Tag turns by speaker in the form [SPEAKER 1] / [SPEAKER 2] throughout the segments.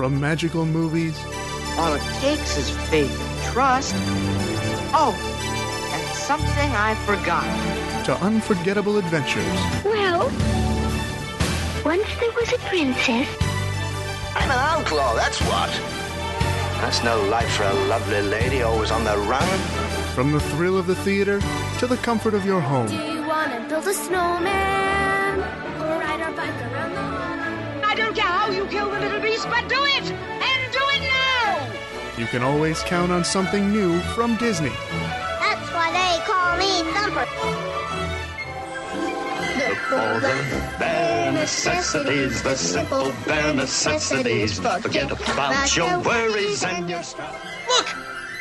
[SPEAKER 1] From magical movies
[SPEAKER 2] All it takes is faith and trust. Oh, and something I forgot.
[SPEAKER 1] to unforgettable adventures.
[SPEAKER 3] Well, once there was a princess.
[SPEAKER 4] I'm an outlaw, that's what. That's no life for a lovely lady always on the run.
[SPEAKER 1] From the thrill of the theater to the comfort of your home.
[SPEAKER 5] Do you want to build a snowman?
[SPEAKER 2] Kill the little beast, but do it! And do it now!
[SPEAKER 1] You can always count on something new from Disney.
[SPEAKER 3] That's why they call me Thumper.
[SPEAKER 6] All the bare necessities, the simple bare necessities. Forget about your worries and your stuff.
[SPEAKER 7] Look!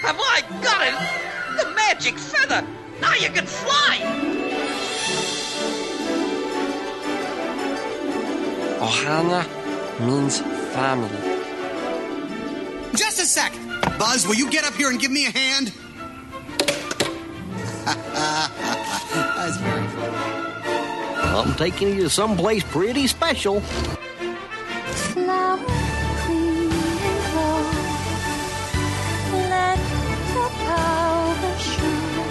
[SPEAKER 7] Have I got it? The magic feather! Now you can fly!
[SPEAKER 8] Ohana means family.
[SPEAKER 9] Just a sec. Buzz, will you get up here and give me a hand? That's very funny.
[SPEAKER 4] I'm taking you to someplace pretty special.
[SPEAKER 5] Slow, clean and warm. Let the powder shine.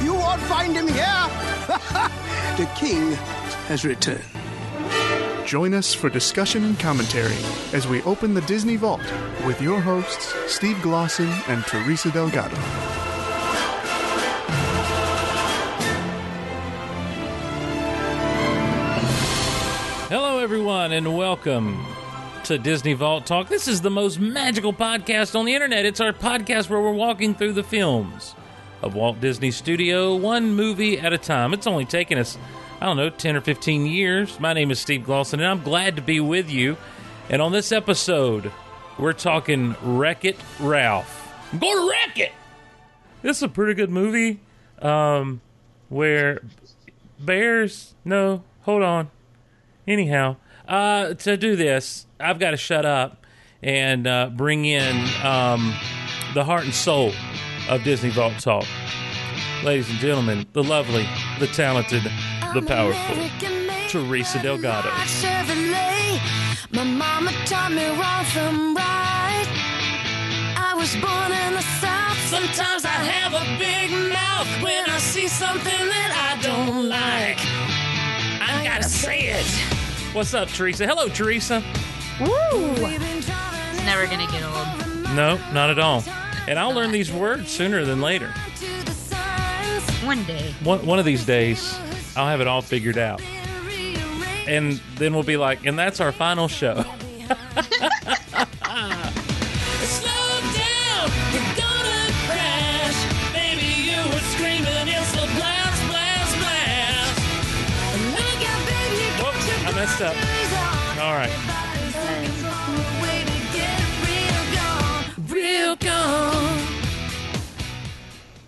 [SPEAKER 9] you won't find him here. the king has returned.
[SPEAKER 1] Join us for discussion and commentary as we open the Disney Vault with your hosts, Steve Glosson and Teresa Delgado.
[SPEAKER 10] Hello, everyone, and welcome to Disney Vault Talk. This is the most magical podcast on the internet. It's our podcast where we're walking through the films of Walt Disney Studio, one movie at a time. It's only taken us, I don't know, 10 or 15 years. My name is Steve Glosson, and I'm glad to be with you. And on this episode, we're talking Wreck It Ralph. I'm going to wreck it! This is a pretty good movie um, where bears. No, hold on. Anyhow, uh, to do this, I've got to shut up and uh, bring in um, the heart and soul of Disney Vault Talk. Ladies and gentlemen, the lovely, the talented, the powerful Teresa Delgado.
[SPEAKER 5] My mama taught me wrong from right. I was born in the South. Sometimes I have a big mouth when I see something that I don't like. I gotta say it.
[SPEAKER 10] What's up, Teresa? Hello, Teresa. Woo!
[SPEAKER 5] It's
[SPEAKER 11] never gonna get old.
[SPEAKER 10] No, not at all. And I'll learn these words sooner than later.
[SPEAKER 11] One day.
[SPEAKER 10] One, one of these days, I'll have it all figured out. And then we'll be like, and that's our final show.
[SPEAKER 5] Slow down, we're gonna crash. Baby, you were screaming, it's a blast, blast, blast. Look out, baby, you got your
[SPEAKER 10] I messed up. All right.
[SPEAKER 5] Real gone.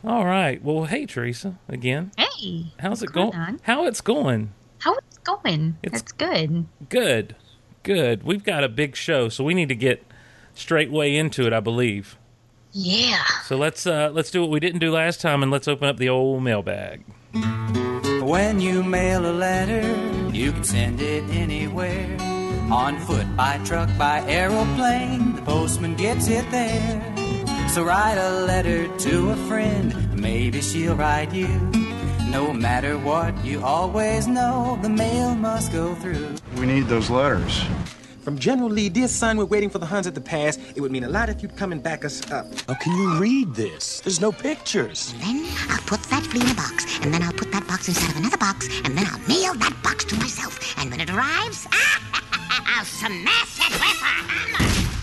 [SPEAKER 10] All right. Well, hey, Teresa, again.
[SPEAKER 11] Hey.
[SPEAKER 10] How's it
[SPEAKER 11] going
[SPEAKER 10] going?
[SPEAKER 11] on?
[SPEAKER 10] How it's going?
[SPEAKER 11] How it's going?
[SPEAKER 10] It's-
[SPEAKER 11] It's good.
[SPEAKER 10] Good. Good. We've got a big show, so we need to get straight way into it, I believe.
[SPEAKER 11] Yeah.
[SPEAKER 10] So let's uh let's do what we didn't do last time and let's open up the old mailbag.
[SPEAKER 12] When you mail a letter, you can send it anywhere. On foot, by truck, by aeroplane, the postman gets it there. So write a letter to a friend, maybe she'll write you. No matter what, you always know the mail must go through.
[SPEAKER 13] We need those letters.
[SPEAKER 14] From General Lee, dear son, we're waiting for the Huns at the pass. It would mean a lot if you'd come and back us up.
[SPEAKER 13] How can you read this? There's no pictures.
[SPEAKER 15] Then I'll put that flea in a box, and then I'll put that box inside of another box, and then I'll mail that box to myself. And when it arrives, I'll smash it with a hammer.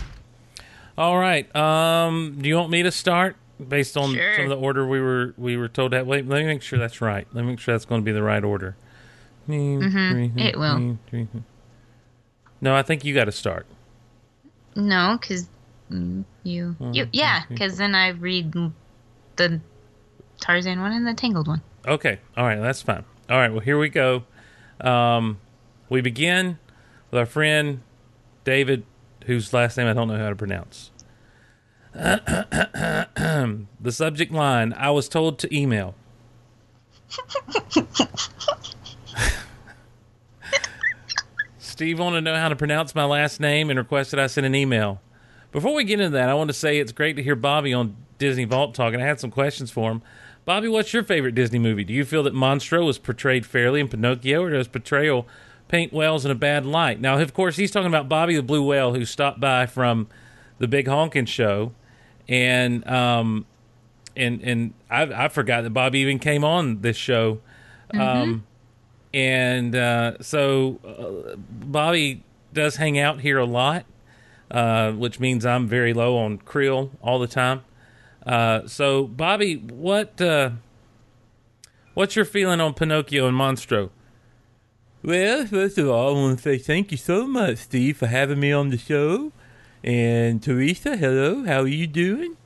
[SPEAKER 10] All right. Um do you want me to start based on
[SPEAKER 15] Sure.
[SPEAKER 10] some of the order we were we were told that wait, let me make sure that's right. Let me make sure that's going to be the right order.
[SPEAKER 11] Mhm, it will.
[SPEAKER 10] No, I think you got to start.
[SPEAKER 11] No, because you, you, yeah, because then I read the Tarzan one and the Tangled one.
[SPEAKER 10] Okay. All right. That's fine. All right. Well, here we go. Um, we begin with our friend David, whose last name I don't know how to pronounce. the subject line I was told to email. Steve wanted to know how to pronounce my last name and requested I send an email. Before we get into that, I want to say it's great to hear Bobby on Disney Vault Talk, and I had some questions for him. Bobby, what's your favorite Disney movie? Do you feel that Monstro was portrayed fairly in Pinocchio, or does portrayal paint whales in a bad light? Now, of course, he's talking about Bobby the Blue Whale, who stopped by from the Big Honkin' Show, and um, and and I, I forgot that Bobby even came on this show. Um, and uh, so uh, Bobby does hang out here a lot, uh, which means I'm very low on krill all the time. Uh, so Bobby, what uh, what's your feeling on Pinocchio and Monstro? Well, first of all, I want to say thank you so much, Steve, for having me on the show. And Teresa, hello, how are you doing?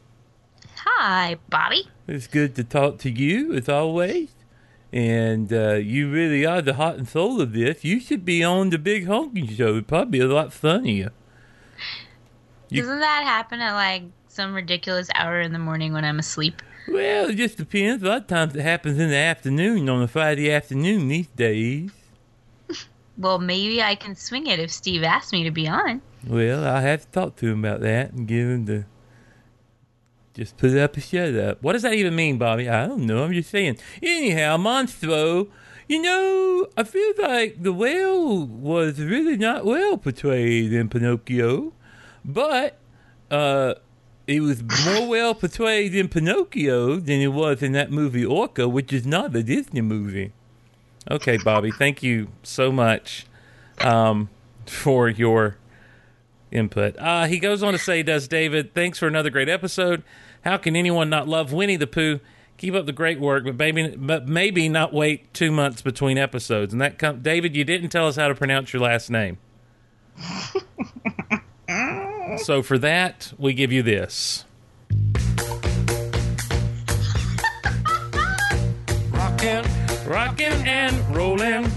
[SPEAKER 11] Hi, Bobby.
[SPEAKER 10] It's good to talk to you as always. And uh, you really are the heart and soul of this. You should be on the Big Honking Show. It'd probably be a lot funnier. You-
[SPEAKER 11] Doesn't that happen at like some ridiculous hour in the morning when I'm asleep?
[SPEAKER 10] Well, it just depends. A lot of times it happens in the afternoon, on a Friday afternoon these days.
[SPEAKER 11] Well, maybe I can swing it if Steve asks me to be on.
[SPEAKER 10] Well, I'll have to talk to him about that and give him the. Just put up a shut up. What does that even mean, Bobby? I don't know. I'm just saying. Anyhow, Monstro, you know, I feel like the whale was really not well portrayed in Pinocchio, but uh, it was more well portrayed in Pinocchio than it was in that movie Orca, which is not a Disney movie. Okay, Bobby, thank you so much um, for your input. Uh, he goes on to say, Does David, thanks for another great episode. How can anyone not love Winnie the Pooh? Keep up the great work, but maybe, but maybe not wait two months between episodes. And that, com- David, you didn't tell us how to pronounce your last name. so for that, we give you this. Rockin', rockin' and rollin'.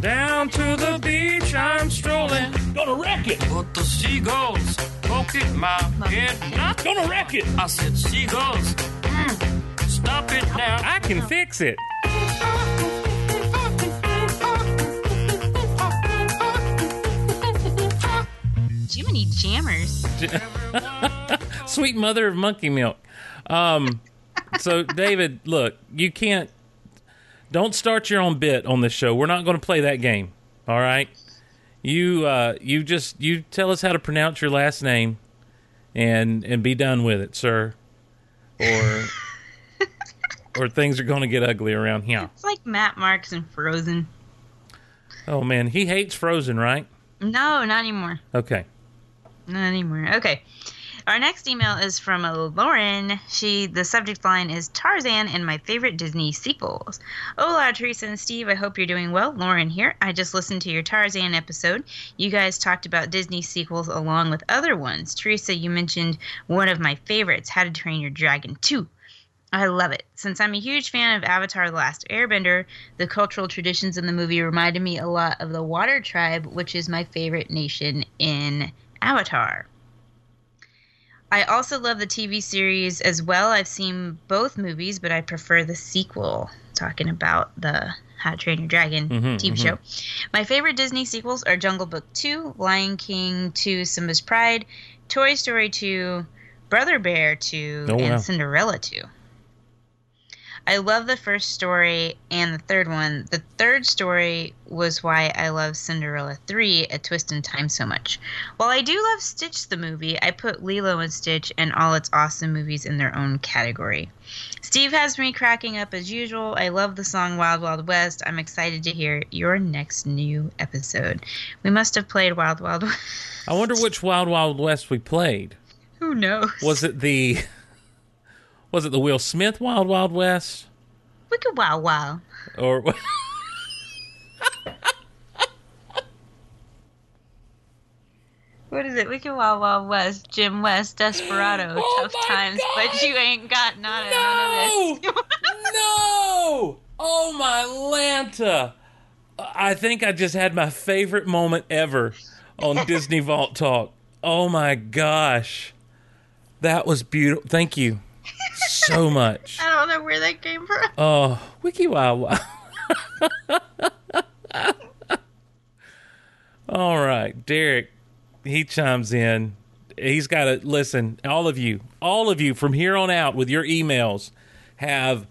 [SPEAKER 10] Down to the beach I'm strolling. Gonna wreck it. But the seagulls poking my head. Not gonna wreck it. I said seagulls. Mm, stop it now. I can fix it.
[SPEAKER 11] Jiminy Jammers.
[SPEAKER 10] Sweet mother of monkey milk. Um, so David, look, you can't. Don't start your own bit on this show. We're not going to play that game. All right. You uh, you just you tell us how to pronounce your last name, and and be done with it, sir. Or or things are going to get ugly around here.
[SPEAKER 11] It's like Matt Marks and Frozen.
[SPEAKER 10] Oh man, he hates Frozen, right?
[SPEAKER 11] No, not anymore.
[SPEAKER 10] Okay.
[SPEAKER 11] Not anymore. Okay. Our next email is from Lauren. She the subject line is Tarzan and my favorite Disney sequels. Hola, Teresa and Steve. I hope you're doing well. Lauren here. I just listened to your Tarzan episode. You guys talked about Disney sequels along with other ones. Teresa, you mentioned one of my favorites, How to Train Your Dragon 2. I love it. Since I'm a huge fan of Avatar The Last Airbender, the cultural traditions in the movie reminded me a lot of the Water Tribe, which is my favorite nation in Avatar. I also love the TV series as well. I've seen both movies, but I prefer the sequel, talking about the How to Train Your Dragon
[SPEAKER 16] Mhm,
[SPEAKER 11] TV
[SPEAKER 16] mhm.
[SPEAKER 11] show. My favorite Disney sequels are Jungle Book 2, Lion King 2, Simba's Pride, Toy Story 2, Brother Bear 2,
[SPEAKER 16] Oh,
[SPEAKER 11] and
[SPEAKER 16] wow.
[SPEAKER 11] Cinderella 2. I love the first story and the third one. The third story was why I love Cinderella 3, A Twist in Time so much. While I do love Stitch the movie, I put Lilo and Stitch and all its awesome movies in their own category. Steve has me cracking up as usual. I love the song Wild Wild West. I'm excited to hear your next new episode. We must have played Wild Wild West.
[SPEAKER 10] I wonder which Wild Wild West we played.
[SPEAKER 11] Who knows?
[SPEAKER 10] Was it the was it the Will Smith Wild Wild West
[SPEAKER 11] Wicked Wild Wild.
[SPEAKER 10] or
[SPEAKER 11] What is it? Wicked Wild Wild West, Jim West, Desperado, oh Tough Times, but you ain't got none of, none of this.
[SPEAKER 10] no! Oh my Lanta! I think I just had my favorite moment ever on Disney Vault Talk. Oh my gosh. That was beautiful. Thank you so much.
[SPEAKER 11] I don't know where that came from.
[SPEAKER 10] Oh, Wiki Wow Wow. All right, Derek, he chimes in. He's got to listen. All of you, all of you, from here on out, with your emails, have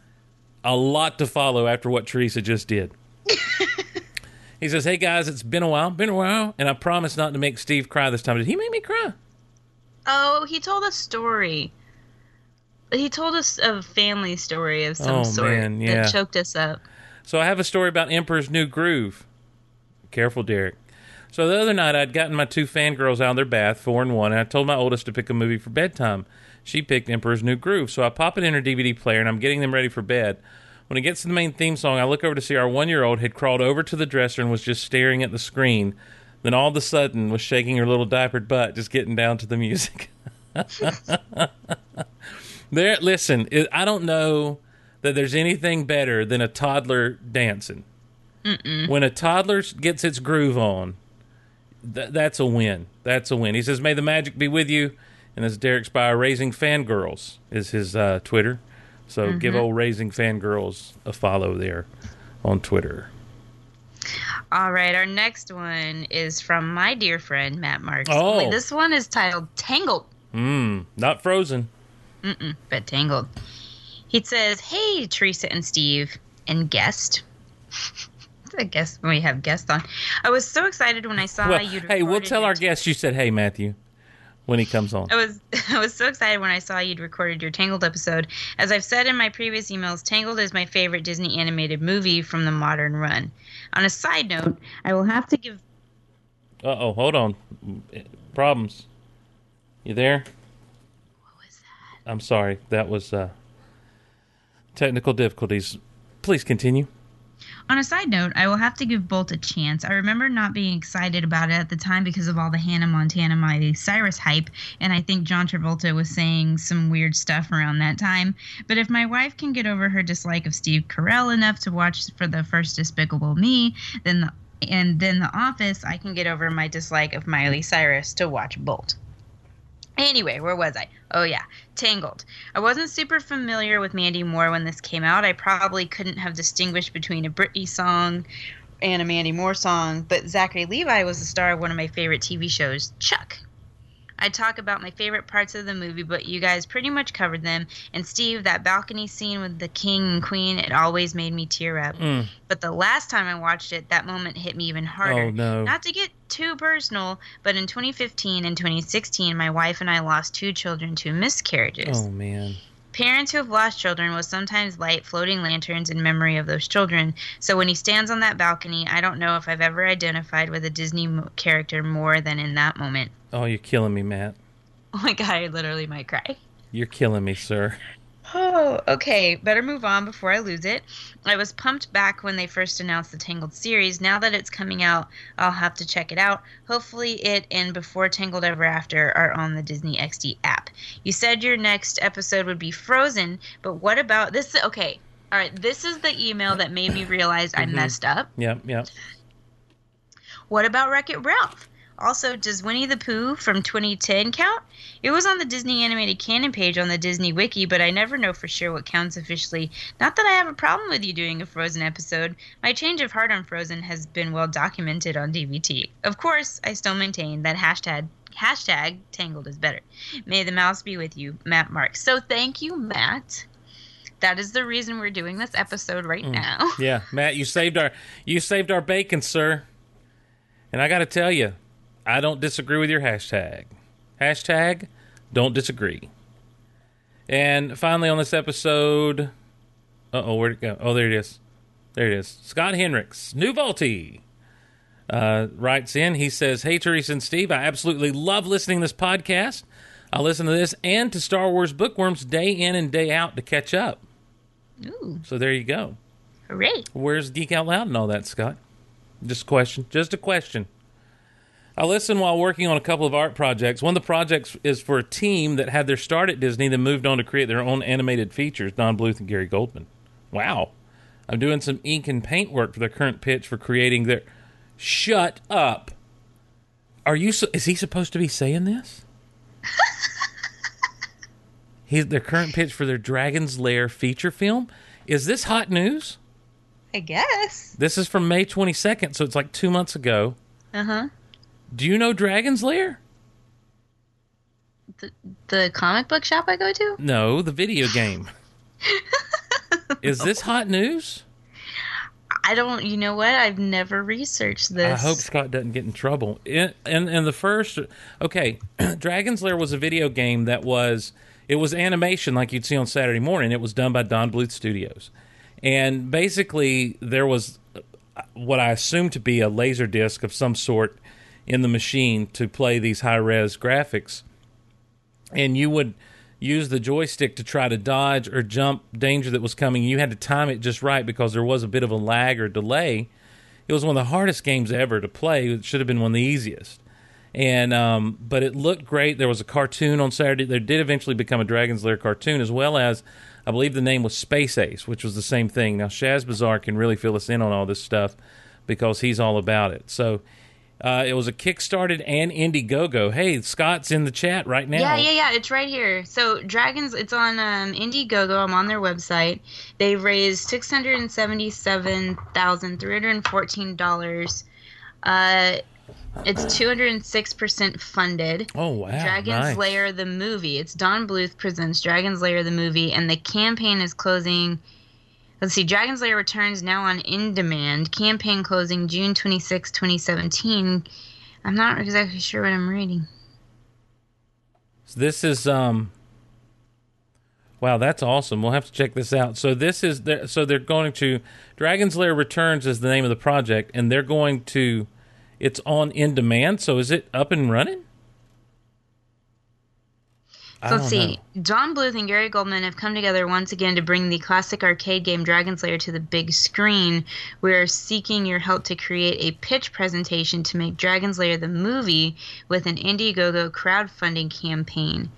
[SPEAKER 10] a lot to follow after what Teresa just did. he says, "Hey guys, it's been a while, been a while, and I promise not to make Steve cry this time. Did he make me cry?
[SPEAKER 11] Oh, he told a story. He told us a family story of some
[SPEAKER 10] Oh,
[SPEAKER 11] sort
[SPEAKER 10] man, yeah.
[SPEAKER 11] that choked us up.
[SPEAKER 10] So I have a story about Emperor's New Groove. Careful, Derek. So the other night, I'd gotten my two fangirls out of their bath, four and one, and I told my oldest to pick a movie for bedtime. She picked Emperor's New Groove. So I pop it in her DVD player, and I'm getting them ready for bed. When it gets to the main theme song, I look over to see our one year old had crawled over to the dresser and was just staring at the screen. Then all of a sudden was shaking her little diapered butt, just getting down to the music. there, listen, I don't know that there's anything better than a toddler dancing.
[SPEAKER 11] Mm-mm.
[SPEAKER 10] When a toddler gets its groove on, th- that's a win. That's a win. He says, "May the magic be with you." And is Derek's by Raising Fangirls is his uh, Twitter. So give
[SPEAKER 11] Mhm.
[SPEAKER 10] old Raising Fangirls a follow there on Twitter.
[SPEAKER 11] All right, our next one is from my dear friend Matt Marks.
[SPEAKER 10] Oh.
[SPEAKER 11] Wait, this one is titled Tangled.
[SPEAKER 10] Mmm, not frozen.
[SPEAKER 11] Mm-mm, but Tangled. He says, "Hey, Teresa and Steve and guest." I guess when we have guests on, I was so excited when I saw
[SPEAKER 10] Well,
[SPEAKER 11] you'd.
[SPEAKER 10] hey, we'll tell our guests you said, "Hey, Matthew," when he comes on.
[SPEAKER 11] I was I was so excited when I saw you'd recorded your Tangled episode. As I've said in my previous emails, Tangled is my favorite Disney animated movie from the modern run. On a side note, I will have to give
[SPEAKER 10] Uh oh, hold on. Problems. You there? I'm sorry. That was uh, technical difficulties. Please continue.
[SPEAKER 11] On a side note, I will have to give Bolt a chance. I remember not being excited about it at the time because of all the Hannah Montana Miley Cyrus hype, and I think John Travolta was saying some weird stuff around that time. But if my wife can get over her dislike of Steve Carell enough to watch for the first Despicable Me, then the and then The Office, I can get over my dislike of Miley Cyrus to watch Bolt. Anyway, where was I? Oh, yeah, Tangled. I wasn't super familiar with Mandy Moore when this came out. I probably couldn't have distinguished between a Britney song and a Mandy Moore song, but Zachary Levi was the star of one of my favorite TV shows, Chuck. I talk about my favorite parts of the movie, but you guys pretty much covered them. And Steve, that balcony scene with the king and queen, it always made me tear up.
[SPEAKER 10] Mm.
[SPEAKER 11] But the last time I watched it, that moment hit me even harder.
[SPEAKER 10] Oh, no.
[SPEAKER 11] Not to get too personal, but in 2015 and 2016, my wife and I lost two children to miscarriages.
[SPEAKER 10] Oh man.
[SPEAKER 11] Parents who have lost children will sometimes light floating lanterns in memory of those children. So when he stands on that balcony, I don't know if I've ever identified with a Disney character more than in that moment.
[SPEAKER 10] Oh, you're killing me, Matt.
[SPEAKER 11] Oh my god, I literally might cry.
[SPEAKER 10] You're killing me, sir.
[SPEAKER 11] Oh, okay. Better move on before I lose it. I was pumped back when they first announced the Tangled series. Now that it's coming out, I'll have to check it out. Hopefully, it and Before Tangled Ever After are on the Disney XD app. You said your next episode would be Frozen, but what about this? Okay. All right. This is the email that made me realize I
[SPEAKER 10] Mhm.
[SPEAKER 11] messed up.
[SPEAKER 10] Yep, yep.
[SPEAKER 11] What about Wreck It Ralph? Also, does Winnie the Pooh from 2010 count? It was on the Disney animated canon page on the Disney Wiki, but I never know for sure what counts officially. Not that I have a problem with you doing a Frozen episode. My change of heart on Frozen has been well documented on DVT. Of course, I still maintain that hashtag hashtag Tangled is better. May the mouse be with you, Matt Marks. So thank you, Matt. That is the reason we're doing this episode right
[SPEAKER 10] Mm.
[SPEAKER 11] now.
[SPEAKER 10] Yeah, Matt, you saved our you saved our bacon, sir. And I got to tell you, I don't disagree with your hashtag. Hashtag don't disagree. And finally on this episode, uh oh, where'd it go? Oh, there it is. There it is. Scott Hendricks, New Volty, uh, writes in. He says, Hey, Teresa and Steve, I absolutely love listening to this podcast. I listen to this and to Star Wars Bookworms day in and day out to catch up.
[SPEAKER 11] Ooh,
[SPEAKER 10] So there you go.
[SPEAKER 11] hooray.
[SPEAKER 10] Where's Geek Out Loud and all that, Scott? Just a question. Just a question. I listen while working on a couple of art projects. One of the projects is for a team that had their start at Disney, then moved on to create their own animated features, Don Bluth and Gary Goldman. Wow. I'm doing some ink and paint work for their current pitch for creating their. Shut up. Are you. Is he supposed to be saying this? He's their current pitch for their Dragon's Lair feature film. Is this hot news?
[SPEAKER 11] I guess.
[SPEAKER 10] This is from May 22nd, so it's like two months ago.
[SPEAKER 11] Uh huh.
[SPEAKER 10] Do you know Dragon's Lair?
[SPEAKER 11] The, the comic book shop I go to?
[SPEAKER 10] No, the video game. Is this hot news?
[SPEAKER 11] I don't. You know what? I've never researched this.
[SPEAKER 10] I hope Scott doesn't get in trouble. In in, in the first, okay, Dragon's Lair was a video game that was it was animation like you'd see on Saturday morning. It was done by Don Bluth Studios, and basically there was uh, what I assume to be a laser disc of some sort in the machine to play these high res graphics, and you would use the joystick to try to dodge or jump danger that was coming. You had to time it just right because there was a bit of a lag or delay. It was one of the hardest games ever to play. It should have been one of the easiest. And um, but it looked great. There was a cartoon on Saturday. There did eventually become a Dragon's Lair cartoon, as well as I believe the name was Space Ace, which was the same thing. Now Shazbazzar can really fill us in on all this stuff because he's all about it. So uh, it was a Kickstarted and Indiegogo. Hey, Scott's in the chat right now.
[SPEAKER 11] Yeah, yeah, yeah. It's right here. So Dragons, it's on um, Indiegogo. I'm on their website. They raised six hundred and seventy-seven thousand three hundred and fourteen dollars. Uh, it's two hundred and six percent funded.
[SPEAKER 10] Oh wow!
[SPEAKER 11] Dragon's
[SPEAKER 10] nice.
[SPEAKER 11] Lair the movie. It's Don Bluth presents Dragon's Lair the movie, and the campaign is closing. Let's see, Dragon's Lair returns now on in demand. Campaign closing June 26, 2017. I'm not exactly sure what I'm reading.
[SPEAKER 10] So this is um. Wow, that's awesome. We'll have to check this out. So this is the, so they're going to Dragon's Lair returns is the name of the project, and they're going to. It's on in demand. So is it up and running? I
[SPEAKER 11] So let's see. Don Bluth and Gary Goldman have come together once again to bring the classic arcade game Dragon's Lair to the big screen. We're seeking your help to create a pitch presentation to make Dragon's Lair the movie with an Indiegogo crowdfunding campaign.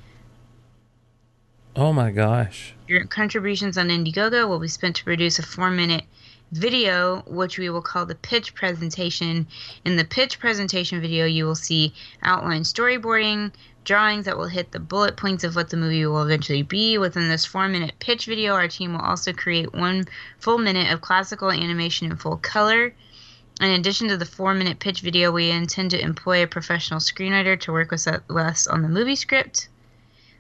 [SPEAKER 10] Oh my gosh.
[SPEAKER 11] Your contributions on Indiegogo will be spent to produce a four minute video, which we will call the pitch presentation. In the pitch presentation video, you will see outline storyboarding, drawings that will hit the bullet points of what the movie will eventually be. Within this four minute pitch video, our team will also create one full minute of classical animation in full color. In addition to the four minute pitch video, we intend to employ a professional screenwriter to work with us on the movie script.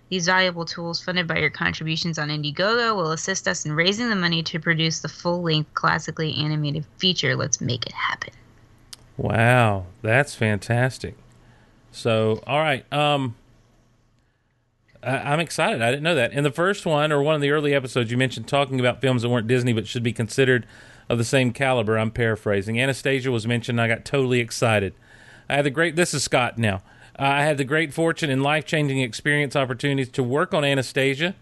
[SPEAKER 11] These valuable tools, funded by your contributions on Indiegogo, will assist us in raising the money to produce the full length classically animated feature. Let's make it happen.
[SPEAKER 10] Wow, that's fantastic. So, all right, um, I, I'm excited. I didn't know that. In the first one, or one of the early episodes, you mentioned talking about films that weren't Disney but should be considered of the same caliber. I'm paraphrasing. Anastasia was mentioned. I got totally excited. I had the great. This is Scott now. Uh, I had the great fortune and life changing experience opportunities to work on Anastasia.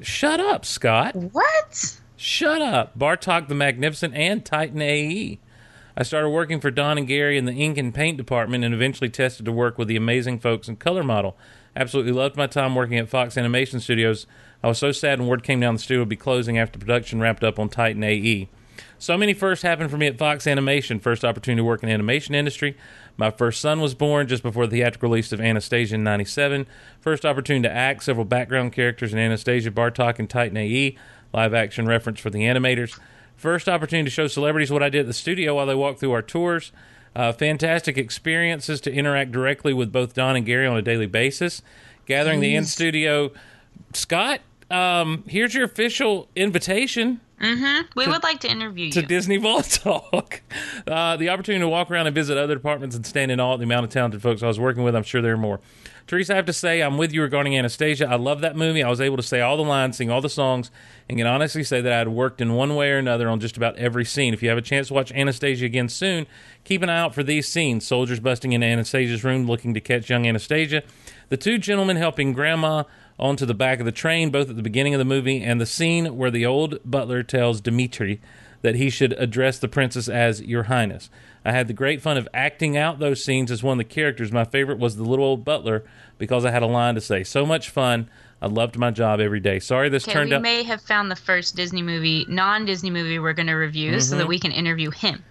[SPEAKER 10] Shut up, Scott.
[SPEAKER 11] What?
[SPEAKER 10] Shut up. Bartok the Magnificent and Titan AE. I started working for Don and Gary in the ink and paint department and eventually tested to work with the amazing folks in Color Model. Absolutely loved my time working at Fox Animation Studios. I was so sad when word came down the studio would be closing after production wrapped up on Titan AE. So many firsts happened for me at Fox Animation. First opportunity to work in the animation industry. My first son was born just before the theatrical release of Anastasia in 97. First opportunity to act several background characters in Anastasia, Bartok, and Titan AE. Live action reference for the animators. First opportunity to show celebrities what I did at the studio while they walked through our tours. Uh, fantastic experiences to interact directly with both Don and Gary on a daily basis. Gathering the in studio. Scott, um, here's your official invitation
[SPEAKER 11] Mm-hmm. We
[SPEAKER 10] To-
[SPEAKER 11] would like to interview you.
[SPEAKER 10] to
[SPEAKER 11] you.
[SPEAKER 10] Disney Vault Talk. Uh, the opportunity to walk around and visit other departments and stand in awe at the amount of talented folks I was working with. I'm sure there are more. Teresa, I have to say, I'm with you regarding Anastasia. I love that movie. I was able to say all the lines, sing all the songs, and can honestly say that I had worked in one way or another on just about every scene. If you have a chance to watch Anastasia again soon, keep an eye out for these scenes. Soldiers busting into Anastasia's room looking to catch young Anastasia. The two gentlemen helping Grandma onto the back of the train, both at the beginning of the movie, and the scene where the old butler tells Dmitri that he should address the princess as Your Highness. I had the great fun of acting out those scenes as one of the characters. My favorite was the little old butler because I had a line to say. So much fun. I loved my job every day. Sorry this
[SPEAKER 11] Okay,
[SPEAKER 10] turned
[SPEAKER 11] we
[SPEAKER 10] out.
[SPEAKER 11] may have found the first Disney movie, non-Disney movie, we're going to review, so
[SPEAKER 10] Mhm.
[SPEAKER 11] that we can interview him.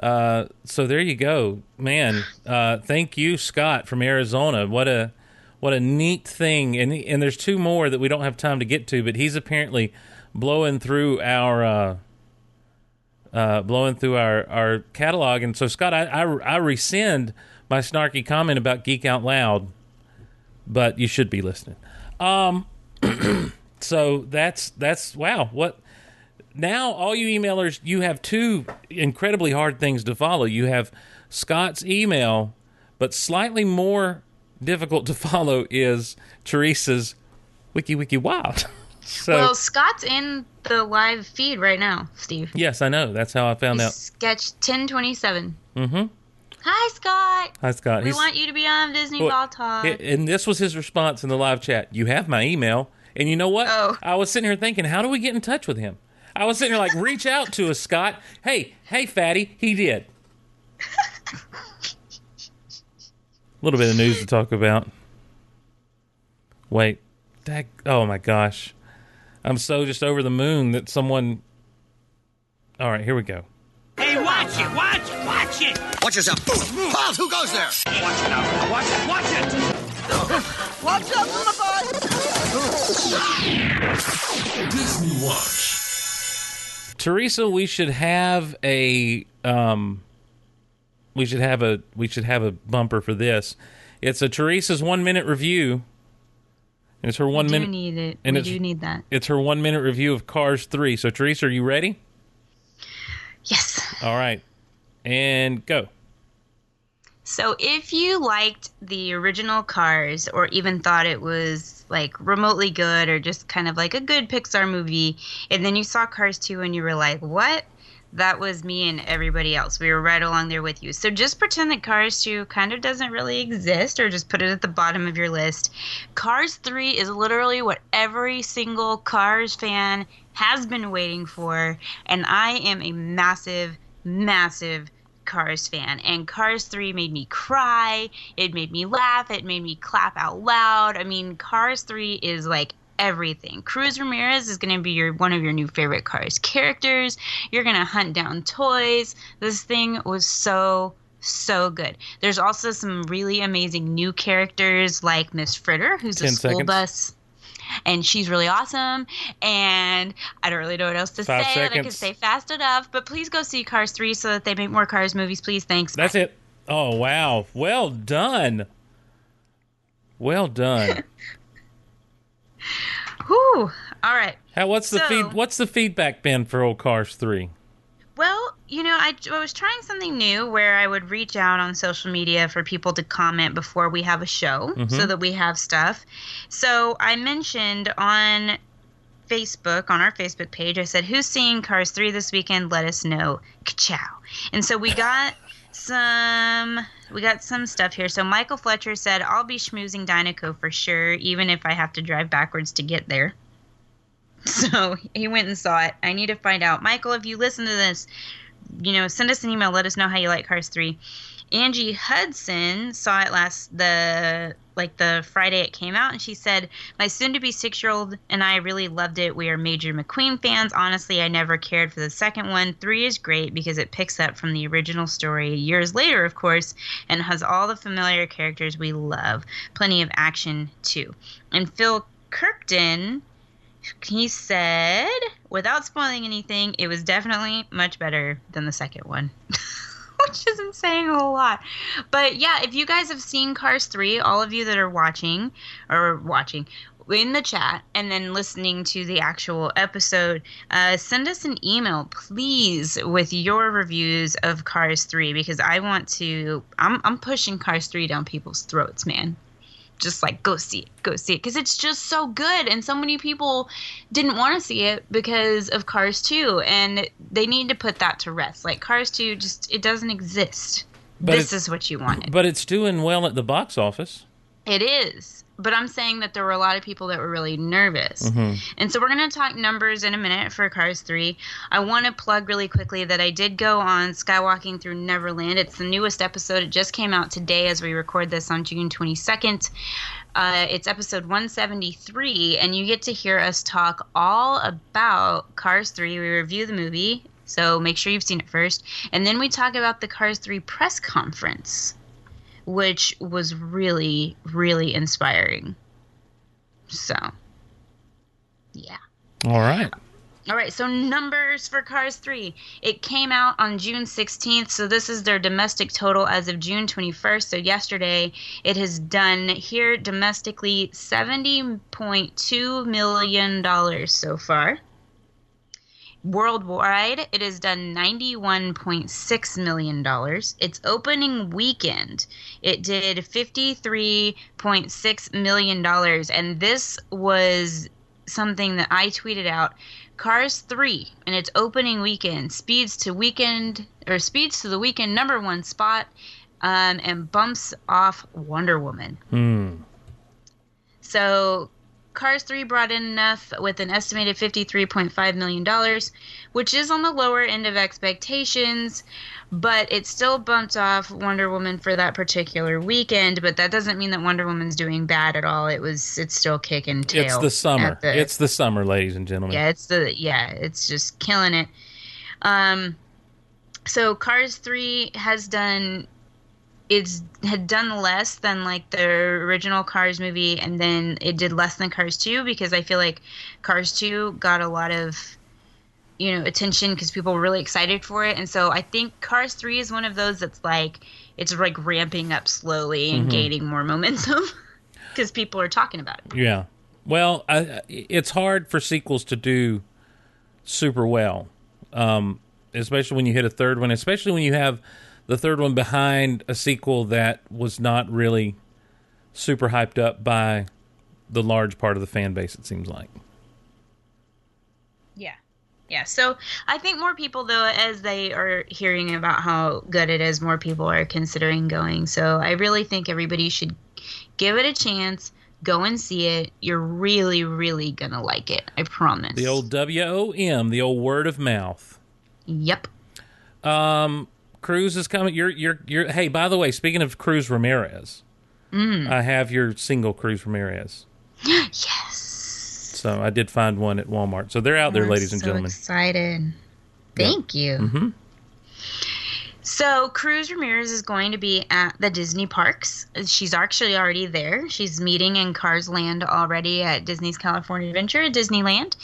[SPEAKER 10] Uh, so there you go, man. Uh, thank you, Scott from Arizona. What a what a neat thing. And and there's two more that we don't have time to get to, but he's apparently blowing through our uh, uh, blowing through our, our catalog. And so, Scott, I, I, I rescind my snarky comment about Geek Out Loud, but you should be listening. Um, so that's that's wow. What now? All you emailers, you have two incredibly hard things to follow. You have Scott's email, but slightly more difficult to follow is Teresa's Wiki Wiki Wild. so
[SPEAKER 11] well, Scott's in the live feed right now, Steve.
[SPEAKER 10] yes, I know. That's how I found out.
[SPEAKER 11] Sketch 1027.
[SPEAKER 10] Mm-hmm.
[SPEAKER 11] Hi, Scott.
[SPEAKER 10] Hi, Scott.
[SPEAKER 11] We
[SPEAKER 10] He's-
[SPEAKER 11] want you to be on Disney
[SPEAKER 10] Well,
[SPEAKER 11] Vault Talk.
[SPEAKER 10] And this was his response in the live chat. You have my email. And you know what?
[SPEAKER 11] Oh.
[SPEAKER 10] I was sitting here thinking, how do we get in touch with him? I was sitting here like, reach out to us, Scott. Hey, hey, fatty. He did. A little bit of news to talk about. Wait. Dag- oh my gosh. I'm so just over the moon that someone. All right, here we go.
[SPEAKER 16] Hey, watch it, watch it, watch it!
[SPEAKER 4] Watch yourself. Pause, who goes there?
[SPEAKER 16] Watch it now, watch it, watch it!
[SPEAKER 7] Watch out for my
[SPEAKER 17] Disney Watch.
[SPEAKER 10] Teresa, we should have a um, we should have a we should have a bumper for this. It's a Teresa's one minute review. And it's her one
[SPEAKER 11] we
[SPEAKER 10] minute.
[SPEAKER 11] need it.
[SPEAKER 10] and
[SPEAKER 11] we
[SPEAKER 10] it's-
[SPEAKER 11] do need that.
[SPEAKER 10] It's her one minute review of Cars Three. So Teresa, are you ready?
[SPEAKER 11] Yes.
[SPEAKER 10] All right, and go.
[SPEAKER 11] So, if you liked the original Cars or even thought it was like remotely good or just kind of like a good Pixar movie, and then you saw Cars 2 and you were like, what? That was me and everybody else. We were right along there with you. So, just pretend that Cars 2 kind of doesn't really exist or just put it at the bottom of your list. Cars 3 is literally what every single Cars fan has been waiting for, and I am a massive, massive Cars fan, and Cars 3 made me cry. It made me laugh. It made me clap out loud. I mean, Cars 3 is like everything. Cruz Ramirez is going to be your one of your new favorite Cars characters. You're going to hunt down toys. This thing was so so good. There's also some really amazing new characters like Miss Fritter, who's a school
[SPEAKER 10] seconds.
[SPEAKER 11] bus. And she's really awesome. And I don't really know what else to
[SPEAKER 10] Five
[SPEAKER 11] say. that I can say fast enough. But please go see Cars 3 so that they make more Cars movies, please. Thanks.
[SPEAKER 10] That's it. Oh wow, well done. Well done.
[SPEAKER 11] Whew. All right.
[SPEAKER 10] How? What's the
[SPEAKER 11] So-
[SPEAKER 10] feed? What's the feedback been for old Cars Three?
[SPEAKER 11] Well, you know, I, I was trying something new where I would reach out on social media for people to comment before we have a show
[SPEAKER 10] Mhm.
[SPEAKER 11] so that we have stuff. So I mentioned on Facebook, on our Facebook page, I said, Who's seeing Cars 3 this weekend? Let us know. Ka-chow. And so we got some. We got some stuff here. So Michael Fletcher said, I'll be schmoozing Dinoco for sure, even if I have to drive backwards to get there. So he went and saw it. I need to find out. Michael, if you listen to this, you know, send us an email. Let us know how you like Cars 3. Angie Hudson saw it last the like the Friday it came out and she said, "My soon to be 6-year-old and I really loved it. We are major McQueen fans. Honestly, I never cared for the second one. 3 is great because it picks up from the original story years later, of course, and has all the familiar characters we love. Plenty of action too." And Phil Kirkton he said, without spoiling anything, it was definitely much better than the second one. Which isn't saying a whole lot. But yeah, if you guys have seen Cars 3, all of you that are watching, or watching, in the chat and then listening to the actual episode, uh, send us an email, please, with your reviews of Cars 3 because I want to. I'm, I'm pushing Cars 3 down people's throats, man just like go see it go see it because it's just so good and so many people didn't want to see it because of cars 2 and they need to put that to rest. Like cars 2 just it doesn't exist.
[SPEAKER 10] But
[SPEAKER 11] this is what you wanted.
[SPEAKER 10] But it's doing well at the box office.
[SPEAKER 11] it is but i'm saying that there were a lot of people that were really nervous
[SPEAKER 10] Mhm.
[SPEAKER 11] and so we're going to talk numbers in a minute for Cars 3. I want to plug really quickly that I did go on Skywalking Through Neverland. It's the newest episode. It just came out today as we record this on June 22nd. Uh, it's episode 173, and you get to hear us talk all about Cars 3. We review the movie, so make sure you've seen it first. And then we talk about the Cars 3 press conference, which was really, really inspiring. So, yeah.
[SPEAKER 10] All right.
[SPEAKER 11] All right, so numbers for Cars 3. It came out on June 16th, so this is their domestic total as of June 21st. So yesterday, it has done here domestically $70.2 million so far. Worldwide, it has done $91.6 million. Its opening weekend, it did $53.6 million. And this was something that I tweeted out. Cars 3 in its opening weekend speeds to weekend or speeds to the weekend number one spot um, and bumps off Wonder Woman.
[SPEAKER 10] Hmm.
[SPEAKER 11] So Cars 3 brought in enough with an estimated $53.5 million, which is on the lower end of expectations, but it still bumped off Wonder Woman for that particular weekend, but that doesn't mean that Wonder Woman's doing bad at all. It was it's still kicking tail.
[SPEAKER 10] It's the summer.
[SPEAKER 11] the-
[SPEAKER 10] it's the summer, ladies and gentlemen.
[SPEAKER 11] yeah, it's the yeah, it's just killing it. Um, so Cars Three has done it's had done less than like the original Cars movie, and then it did less than Cars Two because I feel like Cars Two got a lot of you know attention because people were really excited for it, and so I think Cars Three is one of those that's like it's like ramping up slowly and
[SPEAKER 10] Mhm.
[SPEAKER 11] gaining more momentum because people are talking about it.
[SPEAKER 10] Yeah. Well, I, it's hard for sequels to do super well, um, especially when you hit a third one, especially when you have the third one behind a sequel that was not really super hyped up by the large part of the fan base, it seems like.
[SPEAKER 11] Yeah. Yeah. So I think more people, though, as they are hearing about how good it is, more people are considering going. So I really think everybody should give it a chance. Go and see it. You're really, really going to like it. I promise.
[SPEAKER 10] The old WOM, the old word of mouth.
[SPEAKER 11] Yep.
[SPEAKER 10] Um, Cruz is coming. You're, you're, you're. Hey, by the way, speaking of Cruz Ramirez,
[SPEAKER 11] Mm.
[SPEAKER 10] I have your single Cruz Ramirez.
[SPEAKER 11] yes.
[SPEAKER 10] So I did find one at Walmart. So they're out there,
[SPEAKER 11] I'm
[SPEAKER 10] ladies and gentlemen.
[SPEAKER 11] excited. Thank you.
[SPEAKER 10] Mm-hmm.
[SPEAKER 11] So Cruz Ramirez is going to be at the Disney parks. She's actually already there. She's meeting in Cars Land already at Disney's California Adventure at Disneyland.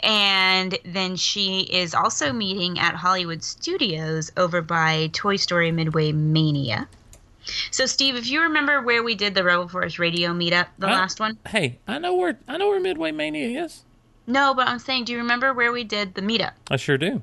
[SPEAKER 11] And then she is also meeting at Hollywood Studios over by Toy Story Midway Mania. So Steve, if you remember where we did the Rebel Force radio meetup, the
[SPEAKER 10] I-
[SPEAKER 11] last one?
[SPEAKER 10] Hey, I know where I know where Midway Mania is.
[SPEAKER 11] No, but I'm saying, do you remember where we did the meetup?
[SPEAKER 10] I sure do.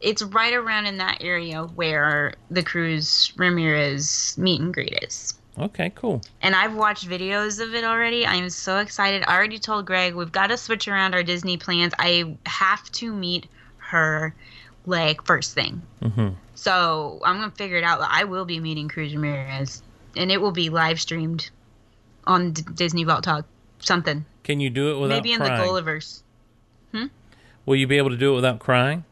[SPEAKER 11] It's right around in that area where the Cruz Ramirez meet and greet is.
[SPEAKER 10] Okay, cool.
[SPEAKER 11] And I've watched videos of it already. I am so excited. I already told Greg we've got to switch around our Disney plans. I have to meet her like first thing.
[SPEAKER 10] Mm-hmm.
[SPEAKER 11] So I'm gonna figure it out. I will be meeting Cruz Ramirez, and it will be live streamed on D- Disney Vault Talk. Something
[SPEAKER 10] Can you do it without
[SPEAKER 11] maybe in
[SPEAKER 10] crying?
[SPEAKER 11] the Gulliver's. Hmm.
[SPEAKER 10] Will you be able to do it without crying?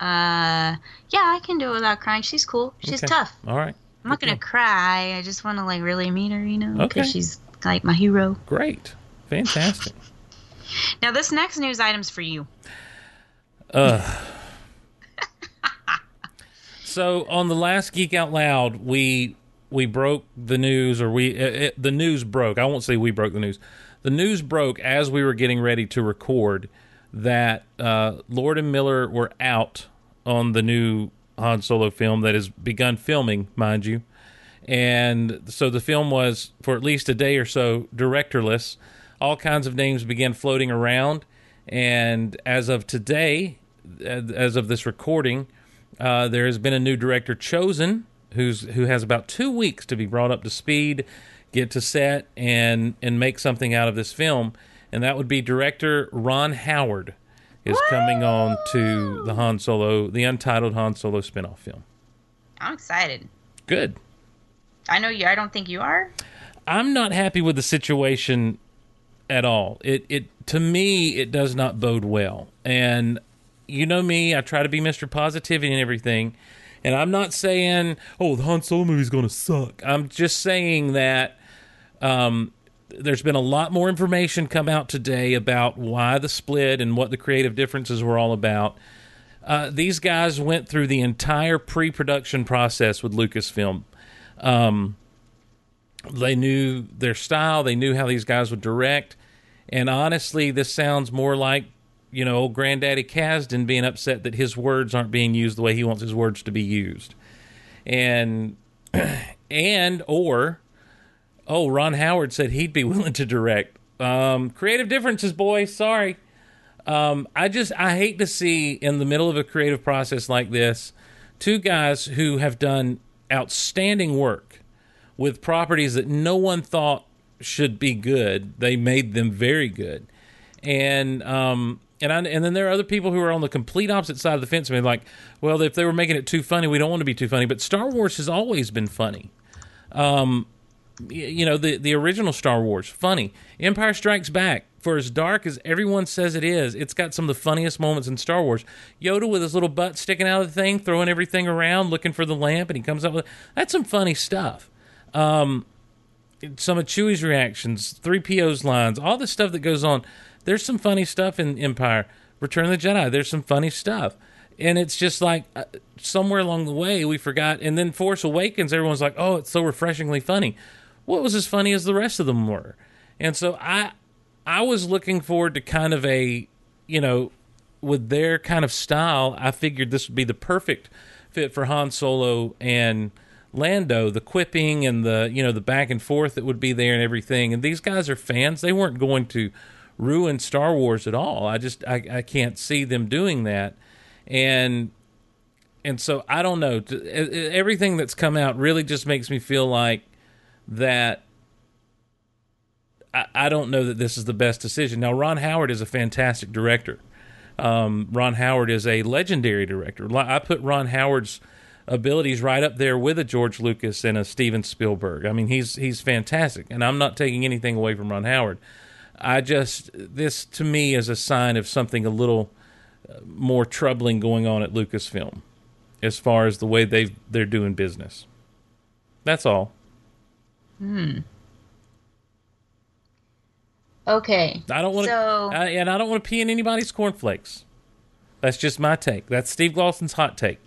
[SPEAKER 11] Uh, yeah, I can do it without crying. She's cool. She's
[SPEAKER 10] Okay.
[SPEAKER 11] tough.
[SPEAKER 10] All right.
[SPEAKER 11] I'm not gonna cry. I just want to like really meet her, you know, because
[SPEAKER 10] Okay.
[SPEAKER 11] she's like my hero.
[SPEAKER 10] Great. Fantastic.
[SPEAKER 11] Now, this next news item's for you.
[SPEAKER 10] Ugh. so on the last Geek Out Loud, we we broke the news, or we it, it- the news broke. I won't say we broke the news. The news broke as we were getting ready to record that uh, Lord and Miller were out on the new Han Solo film that has begun filming, mind you. And so the film was, for at least a day or so, directorless. All kinds of names began floating around. And as of today, as of this recording, uh, there has been a new director chosen who's who has about two weeks to be brought up to speed, get to set, and and make something out of this film. And that would be director Ron Howard is coming on to the Han Solo, the untitled Han Solo spinoff film.
[SPEAKER 11] I'm excited.
[SPEAKER 10] Good.
[SPEAKER 11] I know you. I don't think you are.
[SPEAKER 10] I'm not happy with the situation at all. It it to me it does not bode well. And you know me, I try to be Mr. Positivity and everything. And I'm not saying, oh, the Han Solo movie's going to suck. I'm just saying that um, there's been a lot more information come out today about why the split and what the creative differences were all about. Uh, these guys went through the entire pre-production process with Lucasfilm. Um, they knew their style. They knew how these guys would direct. And honestly, this sounds more like you know, old granddaddy Kasdan being upset that his words aren't being used the way he wants his words to be used. And and or oh, Ron Howard said he'd be willing to direct. Um, creative differences, boy. Sorry. Um, I just I hate to see in the middle of a creative process like this, two guys who have done outstanding work with properties that no one thought should be good. They made them very good, and um, and I, and then there are other people who are on the complete opposite side of the fence. I mean, like, well, if they were making it too funny, we don't want to be too funny. But Star Wars has always been funny. Um, you know, the the original Star Wars, funny. Empire Strikes Back, for as dark as everyone says it is, it's got some of the funniest moments in Star Wars. Yoda with his little butt sticking out of the thing, throwing everything around, looking for the lamp, and he comes up with that's some funny stuff. Um, some of Chewie's reactions, 3PO's lines, all the stuff that goes on. There's some funny stuff in Empire. Return of the Jedi, there's some funny stuff. And it's just like uh, somewhere along the way we forgot. And then Force Awakens, everyone's like, oh, it's so refreshingly funny. What was as funny as the rest of them were? And so I, I was looking forward to kind of a, you know, with their kind of style, I figured this would be the perfect fit for Han Solo and Lando, the quipping and the you know the back and forth that would be there and everything. And these guys are fans; they weren't going to ruin Star Wars at all. I just I, I can't see them doing that, and and so I don't know. Everything that's come out really just makes me feel like that. I, I don't know that this is the best decision. Now, Ron Howard is a fantastic director. Um, Ron Howard is a legendary director. I put Ron Howard's abilities right up there with a George Lucas and a Steven Spielberg. I mean, he's he's fantastic, and I'm not taking anything away from Ron Howard. I just this to me is a sign of something a little uh, more troubling going on at Lucasfilm as far as the way they they're doing business. That's all.
[SPEAKER 11] Hmm. Okay.
[SPEAKER 10] I don't want to,
[SPEAKER 11] So-
[SPEAKER 10] and I don't want to pee in anybody's cornflakes. That's just my take. That's Steve Gloson's hot take.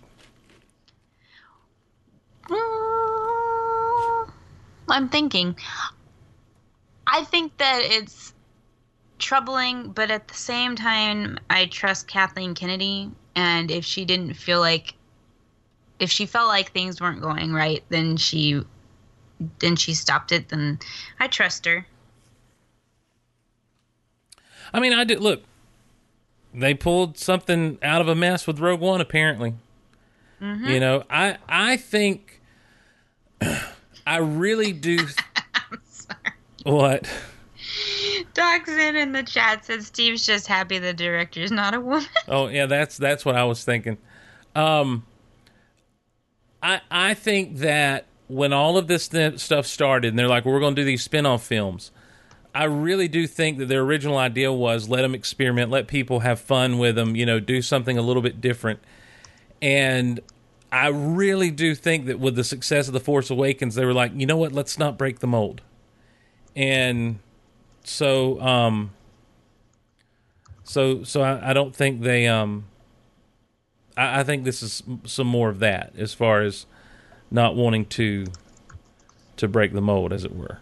[SPEAKER 11] Mm, I'm thinking. I think that it's troubling, but at the same time, I trust Kathleen Kennedy. And if she didn't feel like, if she felt like things weren't going right, then she, then she stopped it. Then I trust her.
[SPEAKER 10] I mean, I did look. They pulled something out of a mess with Rogue One, apparently.
[SPEAKER 11] Mhm.
[SPEAKER 10] You know, I I think I really do. What?
[SPEAKER 11] Doxin in the chat said Steve's just happy the director's not a woman.
[SPEAKER 10] Oh yeah, that's that's what I was thinking. Um, I I think that when all of this th- stuff started, and they're like, "We're going to do these spin-off films," I really do think that their original idea was let them experiment, let people have fun with them, you know, do something a little bit different. And I really do think that with the success of The Force Awakens, they were like, you know what, let's not break the mold. And so, um, so, so I, I don't think they, um, I, I think this is some more of that as far as not wanting to, to break the mold, as it were.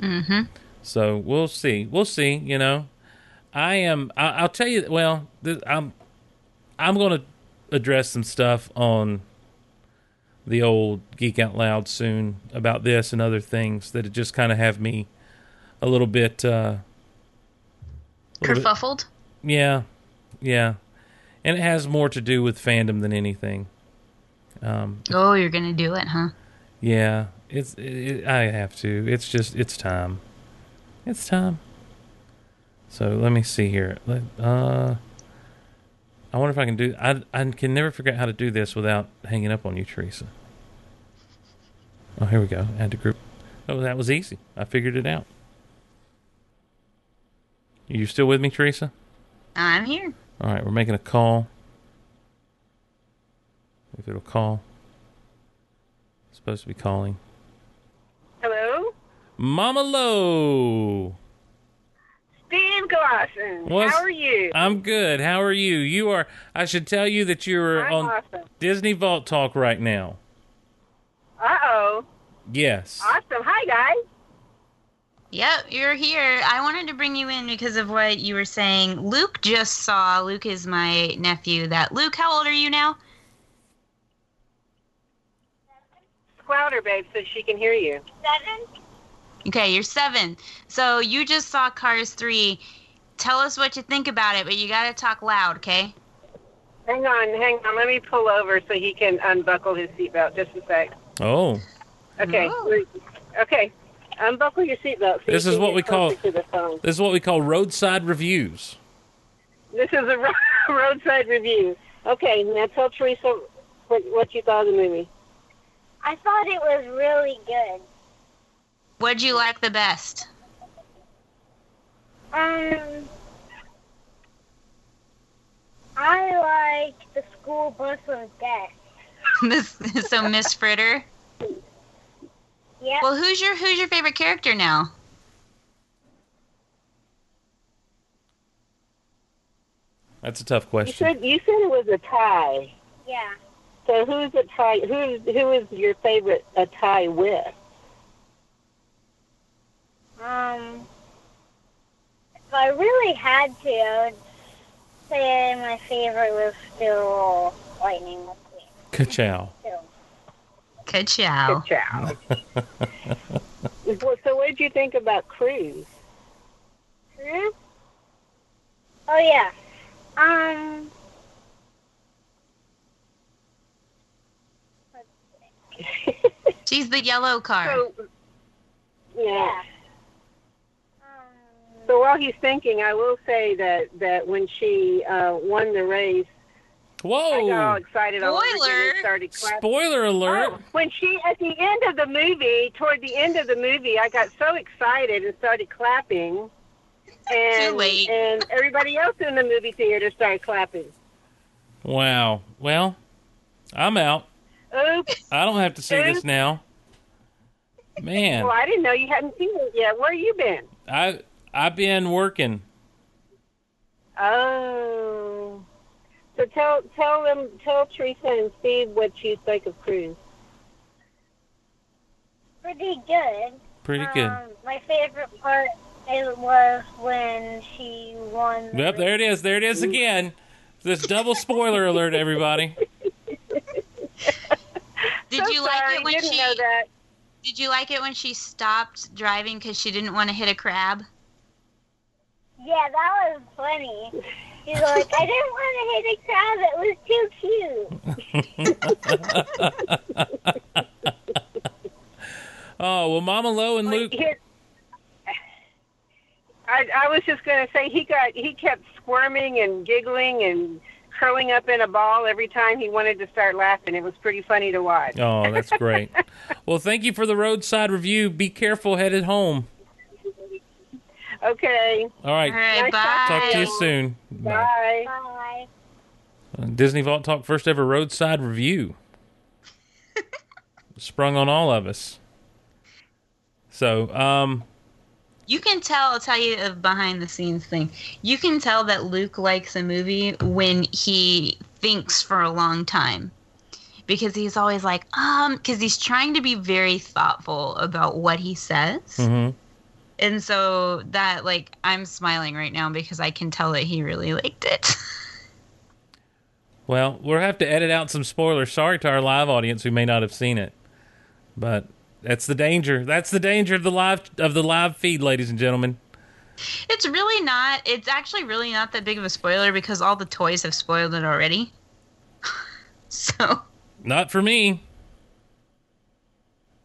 [SPEAKER 11] Mm-hmm.
[SPEAKER 10] So we'll see. We'll see. You know, I am. I, I'll tell you. Well, th- I'm. I'm going to address some stuff on the old Geek Out Loud soon about this and other things that just kind of have me a little bit. Uh, little bit-
[SPEAKER 11] Kerfuffled.
[SPEAKER 10] yeah, yeah, and it has more to do with fandom than anything. Um,
[SPEAKER 11] Oh, you're gonna do it, huh?
[SPEAKER 10] yeah, it's. It, I have to. It's just. It's time. It's time. So let me see here. Let, uh, I wonder if I can do. I I can never figure out how to do this without hanging up on you, Teresa. Oh, here we go. Add to group. Oh, that was easy. I figured it out. You still with me, Teresa?
[SPEAKER 11] I'm here.
[SPEAKER 10] All right, we're making a call. If it'll call. It's supposed to be calling.
[SPEAKER 17] Hello?
[SPEAKER 10] Mama Low.
[SPEAKER 17] Steve Glosson.
[SPEAKER 10] What's-
[SPEAKER 17] How are you?
[SPEAKER 10] I'm good. How are you? You are. I should tell you that you're
[SPEAKER 17] I'm
[SPEAKER 10] on
[SPEAKER 17] awesome.
[SPEAKER 10] Disney Vault Talk right now.
[SPEAKER 17] Uh oh.
[SPEAKER 10] Yes.
[SPEAKER 17] Awesome. Hi, guys.
[SPEAKER 11] Yep, you're here. I wanted to bring you in because of what you were saying. Luke just saw. Luke is my nephew. That Luke, how old are you now?
[SPEAKER 17] Louder, babe, so she can hear you.
[SPEAKER 3] Seven?
[SPEAKER 11] Okay, you're seven. So you just saw Cars 3. Tell us what you think about it, but you gotta talk loud, okay?
[SPEAKER 17] Hang on, hang on. Let me pull over so he can unbuckle his seatbelt. Just a sec.
[SPEAKER 10] Oh,
[SPEAKER 17] Okay. Oh. we're- Okay. Unbuckle your seatbelt. so
[SPEAKER 10] this
[SPEAKER 17] you
[SPEAKER 10] is what we call
[SPEAKER 17] closer to the phone.
[SPEAKER 10] this is what we call roadside reviews.
[SPEAKER 17] This is a ro- roadside review. Okay, now tell Teresa what, what you thought of the movie.
[SPEAKER 3] I thought it was really good.
[SPEAKER 11] What'd you like the best?
[SPEAKER 3] Um, I like the school bus was best.
[SPEAKER 11] Miss, so Miss Fritter.
[SPEAKER 3] Yeah.
[SPEAKER 11] Well, who's your who's your favorite character now?
[SPEAKER 10] That's a tough
[SPEAKER 17] You
[SPEAKER 10] question.
[SPEAKER 17] said you said it was a tie.
[SPEAKER 3] Yeah.
[SPEAKER 17] So who's a tie? Who's who is your favorite a tie with?
[SPEAKER 3] Um, if I really had to, I would say my favorite was still Lightning McQueen.
[SPEAKER 10] Ka-chow.
[SPEAKER 3] Still.
[SPEAKER 11] Ka-chow.
[SPEAKER 17] Ka-chow. Well, so what did you think about Cruz?
[SPEAKER 3] Hmm? Oh yeah. Um.
[SPEAKER 11] She's the yellow car.
[SPEAKER 17] So, yeah. So while he's thinking, I will say that that when she uh, won the race, Whoa! I got all excited all
[SPEAKER 11] Spoiler!
[SPEAKER 17] and started clapping.
[SPEAKER 10] Spoiler alert!
[SPEAKER 17] Oh, when she at the end of the movie, toward the end of the movie, I got so excited and started clapping. And,
[SPEAKER 11] Too late.
[SPEAKER 17] And everybody else in the movie theater started clapping.
[SPEAKER 10] Wow. Well, I'm out.
[SPEAKER 17] Oops.
[SPEAKER 10] I don't have to see this now. Man,
[SPEAKER 17] Well, I didn't know you hadn't seen it yet. Where you been?
[SPEAKER 10] I I've been working.
[SPEAKER 17] Oh. So tell tell them tell Teresa and Steve what you think of Cruz.
[SPEAKER 3] Pretty good.
[SPEAKER 10] Pretty good.
[SPEAKER 3] Um, my favorite part it was when she won. the
[SPEAKER 10] Yep, there it is. There it is again. This double spoiler alert, everybody.
[SPEAKER 11] Did
[SPEAKER 17] So
[SPEAKER 11] you like
[SPEAKER 17] sorry,
[SPEAKER 11] it when
[SPEAKER 17] didn't
[SPEAKER 11] she
[SPEAKER 17] know that.
[SPEAKER 11] Did you like it when she stopped driving because she didn't want to hit a crab?
[SPEAKER 3] Yeah, that was funny. She's like, I didn't want to hit a crowd. It was too cute.
[SPEAKER 10] Oh well, Mama Lo and Luke.
[SPEAKER 17] I, I was just going to say he got he kept squirming and giggling and curling up in a ball every time he wanted to start laughing. It was pretty funny to watch.
[SPEAKER 10] Oh, that's great. well, thank you for the roadside review. Be careful headed home.
[SPEAKER 17] Okay.
[SPEAKER 10] All right.
[SPEAKER 11] All right,
[SPEAKER 17] Nice
[SPEAKER 11] bye.
[SPEAKER 10] Talk to you soon.
[SPEAKER 17] Bye.
[SPEAKER 3] Bye.
[SPEAKER 10] Uh, Disney Vault Talk first ever roadside review. Sprung on all of us. So, um,
[SPEAKER 11] You can tell, I'll tell you a behind the scenes thing. You can tell that Luke likes a movie when he thinks for a long time. Because he's always like, um, because he's trying to be very thoughtful about what he says.
[SPEAKER 10] mm-hmm.
[SPEAKER 11] And so that, like, I'm smiling right now because I can tell that he really liked it.
[SPEAKER 10] well, we'll have to edit out some spoilers. Sorry to our live audience who may not have seen it, but that's the danger. That's the danger of the live of the live feed, ladies and gentlemen.
[SPEAKER 11] it's really not, it's actually really not that big of a spoiler because all the toys have spoiled it already. so.
[SPEAKER 10] Not for me.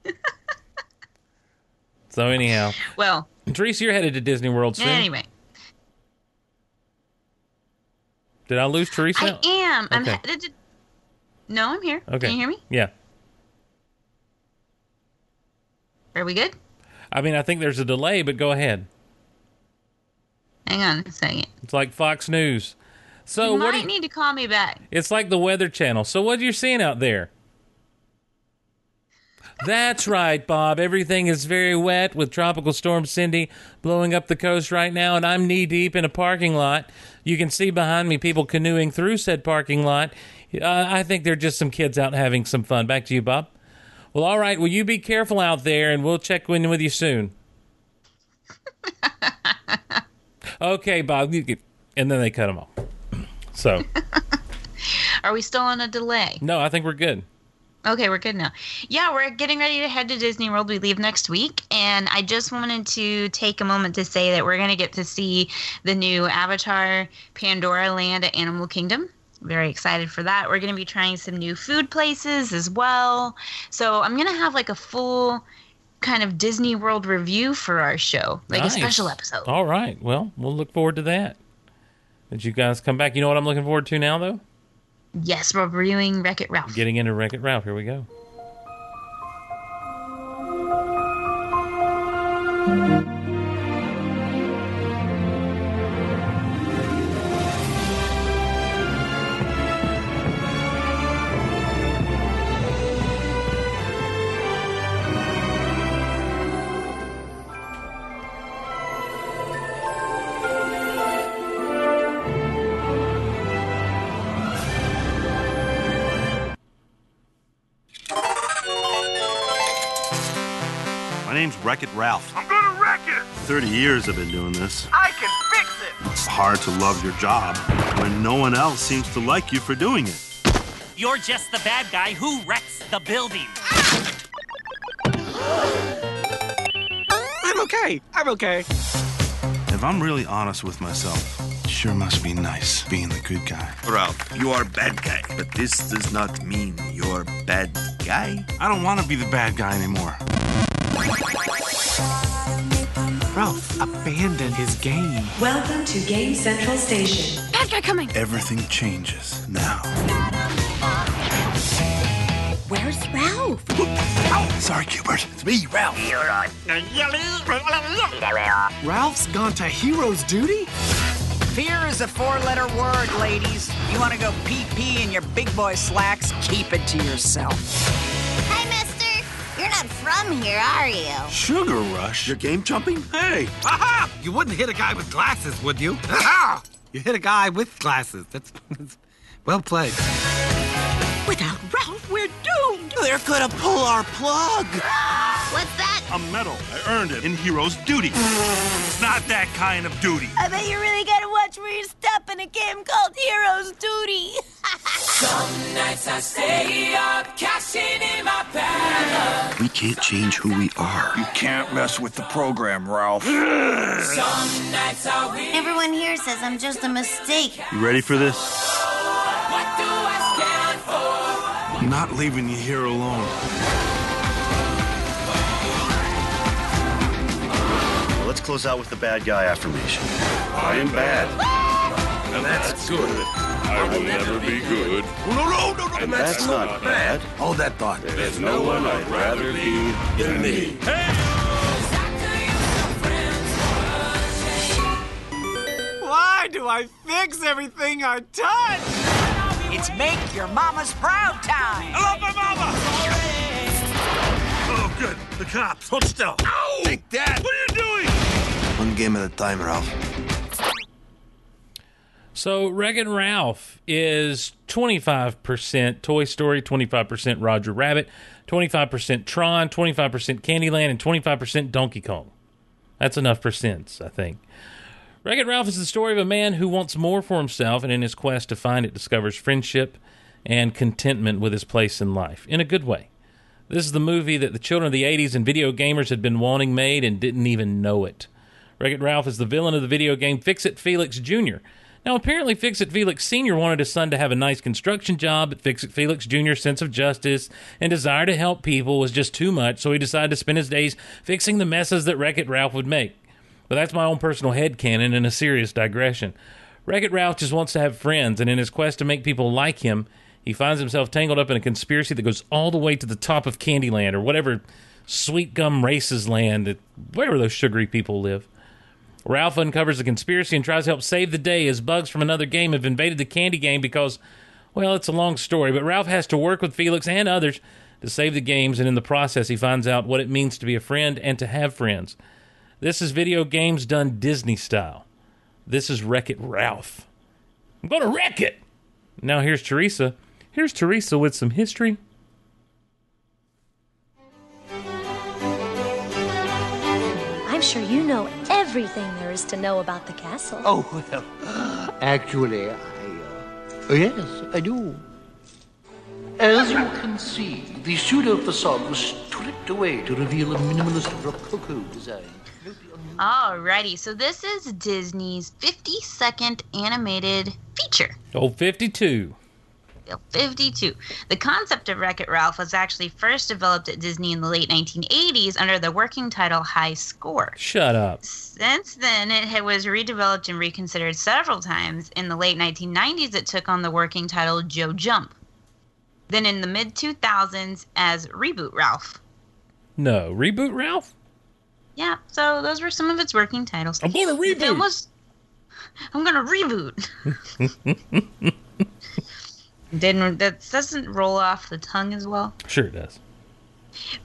[SPEAKER 10] so anyhow,
[SPEAKER 11] Well,
[SPEAKER 10] Teresa, you're headed to Disney World soon.
[SPEAKER 11] anyway,
[SPEAKER 10] Did I lose Teresa?
[SPEAKER 11] I am. I'm
[SPEAKER 10] Okay.
[SPEAKER 11] headed to. No, I'm here.
[SPEAKER 10] Okay.
[SPEAKER 11] Can you hear me?
[SPEAKER 10] Yeah.
[SPEAKER 11] Are we good?
[SPEAKER 10] I mean, I think there's a delay, but go ahead.
[SPEAKER 11] Hang on a second.
[SPEAKER 10] It's like Fox News. So
[SPEAKER 11] you
[SPEAKER 10] what?
[SPEAKER 11] might
[SPEAKER 10] do you-
[SPEAKER 11] need to call me back.
[SPEAKER 10] it's like the Weather Channel. So what are you seeing out there? That's right, Bob. Everything is very wet with Tropical Storm Cindy blowing up the coast right now, and I'm knee deep in a parking lot. You can see behind me people canoeing through said parking lot. Uh, I think they're just some kids out having some fun. Back to you, Bob. Well, all right. Well, you be careful out there, and we'll check in with you soon. Okay, Bob. And then they cut him off. So
[SPEAKER 11] Are we still on a delay?
[SPEAKER 10] no, I think we're good.
[SPEAKER 11] Okay, we're good now. Yeah, we're getting ready to head to Disney World. We leave next week, and I just wanted to take a moment to say that we're going to get to see the new Avatar Pandora Land at Animal Kingdom. Very excited for that. We're going to be trying some new food places as well. So I'm going to have like a full kind of Disney World review for our show, like
[SPEAKER 10] Nice.
[SPEAKER 11] a special episode.
[SPEAKER 10] All right. Well, we'll look forward to that. Did you guys come back? You know what I'm looking forward to now, though?
[SPEAKER 11] Yes, we're reviewing Wreck It Ralph.
[SPEAKER 10] Getting into Wreck It Ralph. Here we go.
[SPEAKER 18] Wreck It Ralph.
[SPEAKER 6] I'm gonna wreck it!
[SPEAKER 18] 30 years I've been doing this.
[SPEAKER 6] I can fix it!
[SPEAKER 18] It's hard to love your job when no one else seems to like you for doing it.
[SPEAKER 16] You're just the bad guy who wrecks the building.
[SPEAKER 14] I'm okay. I'm okay.
[SPEAKER 18] If I'm really honest with myself, it sure must be nice being the good guy.
[SPEAKER 19] Ralph, you are bad guy, but this does not mean you're bad guy.
[SPEAKER 18] I don't want to be the bad guy anymore.
[SPEAKER 14] Ralph abandoned his game.
[SPEAKER 20] Welcome to Game Central Station.
[SPEAKER 15] Bad guy coming.
[SPEAKER 18] Everything changes now.
[SPEAKER 15] Where's Ralph?
[SPEAKER 18] Sorry, Q*bert. It's me, Ralph.
[SPEAKER 14] Ralph's gone to hero's duty?
[SPEAKER 21] Fear is a four letter word, ladies. You want to go pee pee in your big boy slacks? Keep it to yourself.
[SPEAKER 15] Hey, mister. You're not from here, are you?
[SPEAKER 18] Sugar Rush?
[SPEAKER 19] You're game jumping?
[SPEAKER 14] Hey! Aha! You wouldn't hit a guy with glasses, would you? Aha! You hit a guy with glasses. That's, that's well played.
[SPEAKER 15] Without Ralph, we're doomed.
[SPEAKER 19] They're gonna pull our plug.
[SPEAKER 15] What's that?
[SPEAKER 18] A medal. I earned it in hero's duty. it's not that kind of duty.
[SPEAKER 5] I bet you really gotta watch where you step in a game called Heroes Duty.
[SPEAKER 22] Some nights I stay up, cashing in my bag.
[SPEAKER 19] We can't change who we are.
[SPEAKER 13] You can't mess with the program, Ralph.
[SPEAKER 22] Some nights I win.
[SPEAKER 5] Everyone here says I'm just a mistake.
[SPEAKER 18] You ready for this?
[SPEAKER 22] What do I stand for?
[SPEAKER 18] I'm not leaving you here alone.
[SPEAKER 19] Well, let's close out with the bad guy affirmation. I am bad.
[SPEAKER 6] And that's good. I will never be good.
[SPEAKER 19] No, no, no, no. And that's not bad.
[SPEAKER 13] Hold that thought.
[SPEAKER 6] There's no one I'd rather be than me.
[SPEAKER 14] Why do I fix everything I touch?
[SPEAKER 21] It's make your mama's proud time.
[SPEAKER 18] I love my mama! Oh, good. The cops. Hold still. Ow!
[SPEAKER 13] Take that.
[SPEAKER 18] What are you doing?
[SPEAKER 19] One game at a time, Ralph.
[SPEAKER 10] So Wreck Ralph is 25% Toy Story, 25% Roger Rabbit, 25% Tron, 25% Candyland, and 25% Donkey Kong. That's enough percents, I think. Wreck It Ralph is the story of a man who wants more for himself and in his quest to find it discovers friendship and contentment with his place in life, in a good way. This is the movie that the children of the 80s and video gamers had been wanting made and didn't even know it. Wreck It Ralph is the villain of the video game Fix It Felix Jr. Now, apparently, Fix It Felix Sr. wanted his son to have a nice construction job, but Fix It Felix Jr.'s sense of justice and desire to help people was just too much, so he decided to spend his days fixing the messes that Wreck It Ralph would make. But that's my own personal head headcanon and a serious digression. Wreck It Ralph just wants to have friends, and in his quest to make people like him, he finds himself tangled up in a conspiracy that goes all the way to the top of Candyland or whatever sweet gum races land, wherever those sugary people live. Ralph uncovers the conspiracy and tries to help save the day as bugs from another game have invaded the candy game because, well, it's a long story, but Ralph has to work with Felix and others to save the games, and in the process, he finds out what it means to be a friend and to have friends. This is video games done Disney style. This is Wreck It Ralph. I'm going to wreck it! Now here's Teresa. Here's Teresa with some history.
[SPEAKER 20] I'm
[SPEAKER 23] sure you know everything there is to know about the castle.
[SPEAKER 24] Oh, well, actually, I, uh, oh, yes, I do. As you can see, the pseudo facade was stripped away to reveal a minimalist rococo design.
[SPEAKER 11] Alrighty, so this is Disney's 52nd animated feature.
[SPEAKER 10] Oh, 52.
[SPEAKER 11] 52. The concept of Wreck It Ralph was actually first developed at Disney in the late 1980s under the working title High Score.
[SPEAKER 10] Shut up.
[SPEAKER 11] Since then, it was redeveloped and reconsidered several times. In the late 1990s, it took on the working title Joe Jump. Then in the mid 2000s, as Reboot Ralph.
[SPEAKER 10] No. Reboot Ralph?
[SPEAKER 11] Yeah, so those were some of its working titles.
[SPEAKER 10] I'm gonna reboot.
[SPEAKER 11] I'm gonna reboot. Didn't that doesn't roll off the tongue as well?
[SPEAKER 10] Sure it does.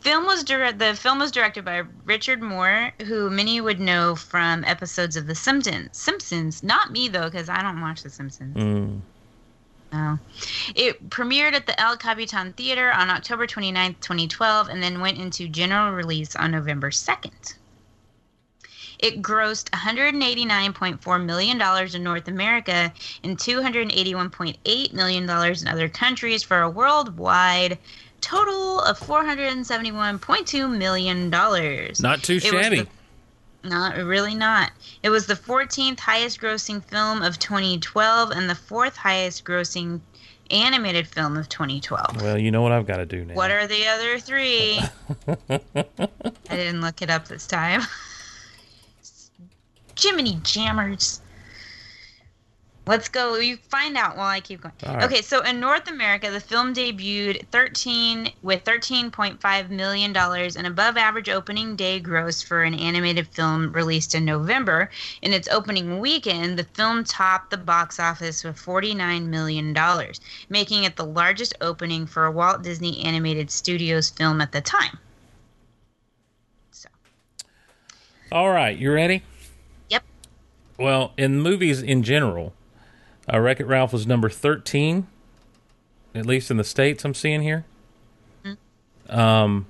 [SPEAKER 11] Film was direct. The film was directed by Richard Moore, who many would know from episodes of The Simpsons. Simpsons, not me though, because I don't watch The Simpsons.
[SPEAKER 10] Mm.
[SPEAKER 11] No. It premiered at the El Capitan Theater on October 29th, 2012, and then went into general release on November 2nd. It grossed $189.4 million in North America and $281.8 million in other countries for a worldwide total of $471.2 million.
[SPEAKER 10] Not too shabby.
[SPEAKER 11] not really not. It was the 14th highest grossing film of 2012 and the fourth highest grossing animated film of 2012.
[SPEAKER 10] Well, you know what I've got to do now.
[SPEAKER 11] What are the other three? I didn't look it up this time. Jiminy Jammers. Let's go. You find out while I keep going.
[SPEAKER 10] Right.
[SPEAKER 11] Okay, so in North America, the film debuted 13 with 13.5 million dollars, an above-average opening day gross for an animated film released in November. In its opening weekend, the film topped the box office with 49 million dollars, making it the largest opening for a Walt Disney Animated Studios film at the time. So.
[SPEAKER 10] All right, you ready? Well, in movies in general, uh, Wreck It Ralph was number 13, at least in the States I'm seeing here. Um,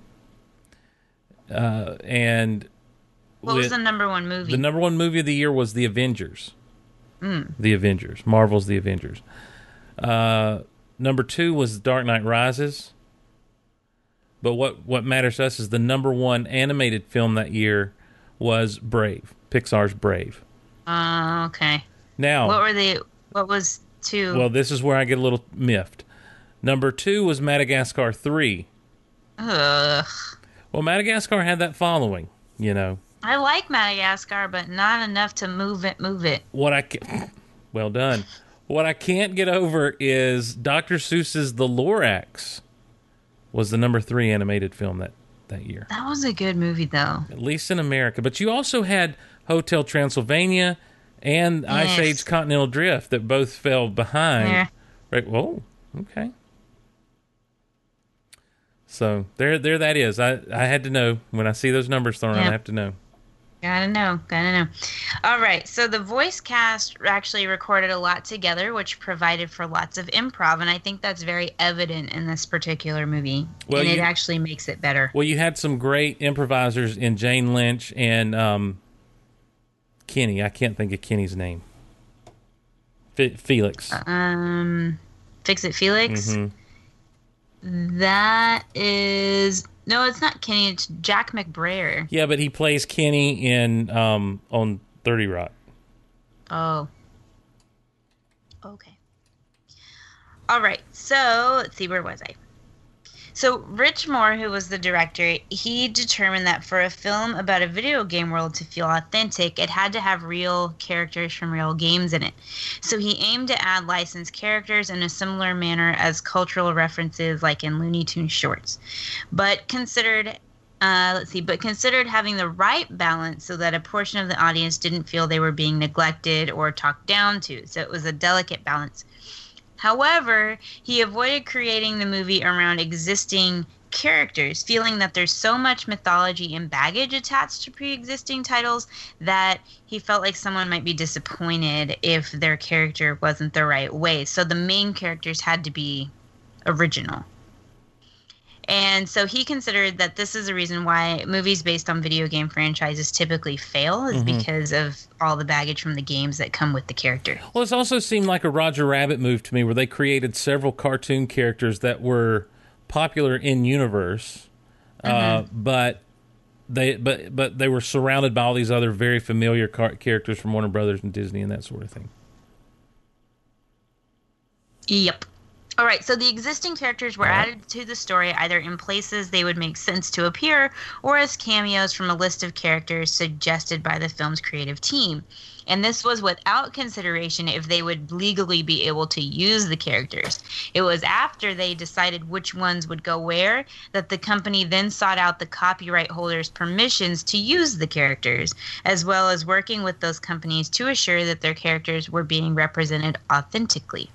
[SPEAKER 10] uh, and
[SPEAKER 11] What was the number one movie?
[SPEAKER 10] the number one movie of the year was The Avengers.
[SPEAKER 11] Mm.
[SPEAKER 10] The Avengers. Marvel's The Avengers. Uh, number two was Dark Knight Rises. But what, what matters to us is the number one animated film that year was Brave, Pixar's Brave.
[SPEAKER 11] Uh, okay.
[SPEAKER 10] Now,
[SPEAKER 11] What were they? What was two?
[SPEAKER 10] well, this is where I get a little miffed. Number two was Madagascar 3.
[SPEAKER 11] Ugh.
[SPEAKER 10] Well, Madagascar had that following, you know.
[SPEAKER 11] I like Madagascar, but not enough to move it. Move it.
[SPEAKER 10] What I ca- well done. What I can't get over is Dr. Seuss's The Lorax was the number three animated film that that year,
[SPEAKER 11] That was a good movie, though.
[SPEAKER 10] at least in America. But you also had Hotel Transylvania and Ice Age Continental Drift that both fell behind.
[SPEAKER 11] Yeah.
[SPEAKER 10] Right? Whoa. Okay. So there, there that is. I, I had to know when I see those numbers thrown.
[SPEAKER 11] Yeah.
[SPEAKER 10] I have to know.
[SPEAKER 11] Gotta know, gotta know. All right, so the voice cast actually recorded a lot together, which provided for lots of improv, and I think that's very evident in this particular movie,
[SPEAKER 10] Well,
[SPEAKER 11] and it actually makes it better.
[SPEAKER 10] Well, you had some great improvisers in Jane Lynch and um, Kenny. I can't think of Kenny's name. Fe- Felix.
[SPEAKER 11] Um, Fix It Felix.
[SPEAKER 10] Mhm.
[SPEAKER 11] That is no, it's not Kenny. It's Jack McBrayer.
[SPEAKER 10] Yeah, but he plays Kenny in um, on Thirty Rock.
[SPEAKER 11] Oh. Okay. All right. So let's see. Where was I? So Rich Moore, who was the director, he determined that for a film about a video game world to feel authentic, it had to have real characters from real games in it. So he aimed to add licensed characters in a similar manner as cultural references, like in Looney Tunes shorts, but considered uh, let's see, but considered having the right balance so that a portion of the audience didn't feel they were being neglected or talked down to. So it was a delicate balance. However, he avoided creating the movie around existing characters, feeling that there's so much mythology and baggage attached to pre existing titles that he felt like someone might be disappointed if their character wasn't the right way. So the main characters had to be original. And so he considered that this is a reason why movies based on video game franchises typically fail, is
[SPEAKER 10] Mhm.
[SPEAKER 11] because of all the baggage from the games that come with the character.
[SPEAKER 10] Well, this also seemed like a Roger Rabbit move to me, where they created several cartoon characters that were popular in universe, uh, but they but but they were surrounded by all these other very familiar car- characters from Warner Brothers and Disney and that sort of thing.
[SPEAKER 11] Yep. All right, so the existing characters were uh-huh. added to the story either in places they would make sense to appear or as cameos from a list of characters suggested by the film's creative team. And this was without consideration if they would legally be able to use the characters. It was after they decided which ones would go where that the company then sought out the copyright holders' permissions to use the characters, as well as working with those companies to assure that their characters were being represented authentically.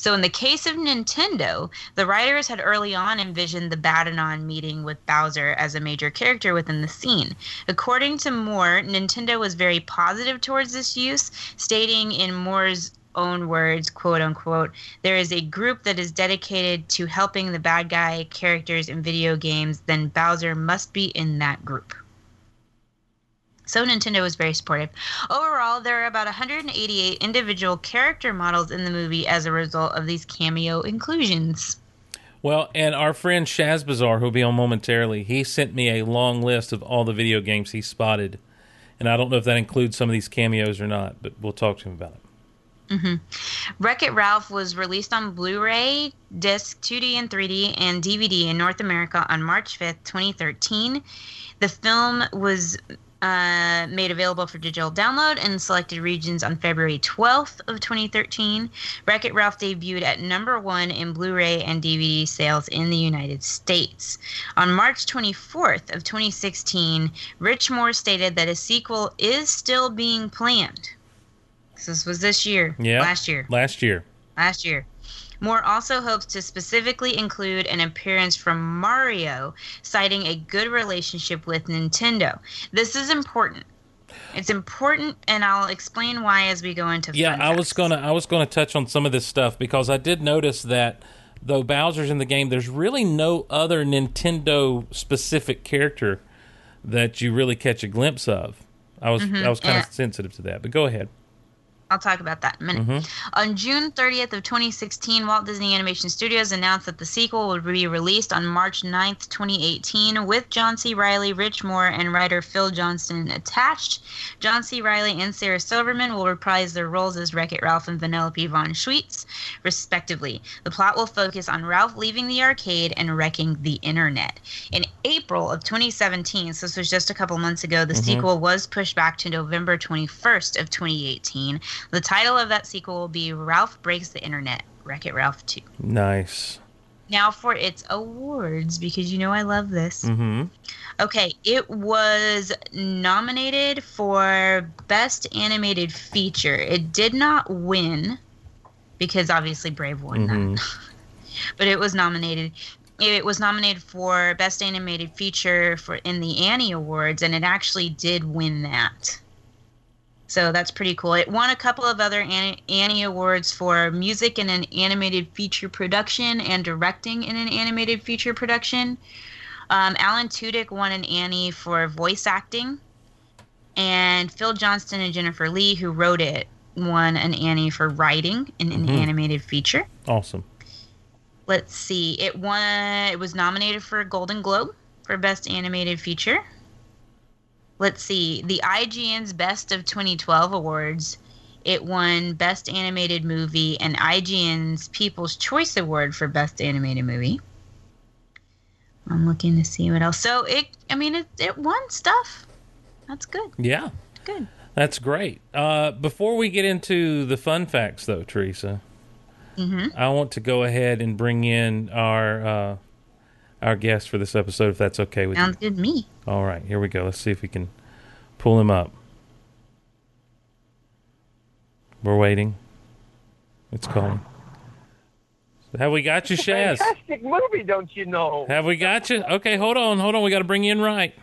[SPEAKER 11] So, in the case of Nintendo, the writers had early on envisioned the Bad-Anon meeting with Bowser as a major character within the scene. According to Moore, Nintendo was very positive towards this use, stating in Moore's own words, quote unquote, there is a group that is dedicated to helping the bad guy characters in video games, then Bowser must be in that group. So Nintendo was very supportive. Overall, there are about 188 individual character models in the movie as a result of these cameo inclusions.
[SPEAKER 10] Well, and our friend Shazbazzar, who'll be on momentarily, he sent me a long list of all the video games he spotted, and I don't know if that includes some of these cameos or not, but we'll talk to him about it.
[SPEAKER 11] hmm Wreck It Ralph was released on Blu ray, disc, 2D and 3D, and DVD in North America on March 5th, 2013. The film was uh, made available for digital download in selected regions on February 12th of 2013. Wreck It Ralph debuted at number one in Blu-ray and DVD sales in the United States. On March 24th of 2016, Rich Moore stated that a sequel is still being planned. This was this year,
[SPEAKER 10] Yeah.
[SPEAKER 11] last year
[SPEAKER 10] Last year.
[SPEAKER 11] last year. Moore also hopes to specifically include an appearance from Mario, citing a good relationship with Nintendo. This is important. It's important, and I'll explain why as we go into.
[SPEAKER 10] Yeah, I was gonna I was gonna touch on some of this stuff because I did notice that though Bowser's in the game, there's really no other Nintendo specific character that you really catch a glimpse of. I was
[SPEAKER 11] Mhm,
[SPEAKER 10] I was kind
[SPEAKER 11] yeah.
[SPEAKER 10] of sensitive to that, but go ahead.
[SPEAKER 11] I'll talk about that in a minute.
[SPEAKER 10] Mhm.
[SPEAKER 11] On June 30th of 2016, Walt Disney Animation Studios announced that the sequel would be released on March 9th, 2018, with John C. Reilly, Rich Moore, and writer Phil Johnston attached. John C. Reilly and Sarah Silverman will reprise their roles as Wreck-It Ralph and Vanellope von Schweetz, respectively. The plot will focus on Ralph leaving the arcade and wrecking the internet. In April of 2017, so this was just a couple months ago, the
[SPEAKER 10] Mhm.
[SPEAKER 11] sequel was pushed back to November 21st of 2018. The title of that sequel will be Ralph Breaks the Internet, Wreck-It Ralph 2.
[SPEAKER 10] Nice.
[SPEAKER 11] Now for its awards, because you know I love this.
[SPEAKER 10] Mm-hmm.
[SPEAKER 11] Okay, it was nominated for Best Animated Feature. It did not win, because obviously Brave won that
[SPEAKER 10] Mm-hmm.
[SPEAKER 11] but it was nominated. It was nominated for Best Animated Feature for in the Annie Awards, and it actually did win that. So that's pretty cool. It won a couple of other Annie, Awards for music in an animated feature production and directing in an animated feature production. Um, Alan Tudyk won an Annie for voice acting, and Phil Johnston and Jennifer Lee, who wrote it, won an Annie for writing in an
[SPEAKER 10] Mhm.
[SPEAKER 11] animated feature
[SPEAKER 10] Awesome.
[SPEAKER 11] let's see it won it was nominated for a golden globe for best animated feature let's see the ign's best of 2012 awards it won best animated movie and ign's people's choice award for best animated movie i'm looking to see what else so it i mean it, it won stuff that's good
[SPEAKER 10] Yeah.
[SPEAKER 11] good
[SPEAKER 10] That's great. Uh, before we get into the fun facts, though, Teresa,
[SPEAKER 11] mm-hmm.
[SPEAKER 10] I want to go ahead and bring in our uh, our guest for this episode, if that's okay with
[SPEAKER 11] sounds good to me
[SPEAKER 10] you. All right, here we go. Let's see if we can pull him up. We're waiting. It's calling. Have we got you, Shaz?
[SPEAKER 25] Fantastic movie, don't you know?
[SPEAKER 10] Have we got you? Okay, hold on, hold on. We got to bring you in right.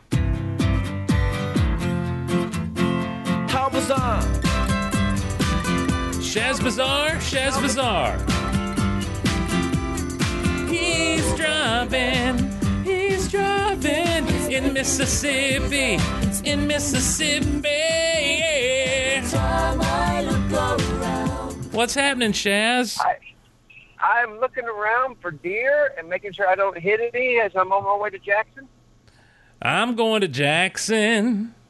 [SPEAKER 25] How bizarre!
[SPEAKER 10] Shazbazzar, Shaz Bazaar. He's driving in Mississippi, in Mississippi. What's happening, Shaz?
[SPEAKER 25] I, I'm looking around for deer and making sure I don't hit any as I'm on my way to Jackson.
[SPEAKER 10] I'm going to Jackson.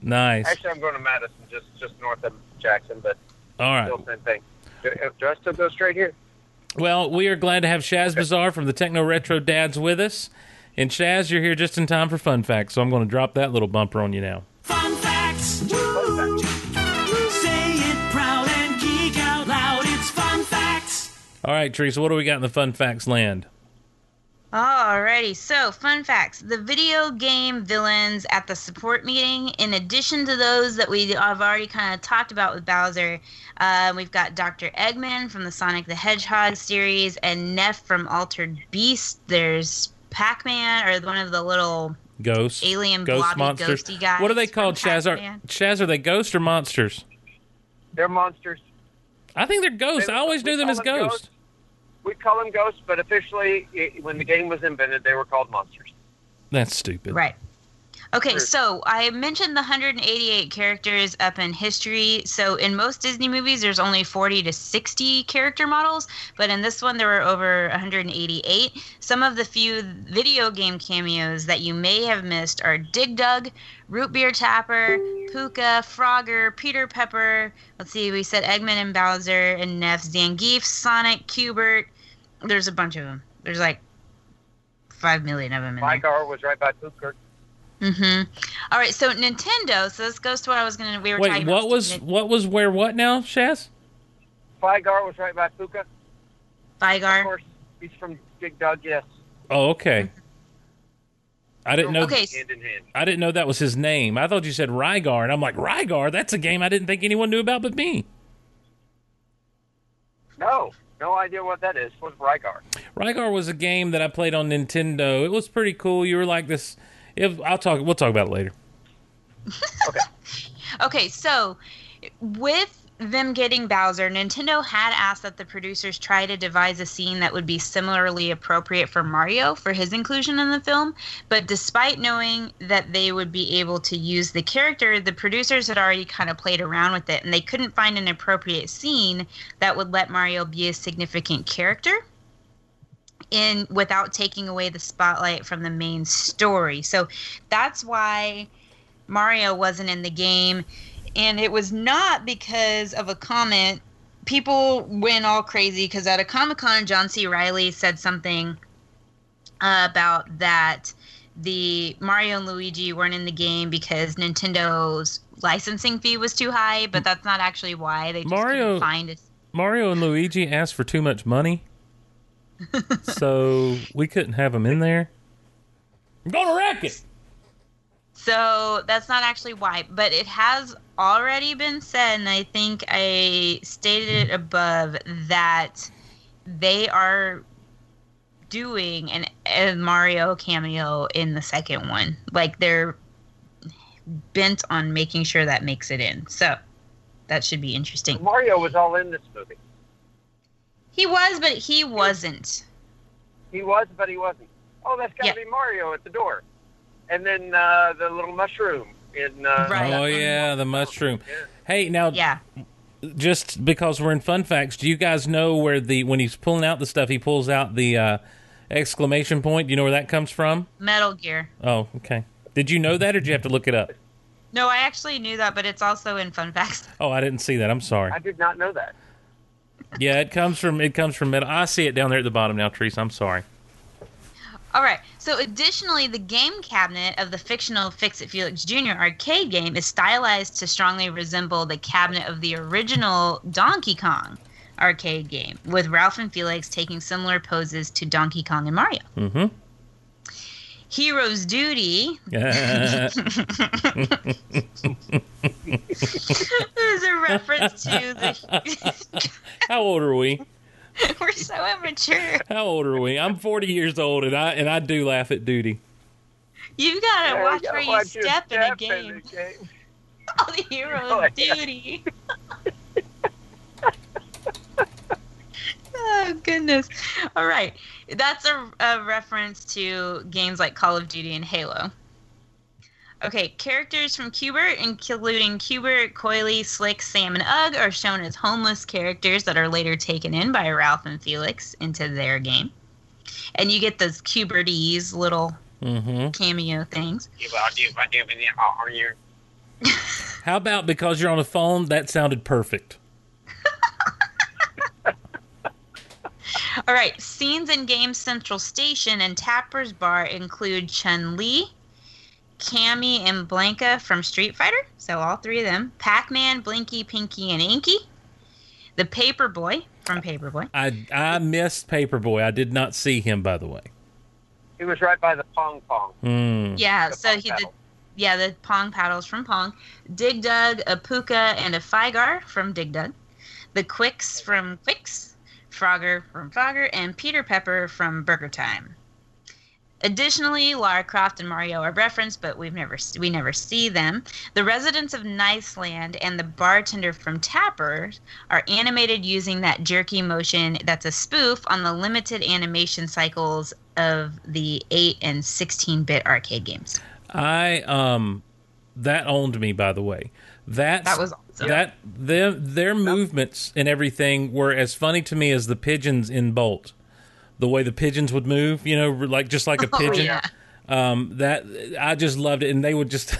[SPEAKER 10] Nice.
[SPEAKER 25] Actually, I'm going to Madison, just just north of Jackson, but
[SPEAKER 10] All right.
[SPEAKER 25] still same thing. Do, uh, do I still go straight here?
[SPEAKER 10] Well, we are glad to have Shazbazzar from the Techno Retro Dads with us. And Shaz, you're here just in time for fun facts, so I'm going to drop that little bumper on you now.
[SPEAKER 22] Fun facts. Woo! Say it proud and geek out loud. It's fun facts.
[SPEAKER 10] All right, Teresa, what do we got in the fun facts land?
[SPEAKER 11] Alrighty, so fun facts. The video game villains at the support meeting, in addition to those that we have already kind of talked about with Bowser, uh, we've got Dr. Eggman from the Sonic the Hedgehog series and Neff from Altered Beast. There's Pac Man, or one of the little
[SPEAKER 10] Ghosts.
[SPEAKER 11] alien
[SPEAKER 10] Ghost
[SPEAKER 11] blobby
[SPEAKER 10] monsters.
[SPEAKER 11] ghosty guys.
[SPEAKER 10] What are they called, Shaz? Are, Shaz, are they ghosts or monsters?
[SPEAKER 25] They're monsters.
[SPEAKER 10] I think they're ghosts.
[SPEAKER 25] They-
[SPEAKER 10] I always
[SPEAKER 25] we
[SPEAKER 10] knew them as ghosts.
[SPEAKER 25] We call them ghosts, but officially, it, when the game was invented, they were called monsters.
[SPEAKER 10] That's stupid.
[SPEAKER 11] Right. Okay, so I mentioned the 188 characters up in history. So in most Disney movies, there's only 40 to 60 character models, but in this one, there were over 188. Some of the few video game cameos that you may have missed are Dig Dug, Root Beer Tapper, Pooka, Frogger, Peter Pepper. Let's see, we said Eggman and Bowser and Neff, Zangief, Sonic, Q*bert. There's a bunch of them. There's like five million of them in there.
[SPEAKER 25] Fygar was right by Poopkirk.
[SPEAKER 11] Mm-hmm. All right, so Nintendo. So this goes to what I was gonna. We were
[SPEAKER 10] Wait,
[SPEAKER 11] talking
[SPEAKER 10] what
[SPEAKER 11] about.
[SPEAKER 10] was what was where what now, Shaz?
[SPEAKER 25] Fygar was right by Pooka.
[SPEAKER 11] Fygar?
[SPEAKER 25] Of course, he's from Dig Dug, yes.
[SPEAKER 10] Oh, okay. I didn't know.
[SPEAKER 11] Okay.
[SPEAKER 25] Hand in hand.
[SPEAKER 10] I didn't know that was his name. I thought you said Rygar, and I'm like Rygar. That's a game I didn't think anyone knew about but me.
[SPEAKER 25] No, no idea what that is. What's Rygar?
[SPEAKER 10] Rygar was a game that I played on Nintendo. It was pretty cool. You were like this. If, I'll talk. We'll talk about it later.
[SPEAKER 11] Okay, Okay. so with them getting Bowser, Nintendo had asked that the producers try to devise a scene that would be similarly appropriate for Mario for his inclusion in the film. But despite knowing that they would be able to use the character, the producers had already kind of played around with it, and they couldn't find an appropriate scene that would let Mario be a significant character in without taking away the spotlight from the main story. So that's why Mario wasn't in the game. And it was not because of a comment. People went all crazy because at a Comic Con, John C. Reilly said something uh, about that the Mario and Luigi weren't in the game because Nintendo's licensing fee was too high, but that's not actually why. They just
[SPEAKER 10] Mario-
[SPEAKER 11] find it.
[SPEAKER 10] Mario and Luigi asked for too much money, so we couldn't have them in there. I'm gonna wreck it.
[SPEAKER 11] So that's not actually why, but it has already been said, and I think I stated it above that they are doing an a Mario cameo in the second one. Like they're bent on making sure that makes it in. So that should be interesting.
[SPEAKER 25] Mario was all in this movie.
[SPEAKER 11] He was, but he wasn't.
[SPEAKER 25] He was, but he wasn't. Oh, that's got to be Mario at the door. And then uh, the little mushroom in. Uh,
[SPEAKER 10] Oh yeah, the mushroom. Hey, now,
[SPEAKER 11] yeah.
[SPEAKER 10] just because we're in fun facts, do you guys know where the when he's pulling out the stuff, he pulls out the uh, exclamation point? Do you know where that comes from?
[SPEAKER 11] Metal Gear.
[SPEAKER 10] Oh, okay. Did you know that, or did you have to look it up?
[SPEAKER 11] No, I actually knew that, but it's also in Fun Facts.
[SPEAKER 10] Oh, I didn't see that. I'm sorry.
[SPEAKER 25] I did not know that.
[SPEAKER 10] Yeah, it comes from it comes from metal. I see it down there at the bottom now, Teresa. I'm sorry.
[SPEAKER 11] All right. So, additionally, the game cabinet of the fictional Fix It Felix Jr. arcade game is stylized to strongly resemble the cabinet of the original Donkey Kong arcade game, with Ralph and Felix taking similar poses to Donkey Kong and Mario.
[SPEAKER 10] Mm-hmm.
[SPEAKER 11] Hero's Duty is a reference to the.
[SPEAKER 10] How old are we?
[SPEAKER 11] We're so immature.
[SPEAKER 10] How old are we? I'm 40 years old, and I and I do laugh at duty.
[SPEAKER 11] You gotta
[SPEAKER 25] Yeah,
[SPEAKER 11] watch
[SPEAKER 25] you gotta
[SPEAKER 11] where you
[SPEAKER 25] watch your
[SPEAKER 11] step in a
[SPEAKER 25] step in
[SPEAKER 11] game.
[SPEAKER 25] the game.
[SPEAKER 11] Oh, the Hero's
[SPEAKER 25] Oh, yeah.
[SPEAKER 11] Duty. oh goodness. All right. That's a, a reference to games like Call of Duty and Halo. Okay, characters from Q*bert, including Q*bert, Coily, Slick, Sam, and Ugg, are shown as homeless characters that are later taken in by Ralph and Felix into their game. And you get those Cubertese little
[SPEAKER 10] Mm-hmm.
[SPEAKER 11] cameo things.
[SPEAKER 10] How about because you're on the phone? That sounded perfect.
[SPEAKER 11] All right, scenes in Game Central Station and Tapper's Bar include Chun Li, Cammy, and Blanka from Street Fighter. So all three of them. Pac Man, Blinky, Pinky, and Inky. The Paperboy from Paperboy.
[SPEAKER 10] I I missed Paperboy. I did not see him, by the way.
[SPEAKER 25] He was right by the pong pong.
[SPEAKER 10] Hmm.
[SPEAKER 11] Yeah,
[SPEAKER 25] The
[SPEAKER 11] so
[SPEAKER 25] Pong
[SPEAKER 11] he the
[SPEAKER 25] paddle.
[SPEAKER 11] yeah the Pong paddles from Pong. Dig Dug, a Pooka, and a Fygar from Dig Dug. The Qix from Qix. Frogger from Frogger, and Peter Pepper from Burger Time. Additionally, Lara Croft and Mario are referenced, but we've never we never see them. The residents of Niceland and the bartender from Tappers are animated using that jerky motion that's a spoof on the limited animation cycles of the 8 and 16-bit arcade games.
[SPEAKER 10] I um that owned me by the way. That's,
[SPEAKER 11] That was awesome.
[SPEAKER 10] that their their movements and everything were as funny to me as the pigeons in Bolt. The way the pigeons would move, you know, like just like a
[SPEAKER 11] Oh,
[SPEAKER 10] pigeon.
[SPEAKER 11] yeah.
[SPEAKER 10] Um that I just loved it and they would just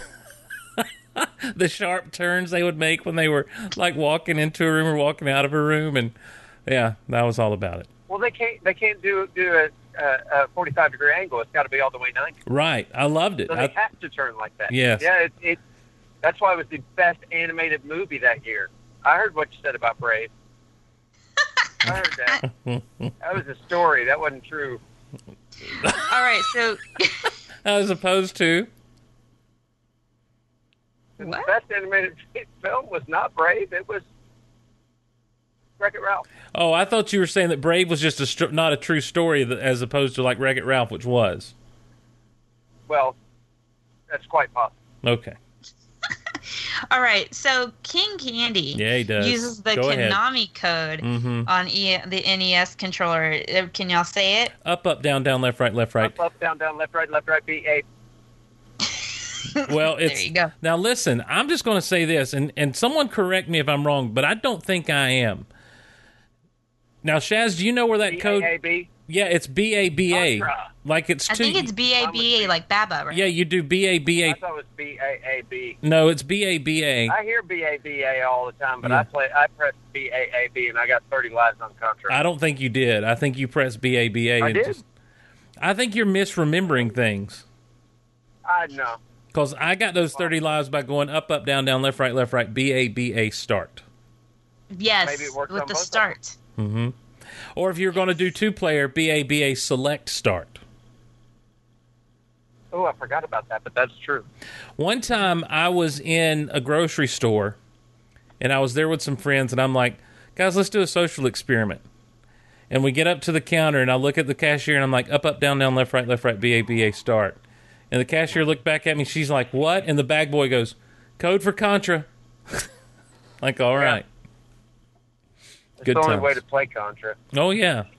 [SPEAKER 10] the sharp turns they would make when they were like walking into a room or walking out of a room and yeah, that was all about it.
[SPEAKER 25] Well, they can't. They can't do do a, a, a 45 degree angle. It's got to be all the way 90.
[SPEAKER 10] Right. I loved it.
[SPEAKER 25] So they
[SPEAKER 10] I,
[SPEAKER 25] have to turn like that.
[SPEAKER 10] Yes.
[SPEAKER 25] Yeah. It, it. That's why it was the best animated movie that year. I heard what you said about Brave. I heard that. That was a story. That wasn't true.
[SPEAKER 11] All right, so
[SPEAKER 10] as opposed to
[SPEAKER 25] The best animated film was not Brave. It was Wreck It Ralph.
[SPEAKER 10] Oh, I thought you were saying that Brave was just a str- not a true story, th- as opposed to like Wreck It Ralph, which was.
[SPEAKER 25] Well, that's quite possible.
[SPEAKER 10] Okay.
[SPEAKER 11] All right, so King Candy
[SPEAKER 10] Yeah, he does.
[SPEAKER 11] uses the
[SPEAKER 10] Go ahead.
[SPEAKER 11] Konami code
[SPEAKER 10] Mhm.
[SPEAKER 11] on e- the NES controller. Uh, Can y'all say it?
[SPEAKER 10] Up, up, down, down, left, right, left, right.
[SPEAKER 25] Up, up, down, down, left, right, left, right, B, A.
[SPEAKER 10] Well, it's
[SPEAKER 11] you go.
[SPEAKER 10] now. Listen, I'm just going to say this, and and someone correct me if I'm wrong, but I don't think I am. Now, Shaz, do you know where that code?
[SPEAKER 25] B-A-A-B?
[SPEAKER 10] Yeah, it's B A B A. Like it's
[SPEAKER 11] I
[SPEAKER 10] two.
[SPEAKER 11] think it's B A B A like Baba, right?
[SPEAKER 10] Yeah, you do B A B
[SPEAKER 25] I
[SPEAKER 10] A.
[SPEAKER 25] thought it was B A A B.
[SPEAKER 10] No, it's B A B A.
[SPEAKER 25] I hear B A B A all the time, but
[SPEAKER 10] Yeah.
[SPEAKER 25] I play. I press B A A B, and I got 30 lives on Contra.
[SPEAKER 10] I don't think you did. I think you pressed B A B A.
[SPEAKER 25] I
[SPEAKER 10] and
[SPEAKER 25] did?
[SPEAKER 10] just- I think you're misremembering things.
[SPEAKER 25] I know.
[SPEAKER 10] Because I got those 30 lives by going up, up, down, down, left, right, left, right, B A B A start.
[SPEAKER 11] Yes,
[SPEAKER 25] Maybe it
[SPEAKER 11] with
[SPEAKER 25] on
[SPEAKER 11] the
[SPEAKER 25] both of
[SPEAKER 11] start.
[SPEAKER 10] hmm Or if you're going to do two player, B A B A select start.
[SPEAKER 25] Oh, I forgot about that, but that's true.
[SPEAKER 10] One time I was in a grocery store and I was there with some friends and I'm like, guys, let's do a social experiment. And we get up to the counter and I look at the cashier and I'm like, up, up, down, down, left, right, left, right, B A B A start. And the cashier looked back at me. She's like, what? And the bag boy goes, code for Contra. like, all right.
[SPEAKER 25] It's
[SPEAKER 10] Good
[SPEAKER 25] the only
[SPEAKER 10] times.
[SPEAKER 25] way to play Contra.
[SPEAKER 10] Oh, yeah.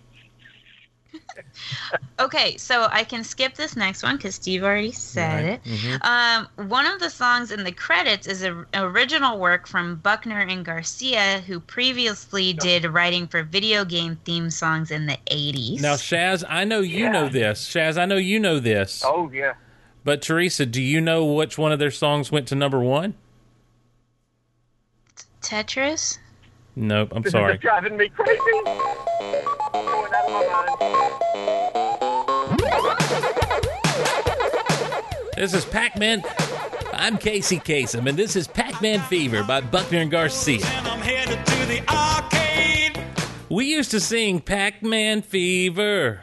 [SPEAKER 11] Okay, so I can skip this next one because Steve already said
[SPEAKER 10] Right.
[SPEAKER 11] it.
[SPEAKER 10] Mhm.
[SPEAKER 11] Um, one of the songs in the credits is an original work from Buckner and Garcia, who previously did writing for video game theme songs in the 80s.
[SPEAKER 10] Now, Shaz, I know you
[SPEAKER 25] Yeah.
[SPEAKER 10] know this. Shaz, I know you know this.
[SPEAKER 25] Oh yeah.
[SPEAKER 10] But Teresa, do you know which one of their songs went to number one?
[SPEAKER 11] Tetris?
[SPEAKER 10] Nope, I'm
[SPEAKER 25] This
[SPEAKER 10] sorry.
[SPEAKER 25] is driving me crazy. Going out of my mind.
[SPEAKER 10] This is Pac-Man. I'm Casey Kasem, and this is Pac-Man Fever by Buckner and Garcia.
[SPEAKER 22] I'm headed to the arcade.
[SPEAKER 10] We used to sing Pac-Man Fever.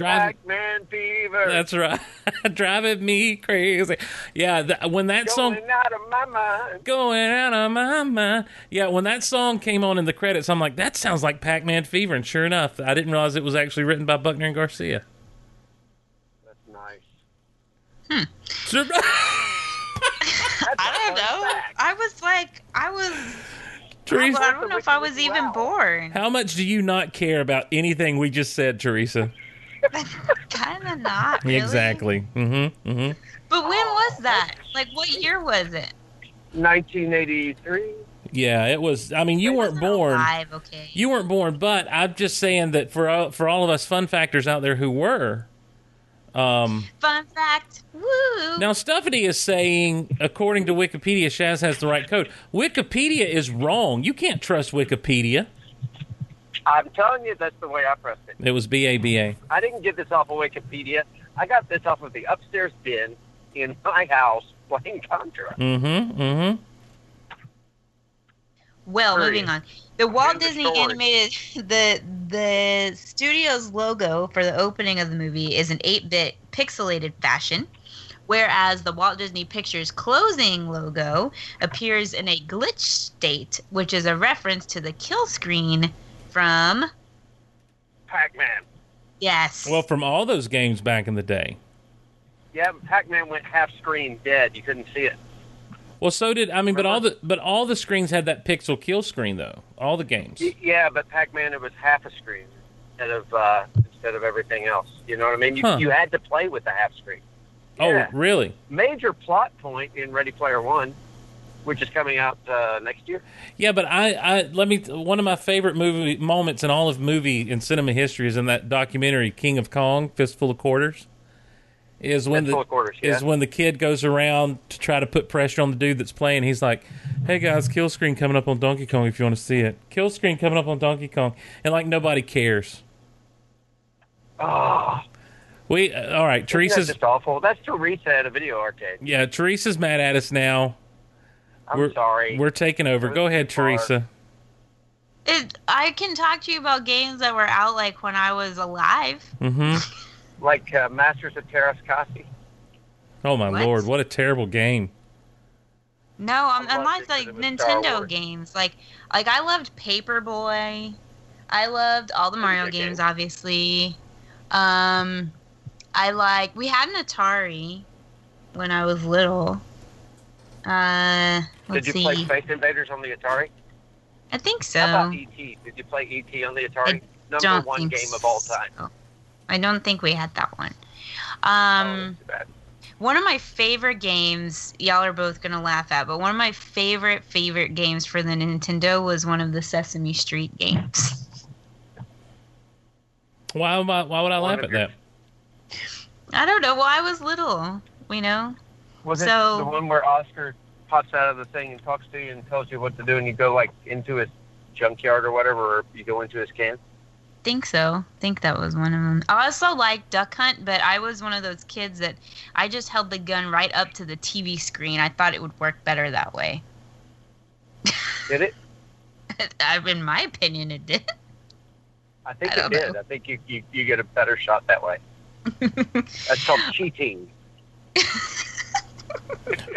[SPEAKER 10] Driving,
[SPEAKER 25] Pac-Man fever.
[SPEAKER 10] that's right. Driving me crazy. Yeah, th- when that song
[SPEAKER 25] Going out of my mind.
[SPEAKER 10] going out of my mind. Yeah, when that song came on in the credits, I'm like, that sounds like Pac-Man Fever, and sure enough, I didn't realize it was actually written by Buckner and Garcia.
[SPEAKER 25] That's nice. Hmm.
[SPEAKER 10] Sur-
[SPEAKER 11] I don't know. I was like, I was.
[SPEAKER 10] Teresa,
[SPEAKER 11] I don't know if I was even born.
[SPEAKER 10] how much do you not care about anything we just said, Teresa?
[SPEAKER 11] Kind of not. Really.
[SPEAKER 10] Exactly. Mm-hmm. Mm-hmm.
[SPEAKER 11] But when was that? Like, what year was it?
[SPEAKER 25] 1983.
[SPEAKER 10] Yeah, it was. I mean, you weren't born.
[SPEAKER 11] Alive, okay.
[SPEAKER 10] You weren't born, but I'm just saying that for all- for all of us fun factors out there who were. Um,
[SPEAKER 11] Fun fact. Woo.
[SPEAKER 10] now, Stephanie is saying, according to Wikipedia, Shaz has the right code. Wikipedia is wrong. You can't trust Wikipedia.
[SPEAKER 25] I'm telling you, that's the way I pressed it.
[SPEAKER 10] It was B A B A.
[SPEAKER 25] I didn't get this off of Wikipedia. I got this off of the upstairs bin in my house playing Contra.
[SPEAKER 10] Mm-hmm. Mm-hmm.
[SPEAKER 11] Well,
[SPEAKER 25] Hurry.
[SPEAKER 11] moving on. The Walt
[SPEAKER 25] End
[SPEAKER 11] Disney
[SPEAKER 25] story.
[SPEAKER 11] animated the the studio's logo for the opening of the movie is an 8-bit pixelated fashion, whereas the Walt Disney Pictures closing logo appears in a glitch state, which is a reference to the kill screen from
[SPEAKER 25] Pac-Man.
[SPEAKER 11] Yes.
[SPEAKER 10] Well, from all those games back in the day.
[SPEAKER 25] Yeah, Pac-Man went half screen dead. You couldn't see it.
[SPEAKER 10] Well, so did I mean, but all the but all the screens had that pixel kill screen though. All the games.
[SPEAKER 25] Yeah, but Pac-Man it was half a screen instead of uh, instead of everything else. You know what I mean? You
[SPEAKER 10] Huh.
[SPEAKER 25] you had to play with the half screen.
[SPEAKER 10] Oh, really?
[SPEAKER 25] Major plot point in Ready Player One, which is coming out uh, next year.
[SPEAKER 10] Yeah, but I, I let me. One of my favorite movie moments in all of movie and cinema history is in that documentary King of Kong, Fistful of Quarters. Is when
[SPEAKER 25] Fistful
[SPEAKER 10] the
[SPEAKER 25] of Quarters,
[SPEAKER 10] is when the kid goes around to try to put pressure on the dude that's playing. He's like, "Hey guys, kill screen coming up on Donkey Kong if you want to see it. Kill screen coming up on Donkey Kong," and like nobody cares.
[SPEAKER 25] Oh,
[SPEAKER 10] We uh, all right,
[SPEAKER 25] that's
[SPEAKER 10] Teresa's
[SPEAKER 25] just awful. That's Teresa at a video arcade.
[SPEAKER 10] yeah, Teresa's mad at us now.
[SPEAKER 25] I'm
[SPEAKER 10] we're,
[SPEAKER 25] sorry.
[SPEAKER 10] We're taking over. Go ahead, Teresa.
[SPEAKER 11] It, I can talk to you about games that were out like when I was alive.
[SPEAKER 10] Mm-hmm.
[SPEAKER 25] Like uh, Masters of Teräs Käsi.
[SPEAKER 10] Oh my
[SPEAKER 11] What?
[SPEAKER 10] lord, what a terrible game!
[SPEAKER 11] No, I'm,
[SPEAKER 25] I
[SPEAKER 11] unlike
[SPEAKER 25] loved
[SPEAKER 11] like
[SPEAKER 25] it 'cause it was Star
[SPEAKER 11] Nintendo games. Like like I loved Paperboy. I loved all the Mario
[SPEAKER 25] good
[SPEAKER 11] games, obviously. Um, I like we had an Atari when I was little. Uh, let's
[SPEAKER 25] Did you
[SPEAKER 11] see.
[SPEAKER 25] play Space Invaders on the Atari?
[SPEAKER 11] I think so.
[SPEAKER 25] How about E.T.? Did you play E.T. on the Atari? Number
[SPEAKER 11] don't
[SPEAKER 25] one
[SPEAKER 11] think
[SPEAKER 25] game of all time.
[SPEAKER 11] I don't think we had that one.
[SPEAKER 25] Oh,
[SPEAKER 11] Um,
[SPEAKER 25] Too bad.
[SPEAKER 11] one of my favorite games, y'all are both gonna laugh at, but one of my favorite favorite games for the Nintendo was one of the Sesame Street games.
[SPEAKER 10] Why am I, why would I
[SPEAKER 25] One
[SPEAKER 10] laugh at
[SPEAKER 25] your-
[SPEAKER 10] that?
[SPEAKER 11] I don't know. Well, I was little, you know.
[SPEAKER 25] Was it
[SPEAKER 11] So-
[SPEAKER 25] the one where Oscar pops out of the thing and talks to you and tells you what to do, and you go like into his junkyard or whatever, or you go into his can?
[SPEAKER 11] Think so. Think that was one of them. I also like Duck Hunt, but I was one of those kids that I just held the gun right up to the TV screen. I thought it would work better that way.
[SPEAKER 25] Did it?
[SPEAKER 11] In my opinion, it did.
[SPEAKER 25] I think
[SPEAKER 11] I
[SPEAKER 25] it did.
[SPEAKER 11] know.
[SPEAKER 25] I think you, you you get a better shot that way. That's called cheating.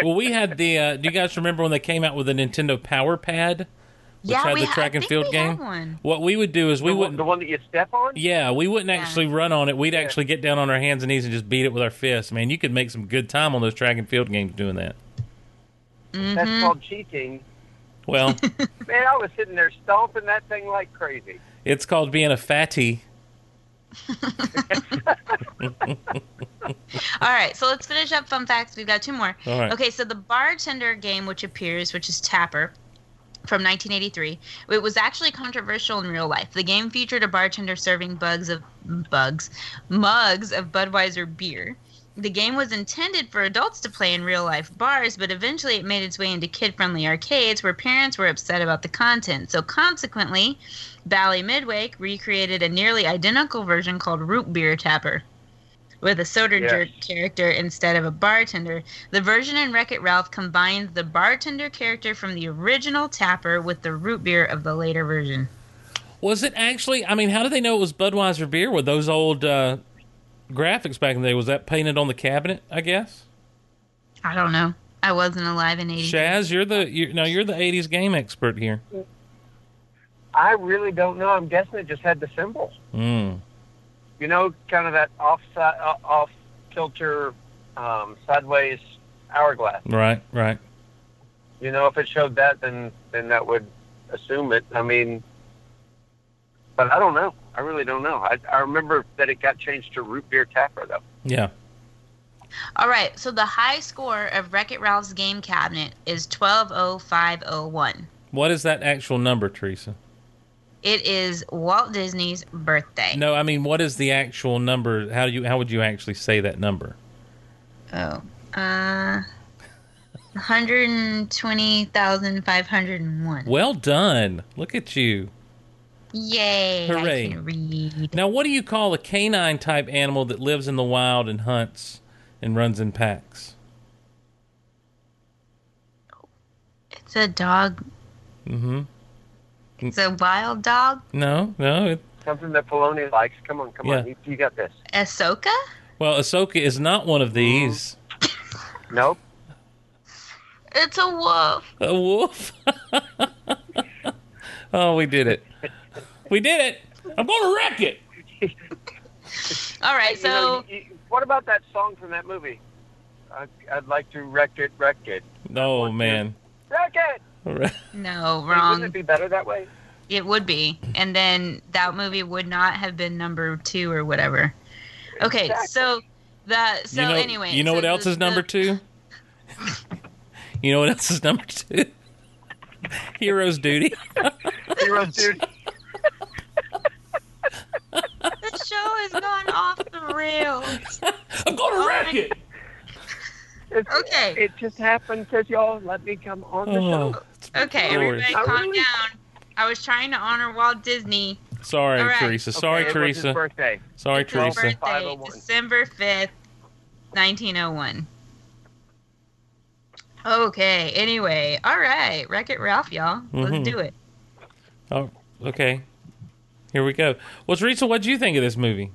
[SPEAKER 10] well, we had the. Uh, do you guys remember when they came out with the Nintendo Power Pad, which
[SPEAKER 11] yeah,
[SPEAKER 10] had
[SPEAKER 11] we
[SPEAKER 10] the
[SPEAKER 11] ha-
[SPEAKER 10] track
[SPEAKER 11] I
[SPEAKER 10] and field game?
[SPEAKER 11] One.
[SPEAKER 10] What we would do is we
[SPEAKER 25] the,
[SPEAKER 10] wouldn't.
[SPEAKER 25] the one that you step on.
[SPEAKER 10] Yeah, we wouldn't actually run on it. We'd actually get down on our hands and knees and just beat it with our fists. Man, you could make some good time on those track and field games doing that.
[SPEAKER 11] Mm-hmm.
[SPEAKER 25] That's called cheating.
[SPEAKER 10] Well,
[SPEAKER 25] Man, I was sitting there stomping that thing like crazy.
[SPEAKER 10] it's called being a fatty.
[SPEAKER 11] All right, so let's finish up fun facts. We've got two more.
[SPEAKER 10] Right.
[SPEAKER 11] Okay, so the bartender game, which appears, which is Tapper, from 1983, it was actually controversial in real life. The game featured a bartender serving bugs of bugs, mugs of Budweiser beer. The game was intended for adults to play in real life bars, but eventually it made its way into kid friendly arcades where parents were upset about the content. So, consequently, Bally Midway recreated a nearly identical version called Root Beer Tapper with a soda
[SPEAKER 25] Yes.
[SPEAKER 11] jerk character instead of a bartender. The version in Wreck It Ralph combines the bartender character from the original Tapper with the root beer of the later version.
[SPEAKER 10] Was it actually? I mean, how did they know it was Budweiser beer? with those old uh, graphics back in the day? Was that painted on the cabinet? I guess.
[SPEAKER 11] I don't know. I wasn't alive in 80.
[SPEAKER 10] Shaz, you're the you no, you're the '80s game expert here.
[SPEAKER 25] I really don't know. I'm guessing it just had the symbol.
[SPEAKER 10] Mm.
[SPEAKER 25] You know, kind of that off uh, off kilter, um, sideways hourglass.
[SPEAKER 10] Right, right.
[SPEAKER 25] You know, if it showed that, then then that would assume it. I mean, but I don't know. I really don't know. I, I remember that it got changed to root beer tapper though.
[SPEAKER 10] Yeah.
[SPEAKER 11] All right, so the high score of Wreck It Ralph's game cabinet is 120501.
[SPEAKER 10] What is that actual number, Teresa?
[SPEAKER 11] It is Walt Disney's birthday.
[SPEAKER 10] No, I mean, what is the actual number? How do you? How would you actually say that number?
[SPEAKER 11] Oh. Uh 120,501.
[SPEAKER 10] Well done. Look at you.
[SPEAKER 11] Yay.
[SPEAKER 10] Hooray. Now, what do you call a canine type animal that lives in the wild and hunts and runs in packs?
[SPEAKER 11] It's a dog.
[SPEAKER 10] Mm-hmm.
[SPEAKER 11] It's a wild dog.
[SPEAKER 10] No, no. It,
[SPEAKER 25] Something that Filoni likes. Come on, come on.
[SPEAKER 10] Yeah.
[SPEAKER 25] You, you got this.
[SPEAKER 11] Ahsoka?
[SPEAKER 10] well, Ahsoka is not one of these.
[SPEAKER 25] Nope.
[SPEAKER 11] It's a wolf.
[SPEAKER 10] A wolf. oh, we did it. We did it. I'm going to wreck it.
[SPEAKER 11] All right,
[SPEAKER 25] You know,
[SPEAKER 11] so
[SPEAKER 25] you- you- what about that song from that movie? I, I'd like to wreck it, wreck it,
[SPEAKER 10] Oh man.
[SPEAKER 25] wreck it.
[SPEAKER 11] No, wrong.
[SPEAKER 25] Wouldn't
[SPEAKER 11] wrong.
[SPEAKER 25] it be better that way?
[SPEAKER 11] It would be. And then that movie would not have been number 2 or whatever. Okay, so the so
[SPEAKER 10] you know,
[SPEAKER 11] anyway,
[SPEAKER 10] you know
[SPEAKER 11] so
[SPEAKER 10] what else
[SPEAKER 11] the-
[SPEAKER 10] is number
[SPEAKER 11] the-
[SPEAKER 10] two? you know what else is number two? Heroes duty.
[SPEAKER 25] Heroes, dude.
[SPEAKER 11] The show has gone off the rails.
[SPEAKER 10] I'm gonna oh wreck it.
[SPEAKER 11] Okay.
[SPEAKER 25] It just happened because y'all let me come on the
[SPEAKER 10] Oh,
[SPEAKER 25] show.
[SPEAKER 11] Okay,
[SPEAKER 10] glorious.
[SPEAKER 11] everybody calm
[SPEAKER 25] really.
[SPEAKER 11] down. I was trying to honor Walt Disney.
[SPEAKER 10] Sorry,
[SPEAKER 11] All right.
[SPEAKER 10] Teresa. Sorry,
[SPEAKER 25] Okay, it was his
[SPEAKER 10] Teresa.
[SPEAKER 25] birthday.
[SPEAKER 10] Sorry,
[SPEAKER 11] It's his
[SPEAKER 10] Teresa.
[SPEAKER 11] birthday, December 5th, 1901. Okay, anyway. All right. Wreck It Ralph, y'all.
[SPEAKER 10] Mhm.
[SPEAKER 11] Let's do it.
[SPEAKER 10] Oh, okay. Here we go. Well, Teresa, what do you think of this movie?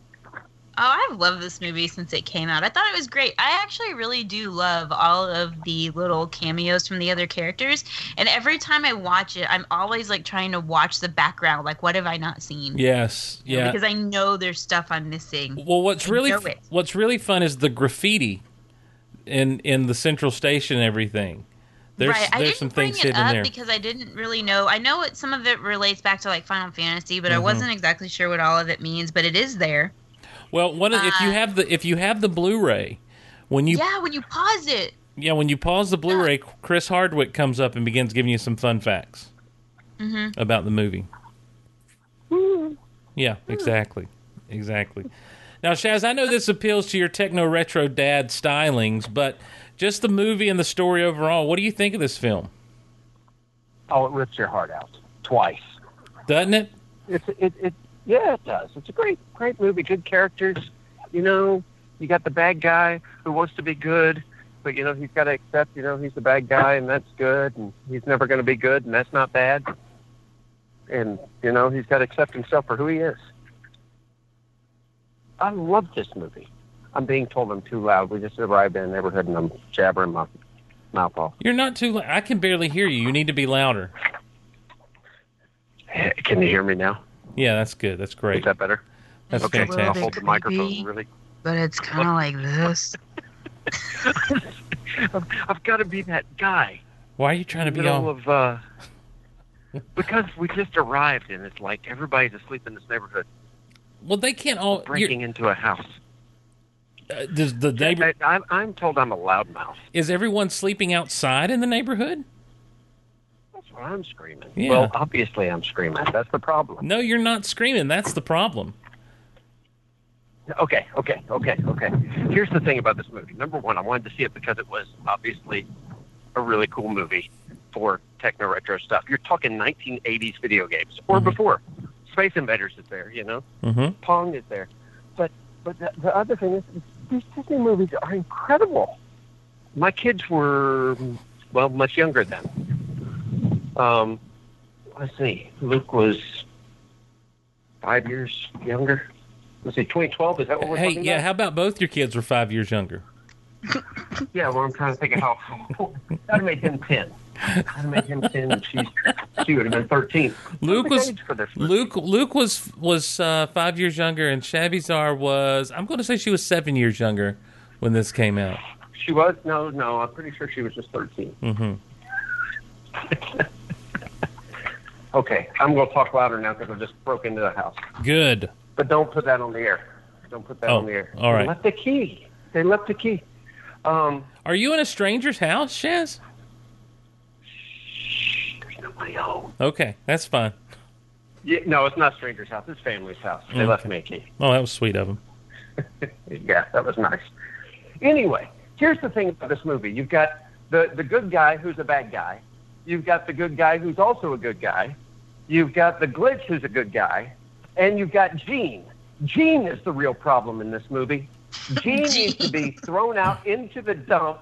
[SPEAKER 11] Oh, I've loved this movie since it came out. I thought it was great. I actually really do love all of the little cameos from the other characters. And every time I watch it, I'm always like trying to watch the background. Like, what have I not seen?
[SPEAKER 10] Yes.
[SPEAKER 11] You know,
[SPEAKER 10] Yeah.
[SPEAKER 11] Because I know there's stuff I'm missing.
[SPEAKER 10] Well, what's
[SPEAKER 11] I
[SPEAKER 10] really what's really fun is the graffiti in in the central station and everything. There's
[SPEAKER 11] right. I didn't
[SPEAKER 10] some
[SPEAKER 11] bring
[SPEAKER 10] things
[SPEAKER 11] it up
[SPEAKER 10] there.
[SPEAKER 11] because I didn't really know. I know it, some of it relates back to like Final Fantasy, but I
[SPEAKER 10] Mhm.
[SPEAKER 11] wasn't exactly sure what all of it means. But it is there.
[SPEAKER 10] Well, one of, if you
[SPEAKER 11] Uh,
[SPEAKER 10] have the if you have the Blu-ray, when you
[SPEAKER 11] yeah, when you pause it.
[SPEAKER 10] yeah when you pause the Blu-ray, Chris Hardwick comes up and begins giving you some fun facts
[SPEAKER 11] Mm-hmm.
[SPEAKER 10] about the movie. Yeah, exactly, exactly. Now, Shaz, I know this appeals to your techno retro dad stylings, but just the movie and the story overall, what do you think of this film?
[SPEAKER 25] Oh, it rips your heart out twice.
[SPEAKER 10] Doesn't it?
[SPEAKER 25] It's it, it yeah, it does. It's a great great movie. Good characters. You know, you got the bad guy who wants to be good, but you know he's got to accept. You know he's the bad guy, and that's good, and he's never going to be good, and that's not bad. And you know he's got to accept himself for who he is. I love this movie. I'm being told I'm too loud. We just arrived in a neighborhood, and I'm jabbering my mouth off.
[SPEAKER 10] You're not too. lou- I can barely hear you. You need to be louder.
[SPEAKER 25] Eh, can you hear me now?
[SPEAKER 10] Yeah, that's good. That's great.
[SPEAKER 25] Is that better?
[SPEAKER 10] That's
[SPEAKER 25] okay, I'll
[SPEAKER 10] fantastic.
[SPEAKER 25] hold the microphone really
[SPEAKER 11] But it's kind of like this.
[SPEAKER 25] I've, I've got to be that guy.
[SPEAKER 10] Why are you trying to be
[SPEAKER 25] middle
[SPEAKER 10] all?
[SPEAKER 25] of uh, because we just arrived and it's like everybody's asleep in this neighborhood,
[SPEAKER 10] Well, they can't all. you're-
[SPEAKER 25] breaking into a house.
[SPEAKER 10] Uh, does the neighbor?
[SPEAKER 25] I, I'm, I'm told I'm a loudmouth.
[SPEAKER 10] Is everyone sleeping outside in the neighborhood?
[SPEAKER 25] I'm screaming.
[SPEAKER 10] Yeah.
[SPEAKER 25] Well, obviously I'm screaming. That's the problem.
[SPEAKER 10] No, you're not screaming. That's the problem.
[SPEAKER 25] Okay, okay, okay, okay. Here's the thing about this movie. Number one, I wanted to see it because it was obviously a really cool movie for techno retro stuff. You're talking 1980s video games or before. Space Invaders is there, you know.
[SPEAKER 10] Mm-hmm.
[SPEAKER 25] Pong is there. But but the, the other thing is, is these Disney movies are incredible. My kids were well much younger then. Um, let's see. Luke was five years younger. Let's see, 2012. Is that what we're
[SPEAKER 10] Hey,
[SPEAKER 25] talking
[SPEAKER 10] yeah.
[SPEAKER 25] about?
[SPEAKER 10] How about both your kids were five years younger?
[SPEAKER 25] Yeah, well, I'm trying to think of how. That'd have made him 10. I'd have made him 10, and she's, she would have been 13.
[SPEAKER 10] Luke was
[SPEAKER 25] age for this.
[SPEAKER 10] Luke. Luke was was uh, five years younger, and Shabizar was. I'm going to say she was seven years younger when this came out.
[SPEAKER 25] She was? No, no, I'm pretty sure she was just 13.
[SPEAKER 10] Mm-hmm.
[SPEAKER 25] Okay, I'm going to talk louder now because I just broke into the house.
[SPEAKER 10] Good.
[SPEAKER 25] But don't put that on the air. Don't put that
[SPEAKER 10] Oh,
[SPEAKER 25] on the air.
[SPEAKER 10] all right.
[SPEAKER 25] They left the key. They left the key. Um,
[SPEAKER 10] Are you in a stranger's house, Shaz?
[SPEAKER 25] there's nobody home.
[SPEAKER 10] Okay, that's fine.
[SPEAKER 25] Yeah, no, it's not stranger's house. It's family's house. They
[SPEAKER 10] Okay.
[SPEAKER 25] left me a key.
[SPEAKER 10] Oh, that was sweet of them.
[SPEAKER 25] yeah, that was nice. Anyway, here's the thing about this movie. You've got the, the good guy who's a bad guy. You've got the good guy who's also a good guy. You've got the glitch who's a good guy. And you've got Gene. Gene is the real problem in this movie. Gene needs to be thrown out into the dump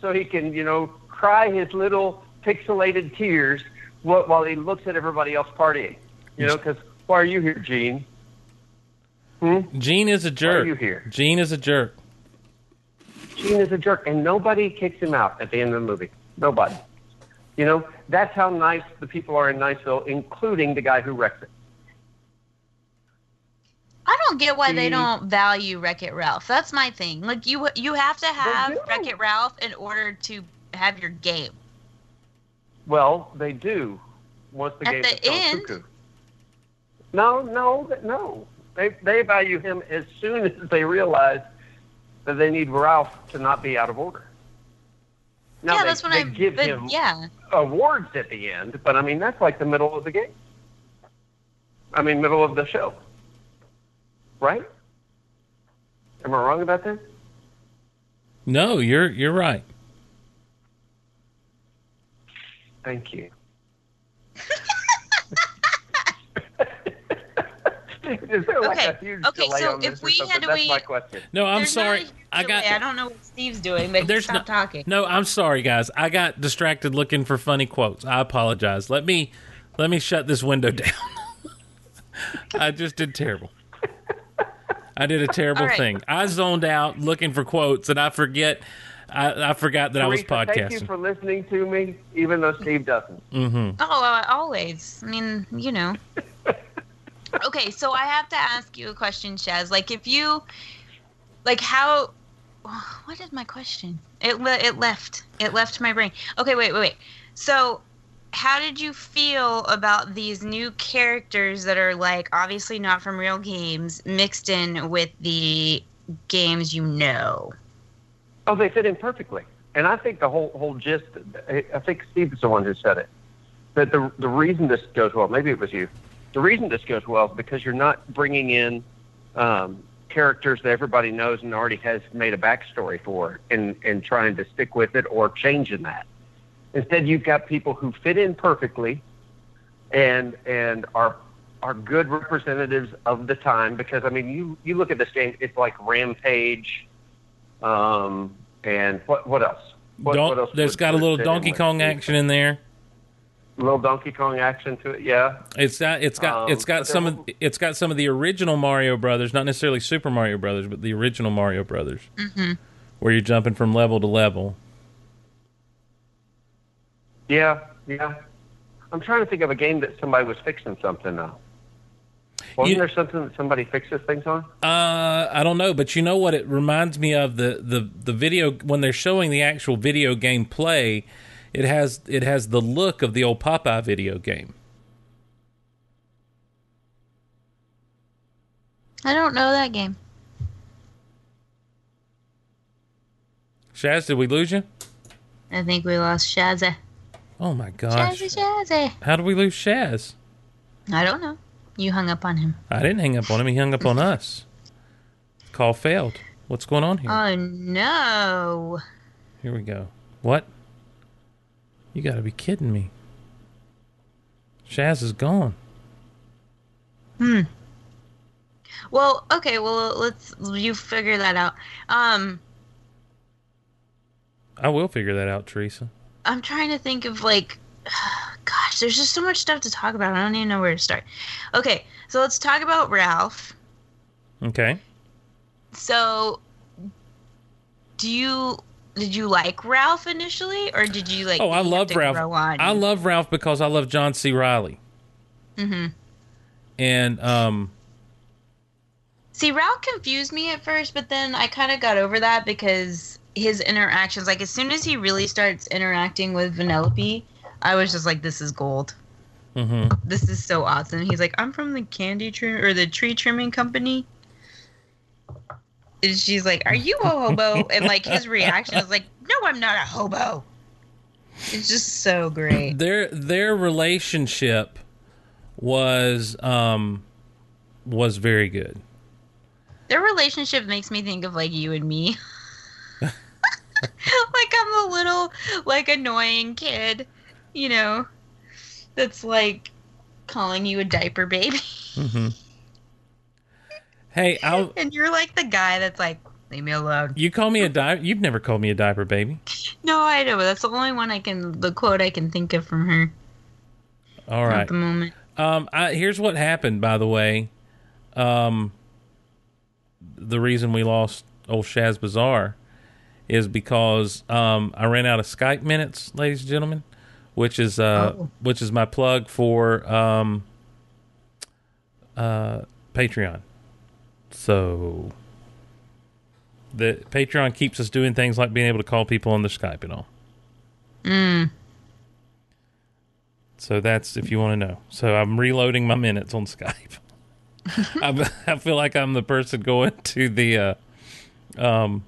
[SPEAKER 25] so he can, you know, cry his little pixelated tears while he looks at everybody else partying. You know, because why are you here, Gene? Hmm?
[SPEAKER 10] Gene is a jerk.
[SPEAKER 25] Why are you here?
[SPEAKER 10] Gene is a jerk.
[SPEAKER 25] Gene is a jerk, and nobody kicks him out at the end of the movie. Nobody. You know, that's how nice the people are in Niceville, including the guy who wrecks it.
[SPEAKER 11] I don't get why they don't value Wreck It Ralph. That's my thing. Like you, you have to have. Wreck It Ralph in order to have your game.
[SPEAKER 25] Well, they do once the
[SPEAKER 11] At
[SPEAKER 25] game
[SPEAKER 11] the end?
[SPEAKER 25] cuckoo. No, no, no. They they value him as soon as they realize that they need Ralph to not be out of order. Now
[SPEAKER 11] yeah,
[SPEAKER 25] they,
[SPEAKER 11] that's what I.
[SPEAKER 25] give
[SPEAKER 11] but
[SPEAKER 25] him
[SPEAKER 11] yeah,
[SPEAKER 25] awards at the end, but I mean that's like the middle of the game. I mean, middle of the show, right? Am I wrong about that?
[SPEAKER 10] No, you're you're right.
[SPEAKER 25] Thank you. Is there like
[SPEAKER 11] Okay,
[SPEAKER 25] a huge
[SPEAKER 11] okay,
[SPEAKER 25] delay
[SPEAKER 11] so
[SPEAKER 25] on
[SPEAKER 11] if
[SPEAKER 25] this or
[SPEAKER 11] we
[SPEAKER 25] something?
[SPEAKER 11] had to
[SPEAKER 25] That's
[SPEAKER 11] wait-
[SPEAKER 25] my question.
[SPEAKER 10] No, I'm
[SPEAKER 11] There's
[SPEAKER 10] sorry. I got.
[SPEAKER 11] delay. I don't know what Steve's doing, but
[SPEAKER 10] There's
[SPEAKER 11] stop
[SPEAKER 10] no-
[SPEAKER 11] talking.
[SPEAKER 10] No, I'm sorry, guys. I got distracted looking for funny quotes. I apologize. Let me let me shut this window down. I just did terrible. I did a terrible
[SPEAKER 11] All right.
[SPEAKER 10] thing. I zoned out looking for quotes, and I forget. I, I forgot that I was
[SPEAKER 25] podcasting. Thank you for listening to me, even though Steve doesn't.
[SPEAKER 10] mm-hmm.
[SPEAKER 11] Oh, uh, always. I mean, you know. okay, so I have to ask you a question, Shaz. Like, if you, like, how? What is my question? It it left. It left my brain. Okay, wait, wait, wait. So, how did you feel about these new characters that are like obviously not from real games mixed in with the games you know?
[SPEAKER 25] Oh, they fit in perfectly. And I think the whole whole gist. I I think Steve is the one who said it. That the the reason this goes well, maybe it was you. The reason this goes well is because you're not bringing in um, characters that everybody knows and already has made a backstory for, and and trying to stick with it or changing that. Instead, you've got people who fit in perfectly, and and are are good representatives of the time. Because I mean, you you look at this game, it's like Rampage, um, and what what else? What,
[SPEAKER 10] Don-
[SPEAKER 25] what else
[SPEAKER 10] there's got a little Donkey Kong action in there.
[SPEAKER 25] Little Donkey Kong action to it. Yeah,
[SPEAKER 10] It's got it's got
[SPEAKER 25] Um,
[SPEAKER 10] it's got some of it's got some of the original Mario Brothers, not necessarily Super Mario Brothers, but the original Mario Brothers,
[SPEAKER 11] Mm-hmm.
[SPEAKER 10] where you're jumping from level to level.
[SPEAKER 25] yeah, yeah. I'm trying to think of a game that somebody was fixing something now. Wasn't
[SPEAKER 10] You-
[SPEAKER 25] there something that somebody fixes things on?
[SPEAKER 10] Uh, I don't know, but you know what? It reminds me of the, the, the video when they're showing the actual video game play. It has it has the look of the old Popeye video game.
[SPEAKER 11] I don't know that game.
[SPEAKER 10] Shaz, did we lose you?
[SPEAKER 11] I think we lost Shazza.
[SPEAKER 10] Oh my gosh!
[SPEAKER 11] Shazzy, Shazzy.
[SPEAKER 10] How did we lose Shaz?
[SPEAKER 11] I don't know. You hung up on him.
[SPEAKER 10] I didn't hang up on him. He hung up on us. Call failed. What's going on here?
[SPEAKER 11] Oh no.
[SPEAKER 10] Here we go. What? You got to be kidding me. Shaz is gone.
[SPEAKER 11] Hmm. Well, okay. Well, let's you figure that out. Um,
[SPEAKER 10] I will figure that out, Teresa.
[SPEAKER 11] I'm trying to think of like, gosh, there's just so much stuff to talk about. I don't even know where to start. Okay, so let's talk about Ralph.
[SPEAKER 10] Okay.
[SPEAKER 11] So, do you did you like Ralph initially, or did you like?
[SPEAKER 10] oh, I
[SPEAKER 11] did you have
[SPEAKER 10] love Ralph. I love Ralph because I love John C. Reilly.
[SPEAKER 11] Mm-hmm.
[SPEAKER 10] And um
[SPEAKER 11] See, Ralph confused me at first, but then I kind of got over that because his interactions, like as soon as he really starts interacting with Vanellope, I was just like, this is gold.
[SPEAKER 10] Mm-hmm.
[SPEAKER 11] This is so awesome. He's like, I'm from the candy trim or the tree trimming company. And she's like, Are you a hobo? And like his reaction is like, No, I'm not a hobo. It's just so great.
[SPEAKER 10] Their their relationship was um was very good.
[SPEAKER 11] Their relationship makes me think of like you and me. like I'm the little like annoying kid, you know, that's like calling you a diaper baby.
[SPEAKER 10] Mm-hmm. Hey, I'll,
[SPEAKER 11] and you're like the guy that's like, leave me alone.
[SPEAKER 10] you call me a diaper. You've never called me a diaper baby.
[SPEAKER 11] No, I know, but that's the only one I can the quote I can think of from her
[SPEAKER 10] All right.
[SPEAKER 11] at the moment.
[SPEAKER 10] Um, I, here's what happened, by the way. Um, the reason we lost old Shazbazzar is because um, I ran out of Skype minutes, ladies and gentlemen, which is uh,
[SPEAKER 11] Oh.
[SPEAKER 10] which is my plug for um, uh, Patreon. So the Patreon keeps us doing things like being able to call people on the Skype and all.
[SPEAKER 11] Mm.
[SPEAKER 10] So that's if you want to know. So I'm reloading my minutes on Skype. I, I feel like I'm the person going to the uh, um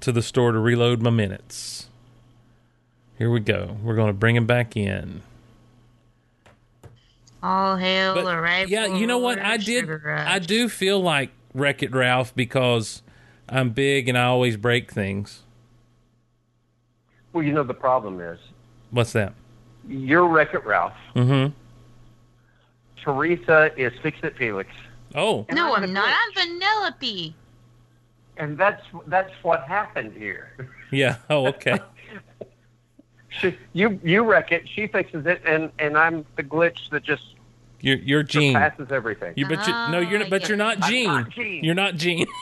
[SPEAKER 10] to the store to reload my minutes. Here we go. We're going to bring him back in.
[SPEAKER 11] All hail
[SPEAKER 10] But,
[SPEAKER 11] the right.
[SPEAKER 10] Yeah, you know what? I did. I do feel like Wreck It Ralph because I'm big and I always break things.
[SPEAKER 25] Well, you know the problem is
[SPEAKER 10] What's that?
[SPEAKER 25] you're Wreck It Ralph.
[SPEAKER 10] Mm-hmm.
[SPEAKER 25] Teresa is Fix It Felix,
[SPEAKER 11] Oh.
[SPEAKER 25] No, I'm
[SPEAKER 11] I'm
[SPEAKER 25] the
[SPEAKER 11] not. I'm Vanellope.
[SPEAKER 25] and that's that's what happened here.
[SPEAKER 10] Yeah. Oh, okay.
[SPEAKER 25] She, you you wreck it, she fixes it, and and I'm the glitch that just
[SPEAKER 10] You're you're Gene.
[SPEAKER 25] surpasses everything.
[SPEAKER 10] You but you no you're not, but you're not
[SPEAKER 25] I'm
[SPEAKER 10] Gene.
[SPEAKER 25] not Gene.
[SPEAKER 10] You're not Gene.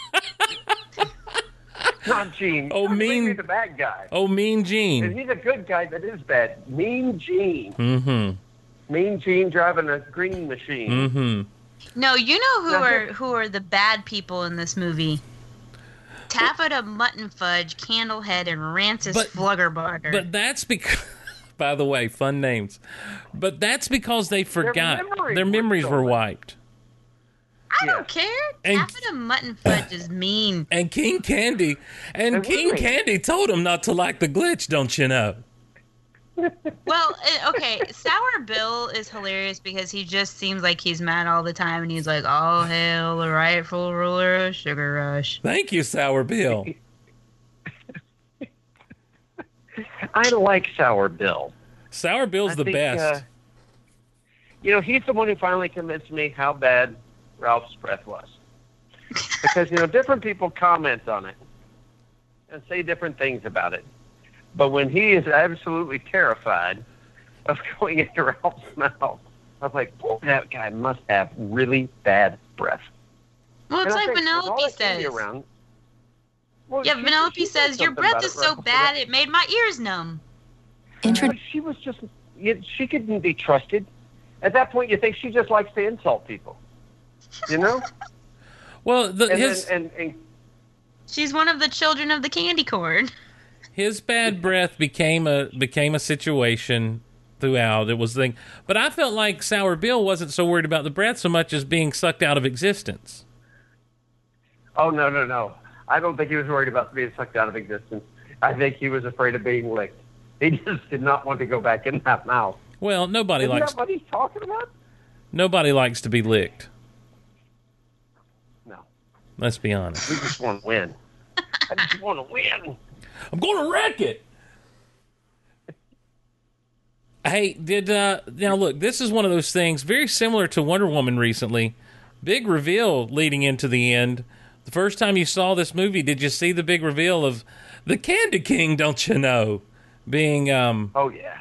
[SPEAKER 25] Not Gene.
[SPEAKER 10] Oh,
[SPEAKER 25] Don't make
[SPEAKER 10] mean-
[SPEAKER 25] the bad guy.
[SPEAKER 10] oh, mean
[SPEAKER 25] And
[SPEAKER 10] Gene.
[SPEAKER 25] he's a good guy that is bad. Mean Gene.
[SPEAKER 10] Mm-hmm.
[SPEAKER 25] Mean Gene driving a green machine.
[SPEAKER 10] Mm-hmm.
[SPEAKER 11] No, you know who
[SPEAKER 25] Now,
[SPEAKER 11] are who are the bad people in this movie? Taffyta Muttonfudge, Candlehead, and Rancis
[SPEAKER 10] But-
[SPEAKER 11] Fluggerbarger.
[SPEAKER 10] But that's because. By the way, fun names. But that's because they forgot
[SPEAKER 11] memories
[SPEAKER 10] their memories were
[SPEAKER 11] stolen.
[SPEAKER 10] wiped.
[SPEAKER 11] I don't care.
[SPEAKER 10] And-
[SPEAKER 11] Taffyta Muttonfudge is mean.
[SPEAKER 10] And King Candy and King
[SPEAKER 11] really?
[SPEAKER 10] Candy told him not to like the glitch, don't you know?
[SPEAKER 11] Well, okay, Sour Bill is hilarious because he just seems like he's mad all the time, and he's like, "All hail the rightful ruler of Sugar Rush."
[SPEAKER 10] Thank you, Sour Bill.
[SPEAKER 25] I like Sour Bill.
[SPEAKER 10] Sour Bill's
[SPEAKER 25] I
[SPEAKER 10] the
[SPEAKER 25] think,
[SPEAKER 10] best.
[SPEAKER 25] uh, you know, he's the one who finally convinced me how bad Ralph's breath was. Because, you know, different people comment on it and say different things about it. But when he is absolutely terrified of going into Ralph's mouth, I was like, boy, that guy must have really bad breath.
[SPEAKER 11] Well, it's like
[SPEAKER 25] think with all
[SPEAKER 11] Vanellope says.
[SPEAKER 25] Around, well,
[SPEAKER 11] yeah,
[SPEAKER 25] she-
[SPEAKER 11] Vanellope
[SPEAKER 25] she
[SPEAKER 11] says your breath is so bad it made my ears numb.
[SPEAKER 25] But she was just, she couldn't be trusted. At that point, you think she just likes to insult people. You know?
[SPEAKER 10] well, the,
[SPEAKER 25] and,
[SPEAKER 10] his
[SPEAKER 25] then, and, and
[SPEAKER 11] She's one of the children of the candy corn.
[SPEAKER 10] his bad breath became a became a situation throughout. It was the thing, but I felt like Sour Bill wasn't so worried about the breath so much as being sucked out of existence.
[SPEAKER 25] oh, no, no, no. I don't think he was worried about being sucked out of existence. I think he was afraid of being licked. He just did not want to go back in that mouth.
[SPEAKER 10] Well, nobody
[SPEAKER 25] Isn't
[SPEAKER 10] likes
[SPEAKER 25] that what he's talking about?
[SPEAKER 10] nobody likes to be licked.
[SPEAKER 25] No.
[SPEAKER 10] Let's be honest.
[SPEAKER 25] We just want to win. I just want to win.
[SPEAKER 10] I'm going to wreck it. Hey, did uh now look, this is one of those things very similar to Wonder Woman recently. Big reveal leading into the end. The first time you saw this movie, did you see the big reveal of the Candy King, don't you know? Being um
[SPEAKER 25] Oh, yeah.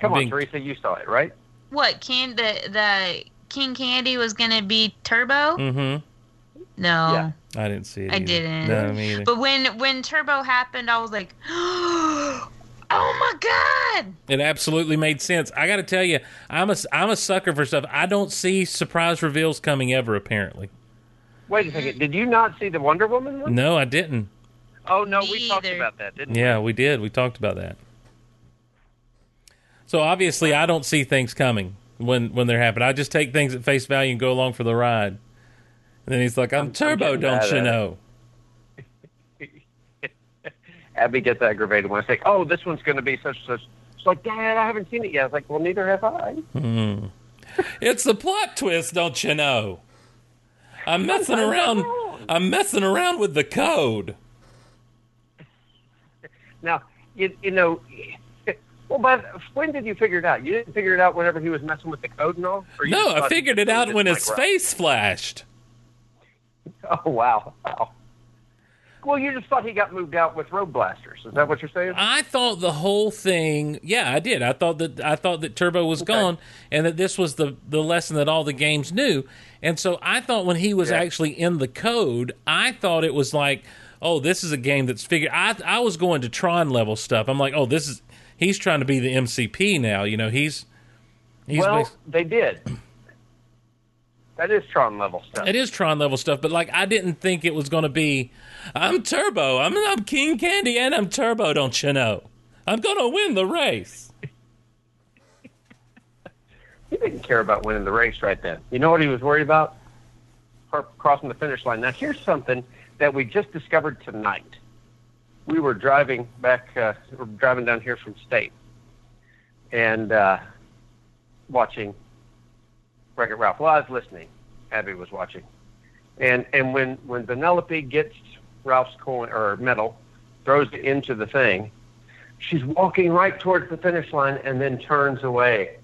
[SPEAKER 25] Come
[SPEAKER 10] Being-
[SPEAKER 25] on, Teresa, you saw it, right?
[SPEAKER 11] What can the the King Candy was gonna be Turbo?
[SPEAKER 10] mhm.
[SPEAKER 11] No,
[SPEAKER 10] I didn't see it.
[SPEAKER 11] I
[SPEAKER 10] either.
[SPEAKER 11] didn't.
[SPEAKER 10] No, me either.
[SPEAKER 11] But when when Turbo happened, I was like, "Oh my god!"
[SPEAKER 10] It absolutely made sense. I got to tell you, I'm a I'm a sucker for stuff. I don't see surprise reveals coming ever. Apparently,
[SPEAKER 25] Wait a second. Did you not see the Wonder Woman one?
[SPEAKER 10] no, I didn't.
[SPEAKER 25] Oh, no, we talked about that, didn't we?
[SPEAKER 10] Yeah, we did. We talked about that. So obviously, I don't see things coming. when when they're happening. I just take things at face value and go along for the ride. And then he's like, "I'm, Turbo,
[SPEAKER 25] getting
[SPEAKER 10] don't you know?"
[SPEAKER 25] Abby gets aggravated when I say, "Oh, this one's going to be such and such." She's like, "Dad, I haven't seen it yet." I was like, "Well, neither have I."
[SPEAKER 10] Hmm. it's a plot twist, don't you know? I'm messing around. I'm messing around with the code.
[SPEAKER 25] Now, you, you know, well, but when did you figure it out? You didn't figure it out whenever he was messing with the code and all?
[SPEAKER 10] No, I figured it out when his face flashed.
[SPEAKER 25] Oh wow! wow. Well, you just thought he got moved out with RoadBlasters. Is that what you're saying?
[SPEAKER 10] I thought the whole thing. Yeah, I did. I thought that I thought that Turbo was gone, and that this was the the lesson that all the games knew. And so I thought when he was actually in the code, I thought it was like, oh, this is a game that's figured. I I was going to Tron level stuff. I'm like, oh, this is he's trying to be the MCP now. You know, he's he's
[SPEAKER 25] well,
[SPEAKER 10] bas-
[SPEAKER 25] they did. That is Tron level stuff.
[SPEAKER 10] It is Tron level stuff, but like I didn't think it was going to be. I'm Turbo. I'm I'm King Candy, and I'm Turbo. Don't you know? I'm going to win the race.
[SPEAKER 25] He didn't care about winning the race right then. You know what he was worried about? Crossing the finish line. Now, here's something that we just discovered tonight. We were driving back, uh, we were driving down here from State, and uh, watching Wreck It Ralph. Well, I was listening. Abby was watching, and and when when Penelope gets Ralph's coin or medal, throws it into the thing, she's walking right towards the finish line and then turns away.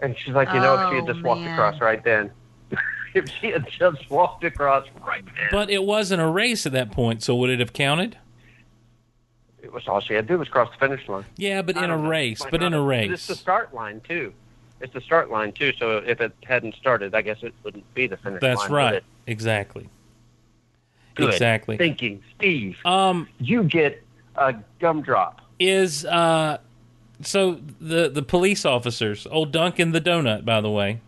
[SPEAKER 25] And she's like, you know, if she had
[SPEAKER 10] Oh,
[SPEAKER 25] just walked across right then, if she had just walked across right then,
[SPEAKER 10] But it wasn't a race at that point, so would it have counted?
[SPEAKER 25] it was all she had to do was cross the finish line.
[SPEAKER 10] Yeah, but
[SPEAKER 25] I
[SPEAKER 10] in a
[SPEAKER 25] know.
[SPEAKER 10] race. But in a
[SPEAKER 25] have-
[SPEAKER 10] race.
[SPEAKER 25] It's the start line too. It's the start line too. So if it hadn't started, I guess it wouldn't be the finish
[SPEAKER 10] That's
[SPEAKER 25] line. would
[SPEAKER 10] right. Exactly.
[SPEAKER 25] Good
[SPEAKER 10] Exactly.
[SPEAKER 25] Thinking, Steve.
[SPEAKER 10] Um,
[SPEAKER 25] you get a gumdrop.
[SPEAKER 10] Is uh, so the the police officers, old Duncan the Donut, by the way,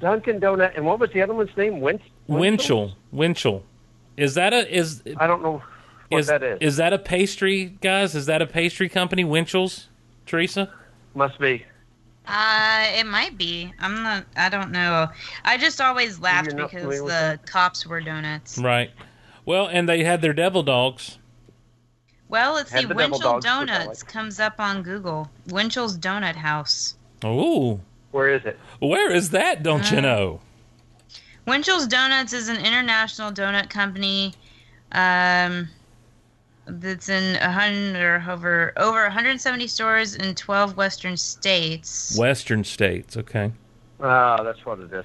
[SPEAKER 25] Dunkin' Donut, and what was the other one's name? Win-
[SPEAKER 10] Winchell, Winchell, is that a is?
[SPEAKER 25] I don't know what
[SPEAKER 10] is,
[SPEAKER 25] that is.
[SPEAKER 10] Is that a pastry, guys? Is that a pastry company? Winchell's, Teresa?
[SPEAKER 25] Must be.
[SPEAKER 11] Uh, it might be. I'm not. I don't know. I just always laughed because the cops were donuts.
[SPEAKER 10] Right. Well, and they had their devil dogs.
[SPEAKER 11] Well, let's
[SPEAKER 10] Had
[SPEAKER 11] see.
[SPEAKER 10] the devil
[SPEAKER 11] Winchell
[SPEAKER 10] dogs, which I
[SPEAKER 11] Donuts comes up on Google. Winchell's Donut House.
[SPEAKER 10] Ooh.
[SPEAKER 25] Where is it?
[SPEAKER 10] Where is that? Don't
[SPEAKER 11] Uh,
[SPEAKER 10] you know?
[SPEAKER 11] Winchell's Donuts is an international donut company. Um, that's in a hundred over over 170 stores in 12 western states.
[SPEAKER 10] Western states. Okay.
[SPEAKER 25] Ah, that's what it is.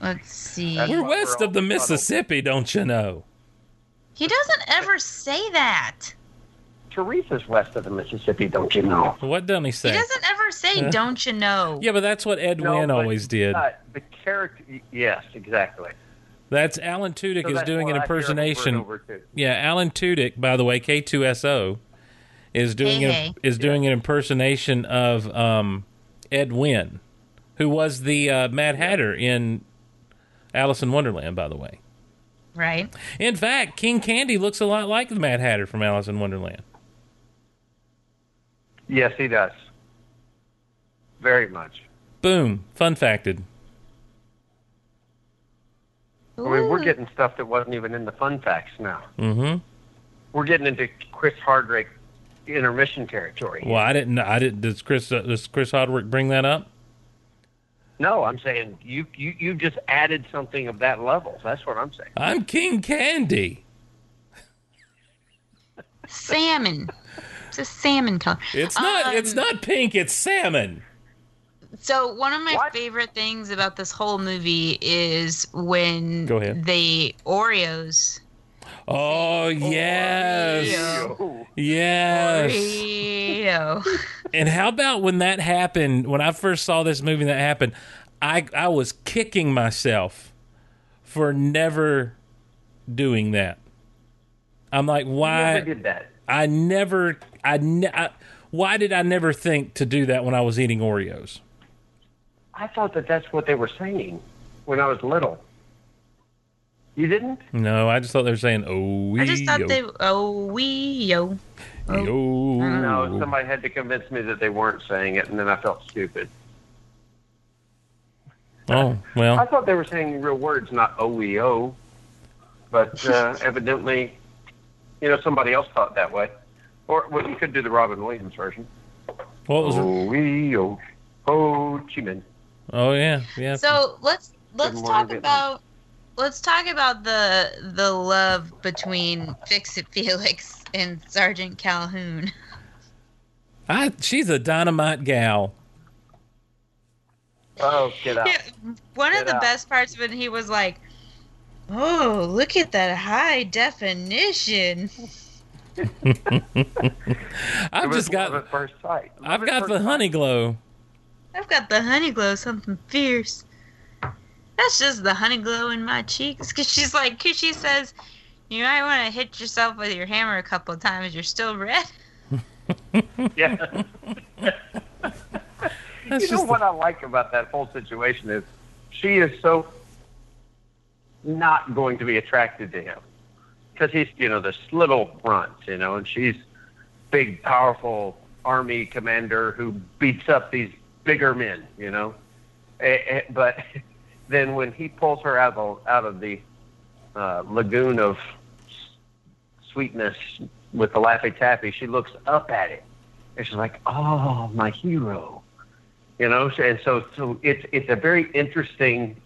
[SPEAKER 11] Let's see.
[SPEAKER 10] We're west of the Mississippi, don't you know?
[SPEAKER 11] He doesn't ever say that.
[SPEAKER 25] Teresa's west of the Mississippi, don't you know?
[SPEAKER 10] What doesn't he say?
[SPEAKER 11] He doesn't ever say, "Don't you know?"
[SPEAKER 10] Yeah, but that's what Ed
[SPEAKER 25] No,
[SPEAKER 10] Wynn always did.
[SPEAKER 25] Uh, the character, yes, exactly.
[SPEAKER 10] That's Alan Tudyk
[SPEAKER 25] So
[SPEAKER 10] is doing an
[SPEAKER 25] I over
[SPEAKER 10] impersonation.
[SPEAKER 25] over.
[SPEAKER 10] Yeah, Alan Tudyk, by the way, K2SO, is doing
[SPEAKER 11] Hey,
[SPEAKER 10] an,
[SPEAKER 11] hey.
[SPEAKER 10] is doing an impersonation of um, Ed Wynn, who was the uh, Mad Hatter in Alice in Wonderland, by the way.
[SPEAKER 11] Right.
[SPEAKER 10] In fact, King Candy looks a lot like the Mad Hatter from Alice in Wonderland.
[SPEAKER 25] Yes, he does. Very much.
[SPEAKER 10] Boom, fun facted.
[SPEAKER 25] I mean, we're getting stuff that wasn't even in the fun facts now.
[SPEAKER 10] Mm-hmm.
[SPEAKER 25] We're getting into Chris Hardwick intermission territory.
[SPEAKER 10] Well, I didn't. I didn't. Does Chris uh, does Chris Hardwick bring that up?
[SPEAKER 25] No, I'm saying you, you you just added something of that level. That's what I'm saying.
[SPEAKER 10] I'm King Candy.
[SPEAKER 11] Salmon. It's a salmon color.
[SPEAKER 10] It's not. it's
[SPEAKER 11] Um,
[SPEAKER 10] not pink. It's salmon.
[SPEAKER 11] So one of my favorite things about this whole movie is when
[SPEAKER 10] Go ahead.
[SPEAKER 11] they Oreos.
[SPEAKER 10] Oh yes, yes.
[SPEAKER 11] Oreo.
[SPEAKER 10] And how about when that happened? When I first saw this movie, that happened. I I was kicking myself for never doing that. I'm like, why?
[SPEAKER 25] never did that.
[SPEAKER 10] I never. I, ne- I why did I never think to do that when I was eating Oreos?
[SPEAKER 25] I thought that that's what they were saying when I was little. You didn't?
[SPEAKER 10] No, I just thought they were saying, "Oh,
[SPEAKER 11] I just thought they oh we yo.
[SPEAKER 10] Yo.
[SPEAKER 25] No, somebody had to convince me that they weren't saying it, and then I felt stupid.
[SPEAKER 10] Oh well.
[SPEAKER 25] I thought they were saying real words, not OEO. But uh, evidently, you know, somebody else thought that way. Or well, you could do the Robin Williams version.
[SPEAKER 10] What was it?
[SPEAKER 25] OEO, Ho Chi Minh.
[SPEAKER 10] Oh yeah, yeah.
[SPEAKER 11] So let's let's talk
[SPEAKER 25] morning,
[SPEAKER 11] about let's talk about the the love between Fix It Felix and Sergeant Calhoun.
[SPEAKER 10] I she's a dynamite gal.
[SPEAKER 25] Oh, get out.
[SPEAKER 11] Yeah, One of the
[SPEAKER 25] out.
[SPEAKER 11] best parts when he was like, "Oh, look at that high definition."
[SPEAKER 10] I've just got
[SPEAKER 25] love at first sight.
[SPEAKER 10] I've
[SPEAKER 25] at
[SPEAKER 10] got
[SPEAKER 25] first
[SPEAKER 10] the
[SPEAKER 25] sight.
[SPEAKER 10] honey glow.
[SPEAKER 11] I've got the honey glow, something fierce. That's just the honey glow in my cheeks. Cause she's like, cause she says, you might want to hit yourself with your hammer a couple of times. You're still red.
[SPEAKER 25] Yeah.
[SPEAKER 10] That's
[SPEAKER 25] you know
[SPEAKER 10] just
[SPEAKER 25] what I like about that whole situation is she is so not going to be attracted to him because he's you know this little runt, you know, and she's big, powerful army commander who beats up these bigger men, you know. But then when he pulls her out of out of the uh, lagoon of sweetness with the Laffy Taffy, she looks up at it and she's like, "Oh, my hero." You know, and so so it's it's a very interesting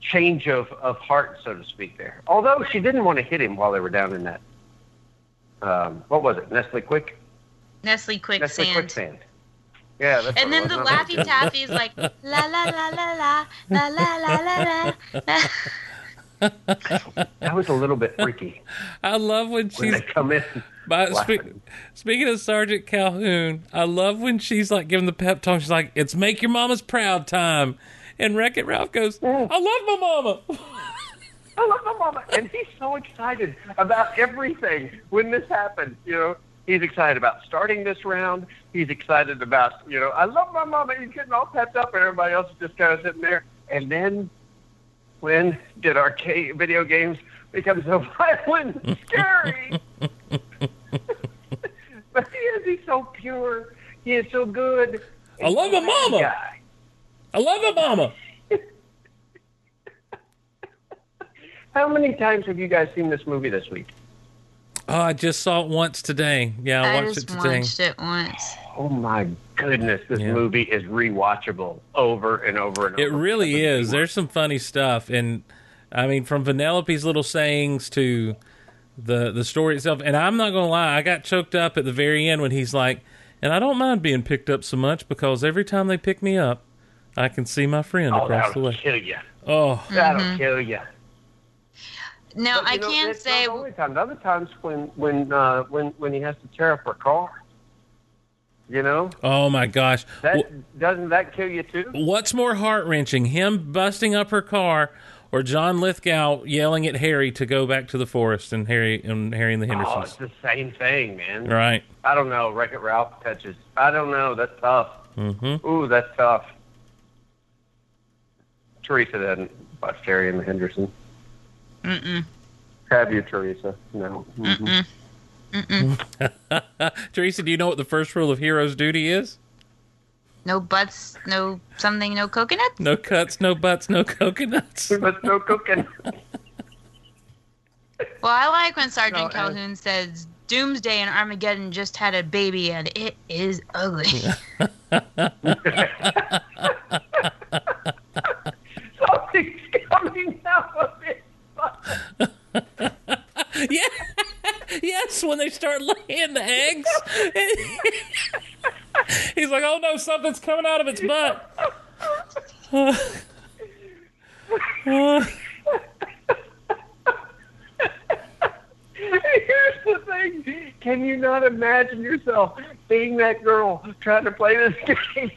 [SPEAKER 25] change of of heart, so to speak. There, although she didn't want to hit him while they were down in that. Um, what was it? Nestle Quick.
[SPEAKER 11] Nestle
[SPEAKER 25] Nestle
[SPEAKER 11] Quicksand.
[SPEAKER 25] Quicksand. Yeah, that's
[SPEAKER 11] And then the
[SPEAKER 25] was. Not
[SPEAKER 11] Laffy Taffy is like, la la la la la, la la la la la.
[SPEAKER 25] That was a little bit freaky.
[SPEAKER 10] I love when
[SPEAKER 25] when
[SPEAKER 10] she's
[SPEAKER 25] they come in.
[SPEAKER 10] But spe- speaking of Sergeant Calhoun, I love when she's like giving the pep talk. She's like, "It's make your mama's proud time," and Wreck It Ralph goes, "I love my mama."
[SPEAKER 25] I love my mama, and he's so excited about everything when this happens. You know, he's excited about starting this round. He's excited about, you know, I love my mama. He's getting all pepped up, and everybody else is just kind of sitting there. And then, when did arcade video games become so violent and scary? but he is. He's so pure. He is so good.
[SPEAKER 10] I love my mama.
[SPEAKER 25] Guy.
[SPEAKER 10] I love my mama.
[SPEAKER 25] How many times have you guys seen this movie this week?
[SPEAKER 10] Oh, I just saw it once today. Yeah, I,
[SPEAKER 11] I
[SPEAKER 10] watched
[SPEAKER 11] just
[SPEAKER 10] it today.
[SPEAKER 11] watched it once.
[SPEAKER 25] Oh my goodness, this
[SPEAKER 10] Yeah.
[SPEAKER 25] movie is rewatchable over and over and over.
[SPEAKER 10] It really is. There's some funny stuff, and I mean, from Vanellope's little sayings to the the story itself. And I'm not gonna lie, I got choked up at the very end when he's like, "And I don't mind being picked up so much because every time they pick me up, I can see my friend
[SPEAKER 25] Oh,
[SPEAKER 10] across the
[SPEAKER 25] that'll
[SPEAKER 10] way."
[SPEAKER 25] kill you.
[SPEAKER 10] Oh,
[SPEAKER 25] That'll
[SPEAKER 11] Mhm.
[SPEAKER 25] kill you.
[SPEAKER 11] Now
[SPEAKER 25] But,
[SPEAKER 11] I
[SPEAKER 25] know,
[SPEAKER 11] can't say.
[SPEAKER 25] Not the only time. Other times when when uh, when when he has to tear up her car. You know
[SPEAKER 10] oh my gosh!
[SPEAKER 25] that
[SPEAKER 10] Wh-
[SPEAKER 25] doesn't that kill you too?
[SPEAKER 10] What's more heart wrenching, him busting up her car, or John Lithgow yelling at Harry to go back to the forest and Harry and Harry and the Hendersons?
[SPEAKER 25] Oh,
[SPEAKER 10] Hendersons?
[SPEAKER 25] it's the same thing, man.
[SPEAKER 10] right.
[SPEAKER 25] I don't know. Wreck It Ralph touches. I don't know. That's tough.
[SPEAKER 10] Mm-hmm.
[SPEAKER 25] Ooh, that's tough. Teresa doesn't watch Terry and the Henderson.
[SPEAKER 11] Mm-mm.
[SPEAKER 25] Have you, Teresa? No. Mhm.
[SPEAKER 11] Mm-mm. Mm-mm.
[SPEAKER 10] Teresa, do you know what the first rule of hero's duty is?
[SPEAKER 11] No butts, no something, no coconut.
[SPEAKER 10] No cuts, no butts, no coconuts.
[SPEAKER 25] But no cooking.
[SPEAKER 11] Well, I like when Sergeant
[SPEAKER 25] No, and-
[SPEAKER 11] Calhoun says Doomsday and Armageddon just had a baby and it is ugly.
[SPEAKER 25] Something's coming out of it.
[SPEAKER 10] yeah. yes, when they start laying the eggs. He's like, oh no, something's coming out of its butt. Uh,
[SPEAKER 25] Here's the thing. Can you not imagine yourself being that girl trying to play this game?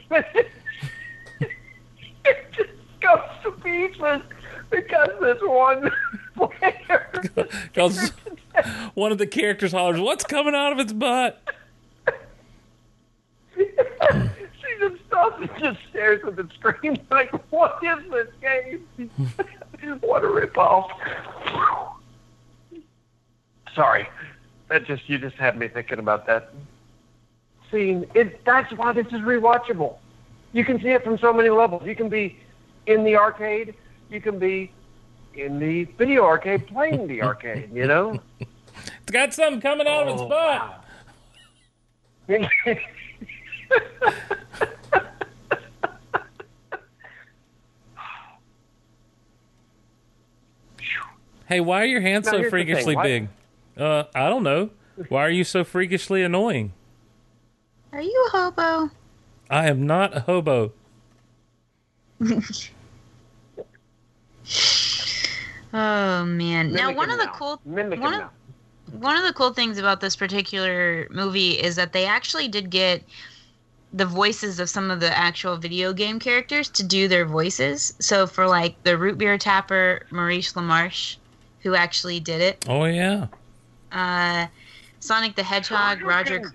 [SPEAKER 25] it just goes to pieces because this one player.
[SPEAKER 10] Because one of the characters hollers, "What's coming out of its butt?"
[SPEAKER 25] she just stops and just stares at the screen like, what is this game? what a ripoff. Sorry. That just you just had me thinking about that scene. It that's why this is rewatchable. You can see it from so many levels. You can be in the arcade. You can be in the video arcade playing the arcade. You know.
[SPEAKER 10] It's got something coming out of its
[SPEAKER 25] Oh,
[SPEAKER 10] butt. Hey, why are your hands
[SPEAKER 25] Now,
[SPEAKER 10] so
[SPEAKER 25] here's the thing.
[SPEAKER 10] freakishly big? Uh, I don't know. Why are you so freakishly annoying?
[SPEAKER 11] Are you a hobo?
[SPEAKER 10] I am not a hobo.
[SPEAKER 11] Oh man! now one of the
[SPEAKER 25] now.
[SPEAKER 11] cool
[SPEAKER 25] Mimic
[SPEAKER 11] one of,
[SPEAKER 25] now.
[SPEAKER 11] one of the cool things about this particular movie is that they actually did get the voices of some of the actual video game characters to do their voices. So for like the root beer tapper Maurice LaMarche, who actually did it,
[SPEAKER 10] Oh yeah.
[SPEAKER 11] uh, Sonic the Hedgehog, Roger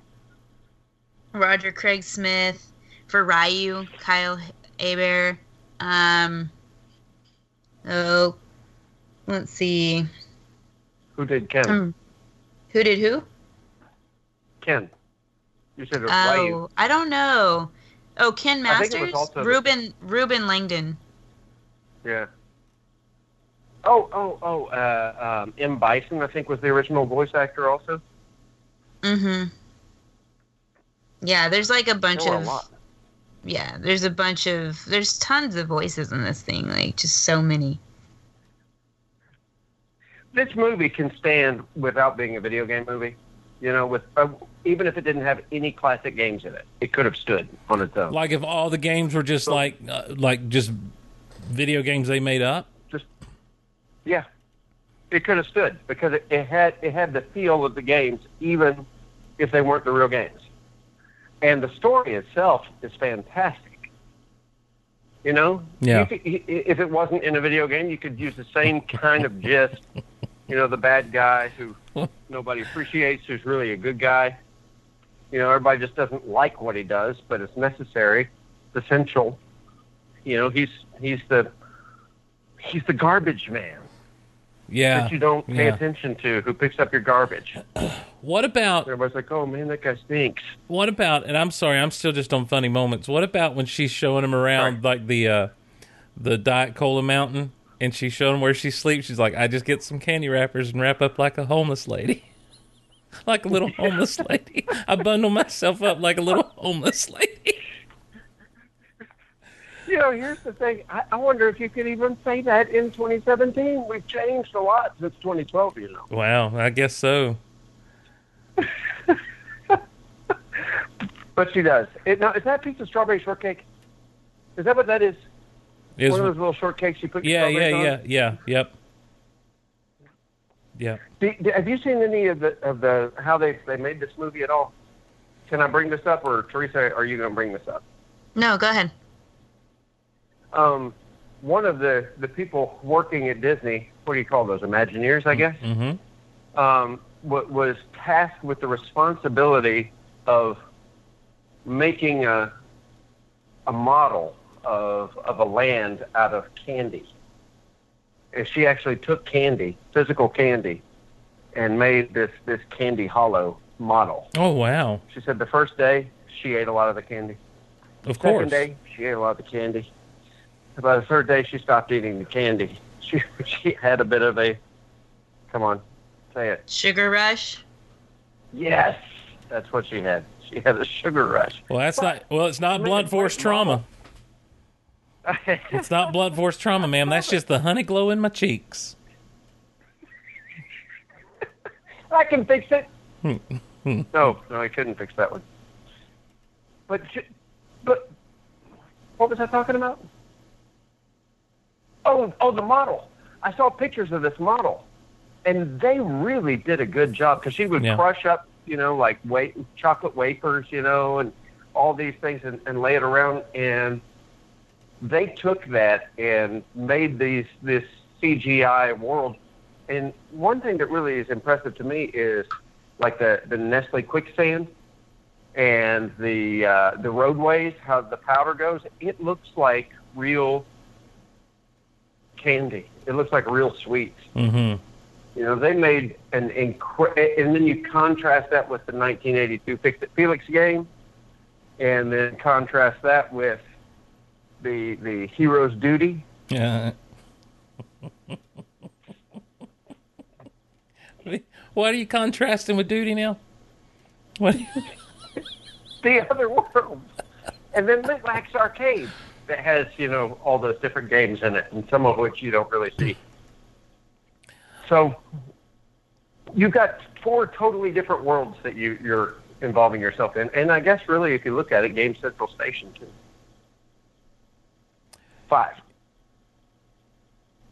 [SPEAKER 11] Roger Craig Smith, for Ryu, Kyle Hebert, um, oh, let's see,
[SPEAKER 25] Who did Ken?
[SPEAKER 11] um, who did who?
[SPEAKER 25] Ken. You said it was
[SPEAKER 11] Oh,
[SPEAKER 25] Ryu.
[SPEAKER 11] I don't know. Oh, Ken
[SPEAKER 25] I think it was
[SPEAKER 11] Masters,
[SPEAKER 25] also the-
[SPEAKER 11] Reuben Reuben Langdon.
[SPEAKER 25] Yeah. Oh, oh, oh. Uh, um, M. Bison, I think, was the original voice actor also.
[SPEAKER 11] Mm-hmm. Yeah, there's like a bunch
[SPEAKER 25] a
[SPEAKER 11] of
[SPEAKER 25] lot.
[SPEAKER 11] Yeah, there's a bunch of there's tons of voices in this thing, like just so many.
[SPEAKER 25] This movie can stand without being a video game movie. You know, with uh, even if it didn't have any classic games in it, it could have stood on its own.
[SPEAKER 10] Like if all the games were just like uh, like just video games they made up.
[SPEAKER 25] Just yeah, it could have stood because it, it had it had the feel of the games, even if they weren't the real games. And the story itself is fantastic. You know,
[SPEAKER 10] Yeah.
[SPEAKER 25] You could, if it wasn't in a video game, you could use the same kind of gist. You know, the bad guy who nobody appreciates, who's really a good guy. You know, everybody just doesn't like what he does, but it's necessary, it's essential. You know, he's he's the he's the garbage man
[SPEAKER 10] Yeah.
[SPEAKER 25] that you don't pay
[SPEAKER 10] yeah.
[SPEAKER 25] attention to who picks up your garbage.
[SPEAKER 10] What about
[SPEAKER 25] Everybody's like, "Oh man, that guy stinks."
[SPEAKER 10] What about? And I'm sorry, I'm still just on funny moments. What about when she's showing him around like the uh, the Diet Cola Mountain, and she's showing him where she sleeps? She's like, I just get some candy wrappers and wrap up like a homeless lady, like a little homeless lady. I bundle myself up like a little homeless lady.
[SPEAKER 25] You know, here's the thing. I, I wonder if you could even say that in 2017. We've changed a lot since 2012. You know.
[SPEAKER 10] Wow, I guess so.
[SPEAKER 25] But she does. It, now, is that a piece of strawberry shortcake? Is that what that is?
[SPEAKER 10] Is
[SPEAKER 25] One of those little shortcakes you put your
[SPEAKER 10] yeah, yeah,
[SPEAKER 25] strawberries
[SPEAKER 10] yeah,
[SPEAKER 25] on?
[SPEAKER 10] yeah, yep, yeah.
[SPEAKER 25] Do, do- have you seen any of the of the how they they made this movie at all? Can I bring this up, or Teresa, are you going to bring this up?
[SPEAKER 11] No, go ahead.
[SPEAKER 25] Um, one of the the people working at Disney, what do you call those? Imagineers, I guess.
[SPEAKER 10] Mm-hmm.
[SPEAKER 25] um, wa- was tasked with the responsibility of making a a model of of a land out of candy. And she actually took candy, physical candy, and made this this candy hollow model.
[SPEAKER 10] Oh wow,
[SPEAKER 25] She said the first day she ate a lot of the candy.
[SPEAKER 10] of
[SPEAKER 25] Second
[SPEAKER 10] course.
[SPEAKER 25] day she ate a lot of the candy. By the third day she stopped eating the candy. She she had a bit of a come on, say it.
[SPEAKER 11] Sugar rush.
[SPEAKER 25] Yes, that's what she had. She had a sugar rush.
[SPEAKER 10] Well, that's not. Well, it's not blunt force trauma. It's not blunt force trauma, ma'am. That's just the honey glow in my cheeks.
[SPEAKER 25] I can fix it. Hmm. Hmm. No, no, I couldn't fix that one. But, but, what was I talking about? Oh, oh, the model. I saw pictures of this model, and they really did a good job because she would
[SPEAKER 10] Yeah.
[SPEAKER 25] crush up, you know, like wa- chocolate wafers, you know, and all these things, and, and lay it around. And they took that and made these this CGI world. And one thing that really is impressive to me is like the the Nestle quicksand and the uh, the roadways, how the powder goes. It looks like real candy. It looks like real sweets.
[SPEAKER 10] Mm-hmm.
[SPEAKER 25] You know, they made an incre- and then you contrast that with the 1982 Fix It Felix game, and then contrast that with the the hero's duty.
[SPEAKER 10] Yeah. what are you contrasting with duty now? What?
[SPEAKER 25] the other world. And then Litwak's Arcade that has, you know, all those different games in it, and some of which you don't really see. So you've got four totally different worlds that you, you're involving yourself in. And I guess really, if you look at it, Game Central Station too. Five.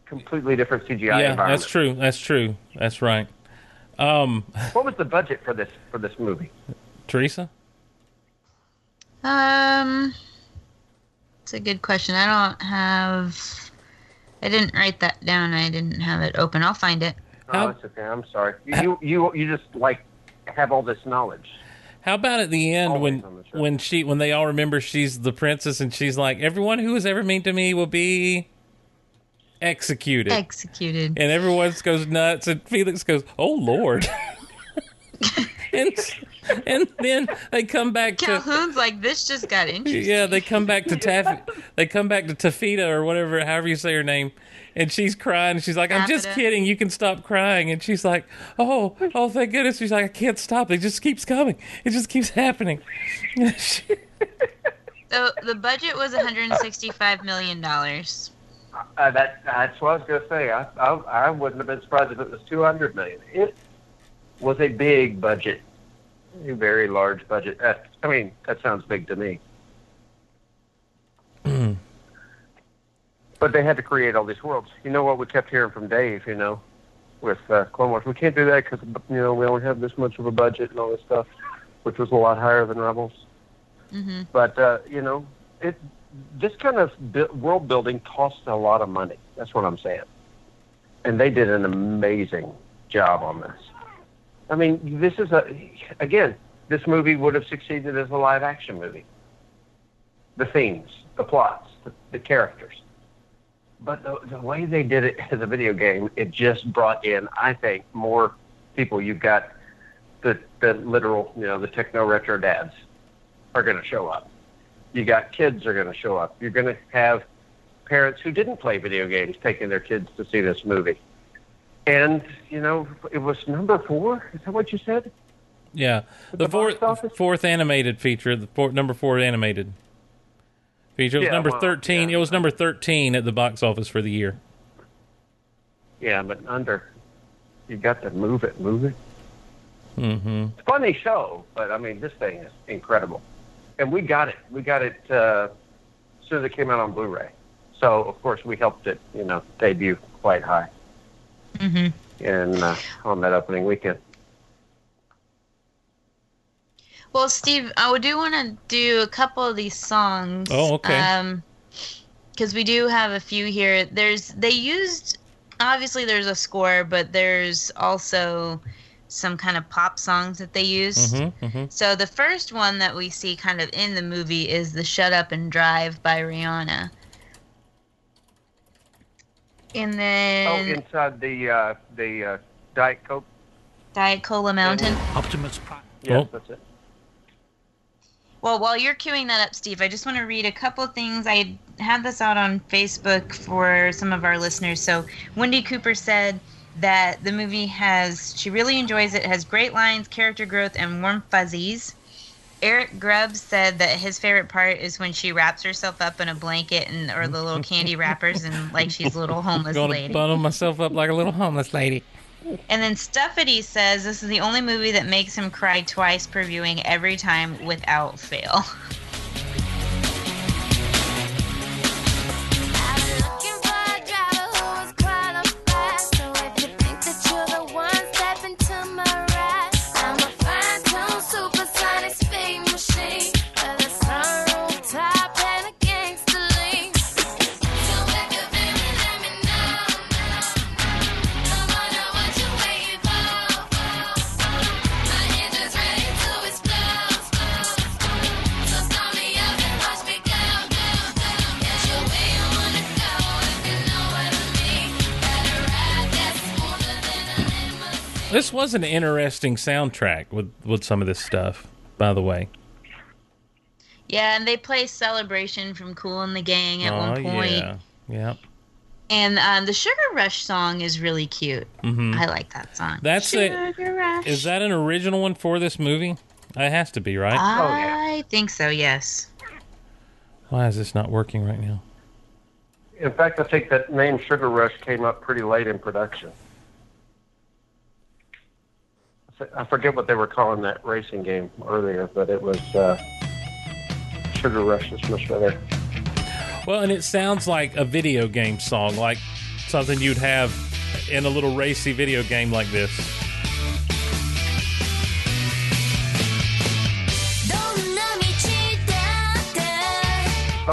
[SPEAKER 25] Completely different CGI
[SPEAKER 10] yeah,
[SPEAKER 25] environment.
[SPEAKER 10] that's true. That's true. That's right. Um,
[SPEAKER 25] What was the budget for this for this movie?
[SPEAKER 10] Teresa?
[SPEAKER 11] Um, it's a good question. I don't have. I didn't write that down. I didn't have it open. I'll find it.
[SPEAKER 25] Oh, that's okay. I'm sorry. You, you you you just like have all this knowledge.
[SPEAKER 10] How about at the end when when she when they all remember she's the princess and she's like everyone who was ever mean to me will be executed.
[SPEAKER 11] Executed.
[SPEAKER 10] and everyone goes nuts and Felix goes, "Oh lord." and and then they come back to
[SPEAKER 11] Calhoun's like this just got interesting.
[SPEAKER 10] yeah, they come back to Taff they come back to Taffyta or whatever, however you say her name. And she's crying. And she's like, "I'm just kidding. You can stop crying." And she's like, "Oh, oh, thank goodness." She's like, "I can't stop. It just keeps coming. It just keeps happening."
[SPEAKER 11] So the budget was 165 million dollars.
[SPEAKER 25] Uh, that that's what I was going to say. I, I I wouldn't have been surprised if it was two hundred million. It was a big budget, a very large budget. I mean, that sounds big to me. but they had to create all these worlds. You know what we kept hearing from Dave? You know, with uh, Clone Wars, we can't do that because you know we only have this much of a budget and all this stuff, which was a lot higher than Rebels.
[SPEAKER 11] Mm-hmm.
[SPEAKER 25] But uh, you know, it this kind of bu- world building costs a lot of money. That's what I'm saying. And they did an amazing job on this. I mean, this is a again, this movie would have succeeded as a live action movie. The themes, the plots, the, the characters. But the, the way they did it as a video game, it just brought in, I think, more people. You've got the the literal, you know, the techno retro dads are going to show up. You got kids are going to show up. You're going to have parents who didn't play video games taking their kids to see this movie. And you know, it was number four. Is that what you said?
[SPEAKER 10] Yeah, the, fourth fourth animated feature, the four, number four animated feature. It was
[SPEAKER 25] Yeah,
[SPEAKER 10] number
[SPEAKER 25] well,
[SPEAKER 10] thirteen. It was number thirteen at the box office for the year.
[SPEAKER 25] Yeah, but under, you got to move it, move it.
[SPEAKER 10] Mm-hmm.
[SPEAKER 25] It's a funny show, but I mean, this thing is incredible. And we got it. We got it uh, as soon as it came out on Blu-ray. So of course we helped it, you know, debut quite high
[SPEAKER 11] Mm-hmm.
[SPEAKER 25] in uh, on that opening weekend.
[SPEAKER 11] Well, Steve, I do want to do a couple of these songs.
[SPEAKER 10] Oh, okay.
[SPEAKER 11] Um, because we do have a few here. There's they used obviously there's a score, but there's also some kind of pop songs that they used.
[SPEAKER 10] Mm-hmm, mm-hmm.
[SPEAKER 11] So the first one that we see kind of in the movie is the "Shut Up and Drive" by Rihanna. And then.
[SPEAKER 25] Oh, inside the uh, the uh, Diet Coke.
[SPEAKER 11] Diet Cola Mountain.
[SPEAKER 13] Optimus Prime.
[SPEAKER 25] Yes,
[SPEAKER 10] Oh.
[SPEAKER 25] that's it.
[SPEAKER 11] Well, while you're queuing that up, Steve, I just want to read a couple of things. I had this out on Facebook for some of our listeners. So, Wendy Cooper said that the movie has, she really enjoys it, has great lines, character growth, and warm fuzzies. Eric Grubbs said that his favorite part is when she wraps herself up in a blanket and or the little candy wrappers and like she's a little homeless lady.
[SPEAKER 10] Gonna
[SPEAKER 11] lady.
[SPEAKER 10] bundle myself up like a little homeless lady.
[SPEAKER 11] And then Stuffity says this is the only movie that makes him cry twice per viewing every time without fail.
[SPEAKER 10] was an interesting soundtrack with with some of this stuff, by the way.
[SPEAKER 11] Yeah, and they play Celebration from Kool and the Gang at
[SPEAKER 10] oh
[SPEAKER 11] one point.
[SPEAKER 10] yeah, yep.
[SPEAKER 11] And um, the Sugar Rush song is really cute.
[SPEAKER 10] Mm-hmm.
[SPEAKER 11] I like that song.
[SPEAKER 10] That's it.
[SPEAKER 11] Sugar Rush.
[SPEAKER 10] Is that an original one for this movie? It has to be, right?
[SPEAKER 11] I think so, yes.
[SPEAKER 10] Why is this not working right now?
[SPEAKER 25] In fact, I think that name Sugar Rush came up pretty late in production. I forget what they were calling that racing game earlier, but it was uh, Sugar Rush is much better.
[SPEAKER 10] Well, and it sounds like a video game song, like something you'd have in a little racy video game like this.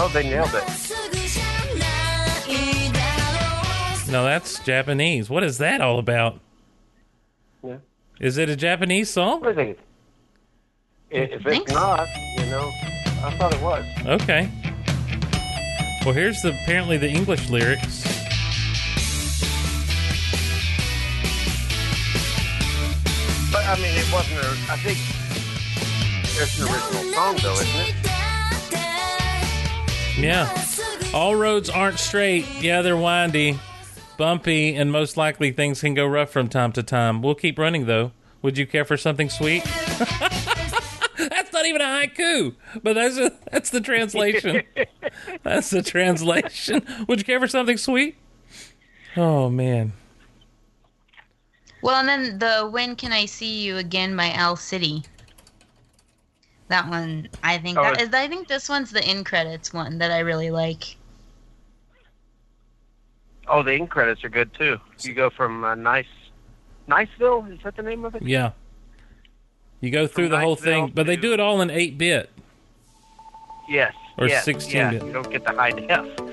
[SPEAKER 25] Oh, they nailed it.
[SPEAKER 10] No, that's Japanese. What is that all about?
[SPEAKER 25] Yeah.
[SPEAKER 10] Is it a Japanese song?
[SPEAKER 25] I think if it's not, you know, I thought it was.
[SPEAKER 10] Okay. Well, here's the apparently the English lyrics.
[SPEAKER 25] But I mean, it wasn't. A, I think it's an original song, though, isn't it?
[SPEAKER 10] Yeah. All roads aren't straight. Yeah, they're windy, bumpy, and most likely things can go rough from time to time. We'll keep running though. Would you care for something sweet? that's not even a haiku, but that's a, that's the translation. that's the translation. Would you care for something sweet? Oh man.
[SPEAKER 11] Well, and then the When Can I See You Again by Owl City. That one, I think
[SPEAKER 25] Oh,
[SPEAKER 11] that is. I think this one's the in credits one that I really like.
[SPEAKER 25] Oh, the end credits are good too. You go from uh, Nice, Niceville. Is that the name of it?
[SPEAKER 10] Yeah. You go through
[SPEAKER 25] From
[SPEAKER 10] the whole
[SPEAKER 25] Niceville
[SPEAKER 10] thing, but they do it all in 8 bit.
[SPEAKER 25] Yes.
[SPEAKER 10] Or
[SPEAKER 25] yes,
[SPEAKER 10] 16
[SPEAKER 25] yeah,
[SPEAKER 10] bit.
[SPEAKER 25] You don't get the high def.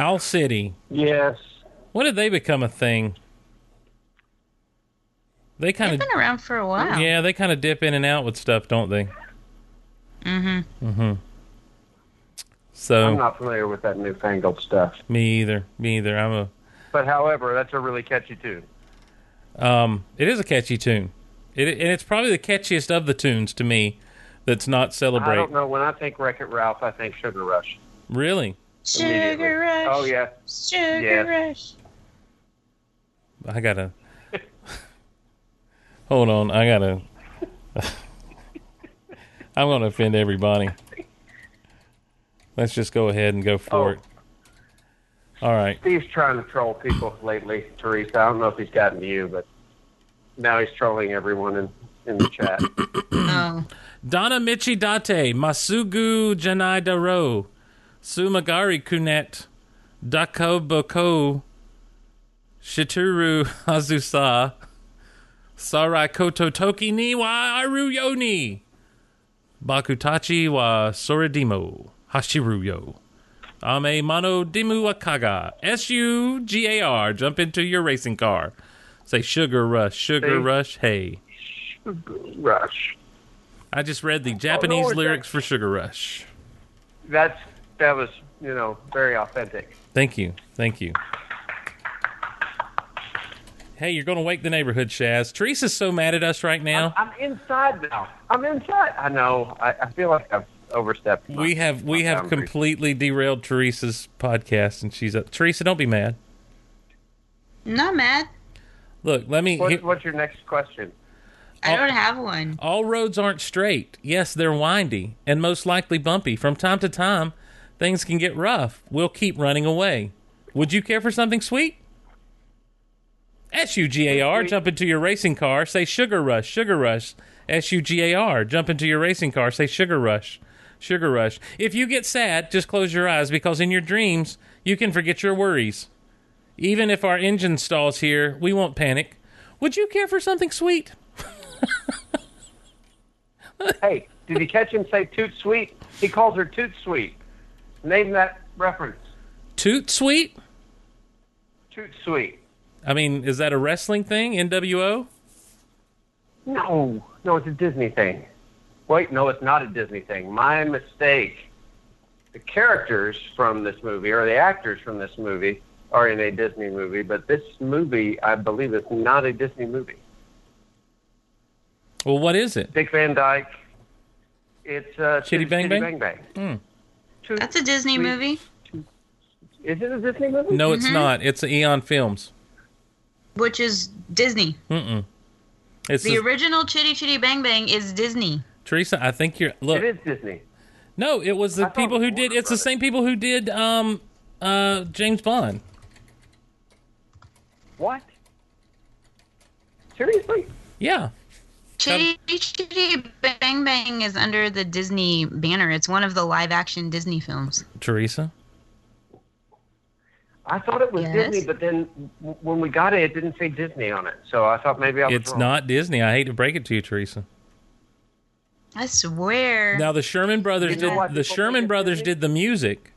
[SPEAKER 10] Owl City.
[SPEAKER 25] Yes.
[SPEAKER 10] When did they become a thing? They kind of
[SPEAKER 11] been around for a while.
[SPEAKER 10] Yeah, they kind of dip in and out with stuff, don't they?
[SPEAKER 11] Mm-hmm.
[SPEAKER 10] Mm-hmm. So
[SPEAKER 25] I'm not familiar with that newfangled stuff.
[SPEAKER 10] me either. Me either. I'm a
[SPEAKER 25] But however, that's a really catchy tune.
[SPEAKER 10] Um, it is a catchy tune. It, and it's probably the catchiest of the tunes to me. That's not
[SPEAKER 25] celebrated.
[SPEAKER 10] I
[SPEAKER 25] don't know. When I think Wreck It Ralph, I think Sugar Rush.
[SPEAKER 10] Really,
[SPEAKER 25] Immediately.
[SPEAKER 11] Sugar Rush.
[SPEAKER 25] Oh yeah.
[SPEAKER 11] Sugar
[SPEAKER 25] Yes.
[SPEAKER 11] Rush.
[SPEAKER 10] I gotta. Hold on, I gotta. I'm gonna offend everybody. Let's just go ahead and go oh. for
[SPEAKER 25] Oh.
[SPEAKER 10] it. All right.
[SPEAKER 25] Steve's trying to troll people lately, Teresa. I don't know if he's gotten to you, but now he's trolling everyone in, in the chat.
[SPEAKER 11] Oh.
[SPEAKER 10] Donna Michidate, Masugu Janai Daro, Sumagari Kunet, Dakoboko, Shituru Azusa, Sarai Koto Toki ni wa Aruyoni, Bakutachi wa Soradimo, Hashiruyo. Ame Mano Dimu Akaga. S U G A R. Jump into your racing car. Say Sugar Rush, Sugar
[SPEAKER 25] Hey.
[SPEAKER 10] Rush, hey.
[SPEAKER 25] Rush.
[SPEAKER 10] I just read the oh, Japanese
[SPEAKER 25] it's
[SPEAKER 10] lyrics for Sugar Rush.
[SPEAKER 25] That's that was you know very authentic.
[SPEAKER 10] Thank you. Thank you. Hey, you're going to wake the neighborhood, Shaz. Teresa's so mad at us right now.
[SPEAKER 25] I'm inside now. I'm inside. I know. I, I feel like I've overstepped. my-
[SPEAKER 10] We have we
[SPEAKER 25] my
[SPEAKER 10] have
[SPEAKER 25] boundaries.
[SPEAKER 10] completely derailed Teresa's podcast, and she's up. Teresa, don't be mad.
[SPEAKER 11] Not mad.
[SPEAKER 10] Look, let me.
[SPEAKER 25] What,
[SPEAKER 10] here-
[SPEAKER 25] what's your next question?
[SPEAKER 11] I don't have one.
[SPEAKER 10] All roads aren't straight. Yes, they're windy and most likely bumpy. From time to time, things can get rough. We'll keep running away. Would you care for something sweet? S U G A R, jump into your racing car, say sugar rush, sugar rush. S U G A R, jump into your racing car, say sugar rush, sugar rush. If you get sad, just close your eyes because in your dreams, you can forget your worries. Even if our engine stalls here, we won't panic. Would you care for something sweet?
[SPEAKER 25] hey, did you catch him say toot sweet? He calls her toot sweet. Name that reference.
[SPEAKER 10] Toot sweet?
[SPEAKER 25] Toot sweet.
[SPEAKER 10] I mean, is that a wrestling thing? NWO?
[SPEAKER 25] No, no, it's a Disney thing. Wait, no, it's not a Disney thing. My mistake. The characters from this movie, or the actors from this movie, are in a Disney movie, but this movie, I believe, is not a Disney movie.
[SPEAKER 10] Well, what is it?
[SPEAKER 25] Dick Van Dyke. It's uh,
[SPEAKER 10] Chitty Bang Bang?
[SPEAKER 25] Bang Bang.
[SPEAKER 11] That's a Disney movie.
[SPEAKER 25] Is it a Disney movie?
[SPEAKER 10] No, it's
[SPEAKER 11] Mhm.
[SPEAKER 10] not. It's Eon Films.
[SPEAKER 11] Which is Disney.
[SPEAKER 10] Mm-mm. It's
[SPEAKER 11] the
[SPEAKER 10] the-
[SPEAKER 11] original Chitty Chitty Bang Bang is Disney.
[SPEAKER 10] Teresa, I think you're. Look,
[SPEAKER 25] It is Disney.
[SPEAKER 10] no, it was the people who did. It's the same people who did um, uh, James Bond.
[SPEAKER 25] What? Seriously?
[SPEAKER 10] Yeah.
[SPEAKER 11] Chitty Chitty Bang Bang is under the Disney banner. It's one of the live action Disney films.
[SPEAKER 10] Teresa.
[SPEAKER 25] I thought it was
[SPEAKER 11] Yes.
[SPEAKER 25] Disney, but then when we got it, it didn't say Disney on it. So I thought maybe I was
[SPEAKER 10] It's
[SPEAKER 25] wrong.
[SPEAKER 10] not Disney. I hate to break it to you, Teresa.
[SPEAKER 11] I swear.
[SPEAKER 10] Now the Sherman Brothers
[SPEAKER 25] You know
[SPEAKER 10] did. The Sherman Brothers did the music.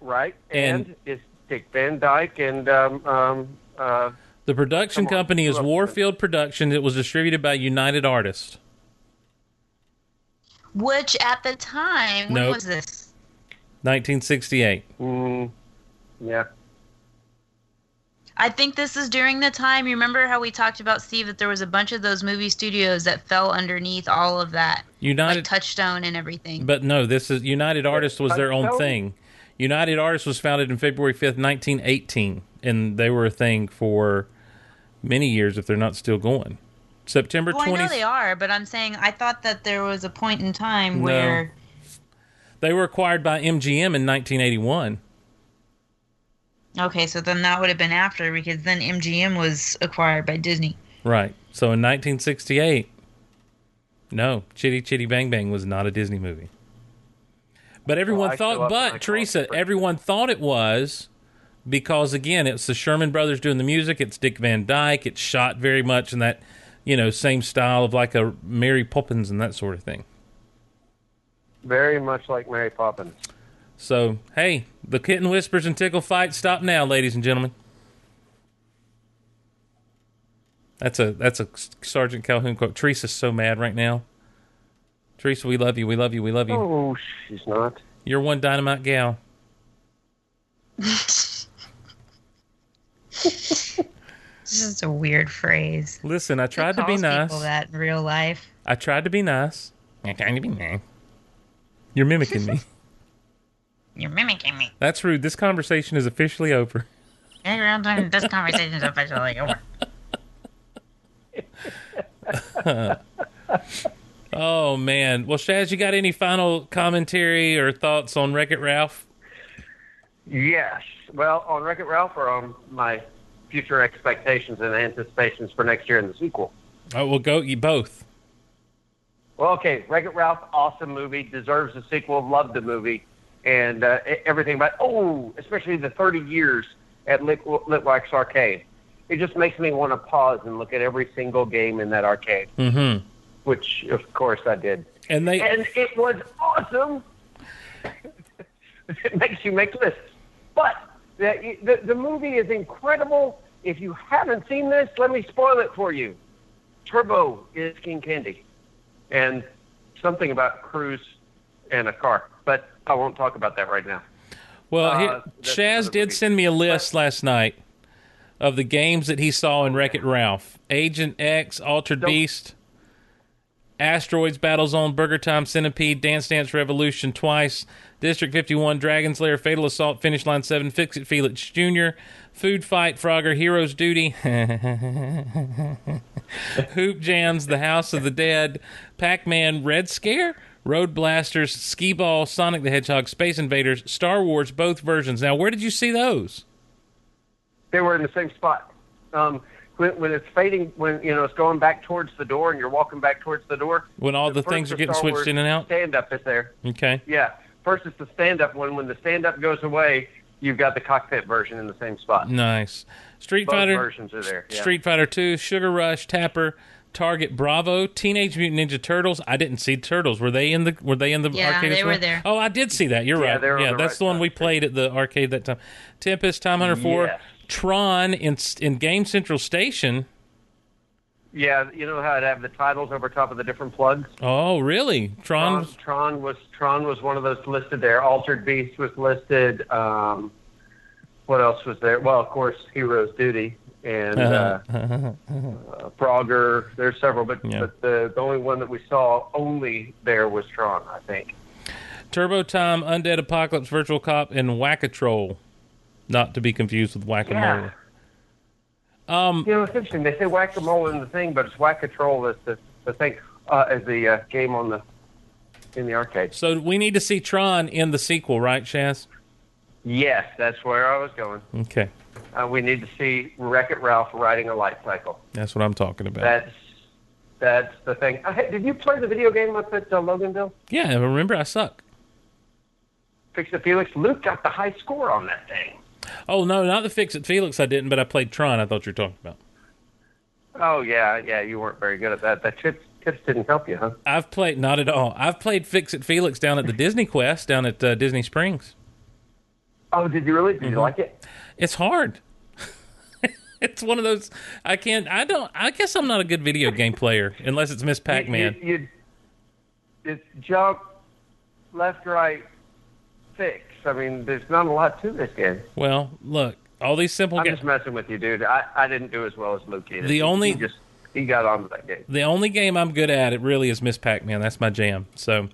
[SPEAKER 25] right.
[SPEAKER 10] And-
[SPEAKER 25] And, it's Dick Van Dyke and um, um, uh,
[SPEAKER 10] The production
[SPEAKER 25] Come on,
[SPEAKER 10] company is? Warfield Productions. It was distributed by United Artists.
[SPEAKER 11] Which at the time, when was this?
[SPEAKER 10] 1968.
[SPEAKER 25] mm, yeah.
[SPEAKER 11] I think this is during the time. You remember how we talked about Steve that there was a bunch of those movie studios that fell underneath all of that,
[SPEAKER 10] United,
[SPEAKER 11] like Touchstone and everything.
[SPEAKER 10] but no, this is United Artists was their own thing. United Artists was founded in February 5th, 1918, and they were a thing for many years if they're not still going. September
[SPEAKER 11] well,
[SPEAKER 10] 20.
[SPEAKER 11] I know they are, but I'm saying I thought that there was a point in time
[SPEAKER 10] No.
[SPEAKER 11] where
[SPEAKER 10] They were acquired by MGM in 1981.
[SPEAKER 11] okay, so then that would have been after because then MGM was acquired by Disney.
[SPEAKER 10] Right. So in 1968, no, Chitty Chitty Bang Bang was not a Disney movie. But everyone
[SPEAKER 25] I show
[SPEAKER 10] thought,
[SPEAKER 25] up and I call
[SPEAKER 10] but Teresa, everyone thought it was because again, it's the Sherman Brothers doing the music. It's Dick Van Dyke. It's shot very much in that, you know, same style of like a Mary Poppins and that sort of thing.
[SPEAKER 25] Very much like Mary Poppins.
[SPEAKER 10] So hey, the kitten whispers and tickle fight stop now, ladies and gentlemen. That's a that's a Sergeant Calhoun quote. Teresa's so mad right now. Teresa, we love you. We love you. We love you.
[SPEAKER 25] Oh, she's not.
[SPEAKER 10] You're one dynamite gal.
[SPEAKER 11] This is a weird phrase.
[SPEAKER 10] Listen, I tried to be nice.
[SPEAKER 11] people that in real life.
[SPEAKER 10] I tried to be nice. I tried to be nice. You're mimicking me.
[SPEAKER 11] You're mimicking me.
[SPEAKER 10] That's rude. This conversation is officially over.
[SPEAKER 11] this conversation is officially over.
[SPEAKER 10] oh man. Well, Shaz, you got any final commentary or thoughts on Wreck It Ralph?
[SPEAKER 25] Yes. Well, on Wreck It Ralph or on my future expectations and anticipations for next year in the sequel?
[SPEAKER 10] Oh, we'll go you both.
[SPEAKER 25] Well, okay, Wreck It Ralph, awesome movie, deserves a sequel. Loved the movie, and uh, everything about oh, especially the 30 years at Lit- Litwak's Arcade. It just makes me want to pause and look at every single game in that arcade,
[SPEAKER 10] Mm-hmm.
[SPEAKER 25] which of course I did,
[SPEAKER 10] And they
[SPEAKER 25] and it was awesome. it makes you make lists, but the, the the movie is incredible. If you haven't seen this, let me spoil it for you. Turbo is King Candy and something about cruise and a car. But I won't talk about that right now.
[SPEAKER 10] Well,
[SPEAKER 25] Uh,
[SPEAKER 10] Shaz did send me a list last night of the games that he saw in Wreck It Ralph: Agent X, Altered Beast, Asteroids, Battlezone, Burger Time, Centipede, Dance Dance Revolution twice, District 51, Dragon's Lair, Fatal Assault, Finish Line 7, Fix It Felix Jr., Food Fight, Frogger, Heroes Duty, Hoop Jams, The House of the Dead, Pac Man, Red Scare, RoadBlasters, Skee Ball, Sonic the Hedgehog, Space Invaders, Star Wars, both versions. Now, where did you see those?
[SPEAKER 25] They were in the same spot. Um, when, when it's fading, when you know it's going back towards the door, and you're walking back towards the door.
[SPEAKER 10] When all the,
[SPEAKER 25] first
[SPEAKER 10] things are getting
[SPEAKER 25] Star
[SPEAKER 10] switched
[SPEAKER 25] Wars
[SPEAKER 10] in and out?
[SPEAKER 25] Stand up is there.
[SPEAKER 10] Okay.
[SPEAKER 25] Yeah. First it's the stand up one. When the stand up goes away, you've got the cockpit version in the same spot.
[SPEAKER 10] Nice. Street
[SPEAKER 25] Both
[SPEAKER 10] Fighter.
[SPEAKER 25] versions are there. Yeah.
[SPEAKER 10] Street Fighter 2, Sugar Rush, Tapper, Target, Bravo, Teenage Mutant Ninja Turtles. I didn't see Turtles. Were they in the Were they in the
[SPEAKER 11] Yeah,
[SPEAKER 10] arcade? as
[SPEAKER 11] they were there.
[SPEAKER 10] Oh, I did see that. You're
[SPEAKER 25] Yeah,
[SPEAKER 10] right.
[SPEAKER 25] they were on
[SPEAKER 10] yeah,
[SPEAKER 25] the
[SPEAKER 10] that's
[SPEAKER 25] right
[SPEAKER 10] the one we played at the arcade that time. Tempest, Time Hunter 4,
[SPEAKER 25] Yes.
[SPEAKER 10] Tron in in Game Central Station.
[SPEAKER 25] Yeah, you know how it have the titles over top of the different plugs.
[SPEAKER 10] Oh, really? Tron.
[SPEAKER 25] Tron, Tron was Tron was one of those listed there. Altered Beast was listed. Um, what else was there? Well, of course, Heroes Duty and uh, uh, Frogger. There's several, but,
[SPEAKER 10] Yeah.
[SPEAKER 25] but the the only one that we saw only there was Tron, I think.
[SPEAKER 10] Turbo Time, Undead Apocalypse, Virtual Cop, and Whack-A-Troll. Not to be confused with Whack-A-Mole.
[SPEAKER 25] Yeah.
[SPEAKER 10] Um,
[SPEAKER 25] You know, it's interesting. They say whack a mole in the thing, but it's whack a troll as the the thing uh, as the uh, game on the in the arcade.
[SPEAKER 10] So we need to see Tron in the sequel, right, Shaz?
[SPEAKER 25] Yes, that's where I was going.
[SPEAKER 10] Okay.
[SPEAKER 25] Uh, we need to see Wreck It Ralph riding a light cycle.
[SPEAKER 10] That's what I'm talking about.
[SPEAKER 25] That's that's the thing. Uh, hey, did you play the video game up at uh, Loganville?
[SPEAKER 10] yeah, remember I suck.
[SPEAKER 25] Fix it, Felix. Luke got the high score on that thing.
[SPEAKER 10] Oh no, not the Fix It Felix. I didn't, but I played Tron. I thought you were talking about.
[SPEAKER 25] Oh yeah, yeah. You weren't very good at that. That tips tips didn't help you, huh?
[SPEAKER 10] I've played not at all. I've played Fix It Felix down at the Disney Quest down at uh, Disney Springs.
[SPEAKER 25] Oh, did you really? Did
[SPEAKER 10] Mm-hmm.
[SPEAKER 25] you like it?
[SPEAKER 10] It's hard. it's one of those I can't. I don't. I guess I'm not a good video game player unless it's Miss Pac Man.
[SPEAKER 25] You, you, it's jump, left, right, fix. I mean, there's not a lot to this game.
[SPEAKER 10] Well, look, all these simple
[SPEAKER 25] I'm
[SPEAKER 10] games.
[SPEAKER 25] just messing with you, dude. I, I didn't do as well as Luke did.
[SPEAKER 10] The
[SPEAKER 25] He-
[SPEAKER 10] only-
[SPEAKER 25] he just he got onto that game.
[SPEAKER 10] The only game I'm good at it really is Miss Pac Man. That's my jam. So,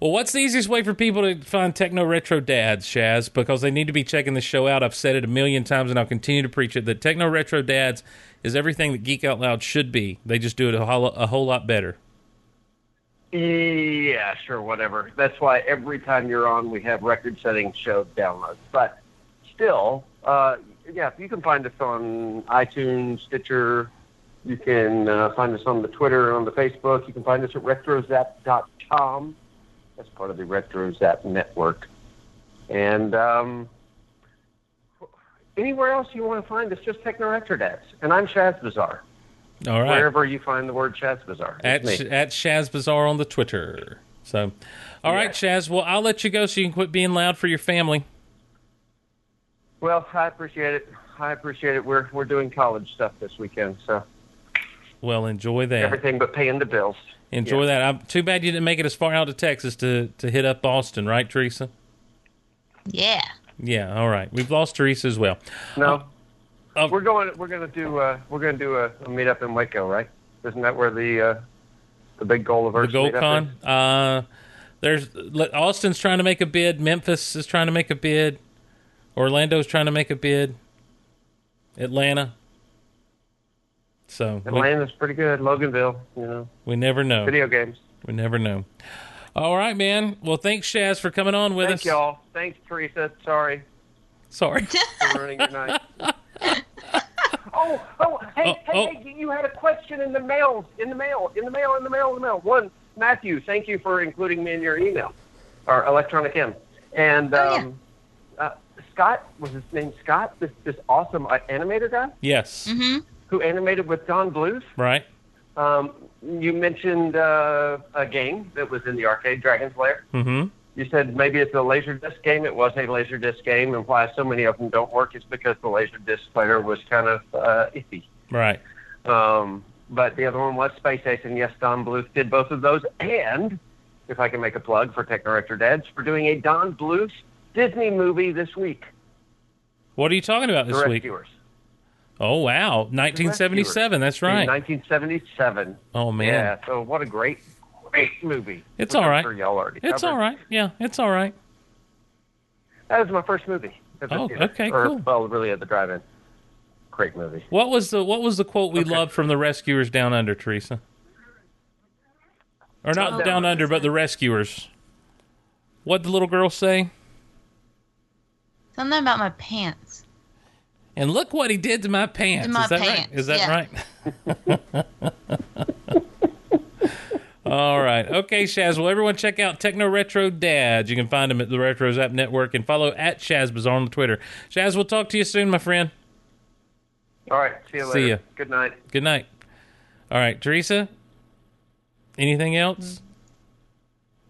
[SPEAKER 10] well, what's the easiest way for people to find techno retro dads, Shaz? Because they need to be checking this show out. I've said it a million times, and I'll continue to preach it. That techno retro dads is everything that Geek Out Loud should be. They just do it a whole, a whole lot better.
[SPEAKER 25] Yeah, sure, whatever. That's why every time you're on, we have record-setting show downloads. But still, uh, yeah, you can find us on iTunes, Stitcher. You can uh, find us on the Twitter, on the Facebook. You can find us at retrozap.com. That's part of the RetroZap network. And um, anywhere else you want to find us, just Techno Retro Dads. And I'm Shazbazzar.
[SPEAKER 10] All right.
[SPEAKER 25] Wherever you find the word Shazbazzar.
[SPEAKER 10] At,
[SPEAKER 25] It's me.
[SPEAKER 10] at Shazbazzar on the Twitter. So, all right, Shaz. Well, I'll let you go so you can quit being loud for your family.
[SPEAKER 25] Well, I appreciate it. I appreciate it. We're we're doing college stuff this weekend, so
[SPEAKER 10] Well, enjoy that.
[SPEAKER 25] everything but paying the bills.
[SPEAKER 10] Enjoy
[SPEAKER 25] Yeah.
[SPEAKER 10] that. I'm too bad you didn't make it as far out to Texas to to hit up Boston, right, Teresa?
[SPEAKER 11] Yeah.
[SPEAKER 10] Yeah. All right. We've lost Teresa as well.
[SPEAKER 25] No, uh,
[SPEAKER 10] Oh.
[SPEAKER 25] we're going. We're going to do. Uh, we're going to do a, a meetup in Waco, right? Isn't that where the uh, the big goal of our
[SPEAKER 10] The Gold Con. Uh, there's Austin's trying to make a bid. Memphis is trying to make a bid. Orlando's trying to make a bid. Atlanta. So we,
[SPEAKER 25] Atlanta's pretty good. Loganville, you know,
[SPEAKER 10] we never know.
[SPEAKER 25] video games.
[SPEAKER 10] We never know. All right, man. Well, thanks, Shaz, for coming on with
[SPEAKER 25] Thank
[SPEAKER 10] us.
[SPEAKER 25] y'all. Thanks, Teresa. Sorry
[SPEAKER 10] Sorry.
[SPEAKER 25] for ruining your night. oh, oh, hey,
[SPEAKER 10] Oh,
[SPEAKER 25] hey,
[SPEAKER 10] oh.
[SPEAKER 25] hey! You had a question in the mail, in the mail, in the mail, in the mail, in the mail. One, Matthew. Thank you for including me in your email, or electronic M. And
[SPEAKER 11] Oh,
[SPEAKER 25] um, uh, Scott was his name. Scott, this this awesome uh, animator guy
[SPEAKER 10] Yes.
[SPEAKER 11] Mm-hmm.
[SPEAKER 25] who animated with Don Bluth.
[SPEAKER 10] Right.
[SPEAKER 25] Um, you mentioned uh, a game that was in the arcade, Dragon's Lair.
[SPEAKER 10] Mm-hmm.
[SPEAKER 25] You said maybe it's a laser disc game. It was a laser disc game, and why so many of them don't work is because the laser disc player was kind of uh, iffy.
[SPEAKER 10] Right.
[SPEAKER 25] Um, but the other one was Space Ace, and yes, Don Bluth did both of those. And if I can make a plug for Techno Retro Dads, for doing a Don Bluth Disney movie this week,
[SPEAKER 10] What are you talking about this week?
[SPEAKER 25] Rescuers.
[SPEAKER 10] Oh wow, 1977. That's right.
[SPEAKER 25] 1977.
[SPEAKER 10] Oh man,
[SPEAKER 25] Yeah. So what a great, great movie.
[SPEAKER 10] it's
[SPEAKER 25] Which
[SPEAKER 10] all
[SPEAKER 25] I'm
[SPEAKER 10] right.
[SPEAKER 25] sure y'all already
[SPEAKER 10] It's
[SPEAKER 25] covered.
[SPEAKER 10] all right. Yeah, it's all right.
[SPEAKER 25] That was my first movie. at
[SPEAKER 10] Oh,
[SPEAKER 25] theater.
[SPEAKER 10] okay,
[SPEAKER 25] or,
[SPEAKER 10] cool.
[SPEAKER 25] Well, really at the drive-in. Great movie.
[SPEAKER 10] What was the What was the quote we loved from the Rescuers Down Under, Teresa? Or not
[SPEAKER 11] Oh.
[SPEAKER 10] Down Under, but the Rescuers. What the little girl say?
[SPEAKER 11] Something about my pants.
[SPEAKER 10] And look what he did to my pants.
[SPEAKER 11] To my
[SPEAKER 10] Is that
[SPEAKER 11] pants,
[SPEAKER 10] right? Is that
[SPEAKER 11] yeah.
[SPEAKER 10] right? All right. Okay, Shaz. Well, everyone check out Techno Retro Dads. You can find him at the RetroZap Network and follow at Shazbazzar on Twitter. Shaz, we'll talk to you soon, my friend.
[SPEAKER 25] All right. See you later.
[SPEAKER 10] See
[SPEAKER 25] later.
[SPEAKER 10] ya.
[SPEAKER 25] Good night.
[SPEAKER 10] Good night. All right, Teresa. Anything else?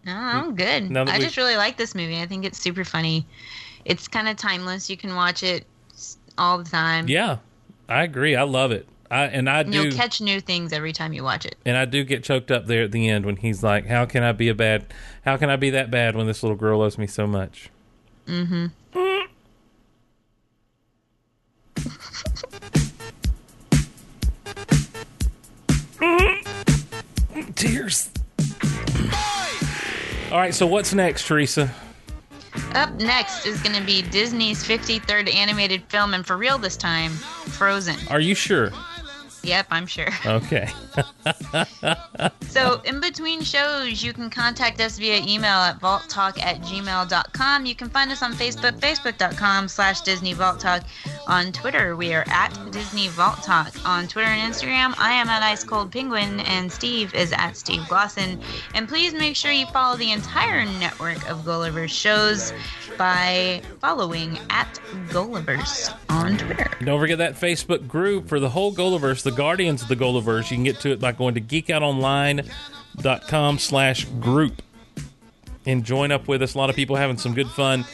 [SPEAKER 11] No, I'm good. I
[SPEAKER 10] we-
[SPEAKER 11] just really like this movie. I think it's super funny. It's kind of timeless. You can watch it all the time.
[SPEAKER 10] Yeah, I agree. I love it. I and I
[SPEAKER 11] And
[SPEAKER 10] do.
[SPEAKER 11] You'll catch new things every time you watch it.
[SPEAKER 10] and I do get choked up there at the end when he's like, "How can I be a bad? How can I be that bad when this little girl loves me so much?"
[SPEAKER 11] Mm-hmm.
[SPEAKER 10] Tears. All right, so what's next, Teresa?
[SPEAKER 11] Up next is going to be Disney's 53rd animated film, and for real this time, Frozen.
[SPEAKER 10] Are you sure?
[SPEAKER 11] Yep, I'm sure.
[SPEAKER 10] Okay.
[SPEAKER 11] So, in between shows, you can contact us via email at vaulttalk at gmail.com. You can find us on Facebook, facebook.com slash Disney Vault Talk. On Twitter, we are at Disney Vault Talk. On Twitter and Instagram, I am at Ice Cold Penguin, and Steve is at Steve Glosson. And please make sure you follow the entire network of Gulliver's shows by following at Gulliver's on Twitter.
[SPEAKER 10] Don't forget that Facebook group for the whole Gulliverse, the Guardians of the Gulliverse. You can get to it by going to geekoutonline.com slash group and join up with us. A lot of people having some good fun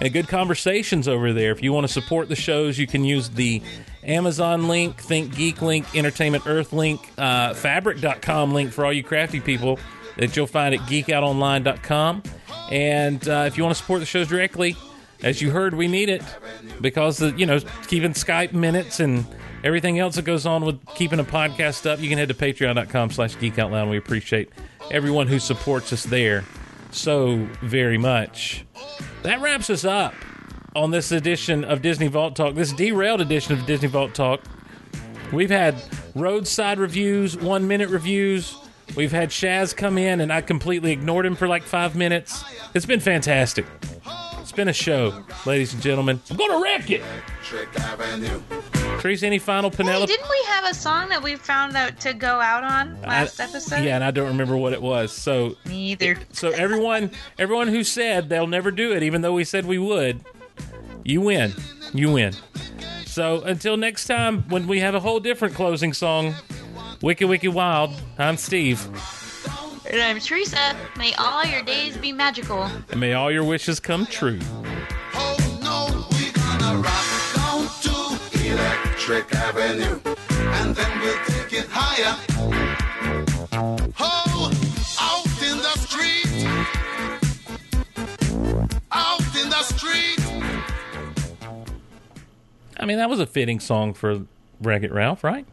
[SPEAKER 10] and good conversations over there. If you want to support the shows, you can use the Amazon link, Think Geek link, Entertainment Earth link, uh, Fabric.com link for all you crafty people that you'll find at geekoutonline.com. And uh, if you want to support the shows directly, as you heard, we need it because the you know keeping Skype minutes and everything else that goes on with keeping a podcast up. You can head to Patreon.com/slash Geek Out Loud. We appreciate everyone who supports us there so very much. That wraps us up on this edition of Disney Vault Talk. This derailed edition of Disney Vault Talk. We've had roadside reviews, one minute reviews. We've had Shaz come in, and I completely ignored him for like five minutes. It's been fantastic. It's been a show, ladies and gentlemen. I'm going to wreck it. Teresa, any final
[SPEAKER 11] Hey,
[SPEAKER 10] Penelope?
[SPEAKER 11] didn't we have a song that we found out to go out on last
[SPEAKER 10] I-
[SPEAKER 11] episode?
[SPEAKER 10] Yeah, and I don't remember what it was. So
[SPEAKER 11] Me either.
[SPEAKER 10] So everyone, everyone who said they'll never do it, even though we said we would, you win. You win. So until next time, when we have a whole different closing song, Wiki Wiki Wild. I'm Steve,
[SPEAKER 11] And I'm Teresa. May all your days be magical.
[SPEAKER 10] and may all your wishes come true.
[SPEAKER 6] Oh, down to Electric Avenue, and then we'll take it higher. Oh, out in the street, out in the street.
[SPEAKER 10] I mean, that was a fitting song for Wreck It Ralph, right?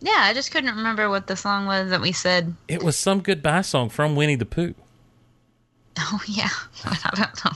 [SPEAKER 11] Yeah, I just couldn't remember what the song was that we said.
[SPEAKER 10] It was some goodbye song from Winnie the Pooh.
[SPEAKER 11] Oh, yeah. I don't know.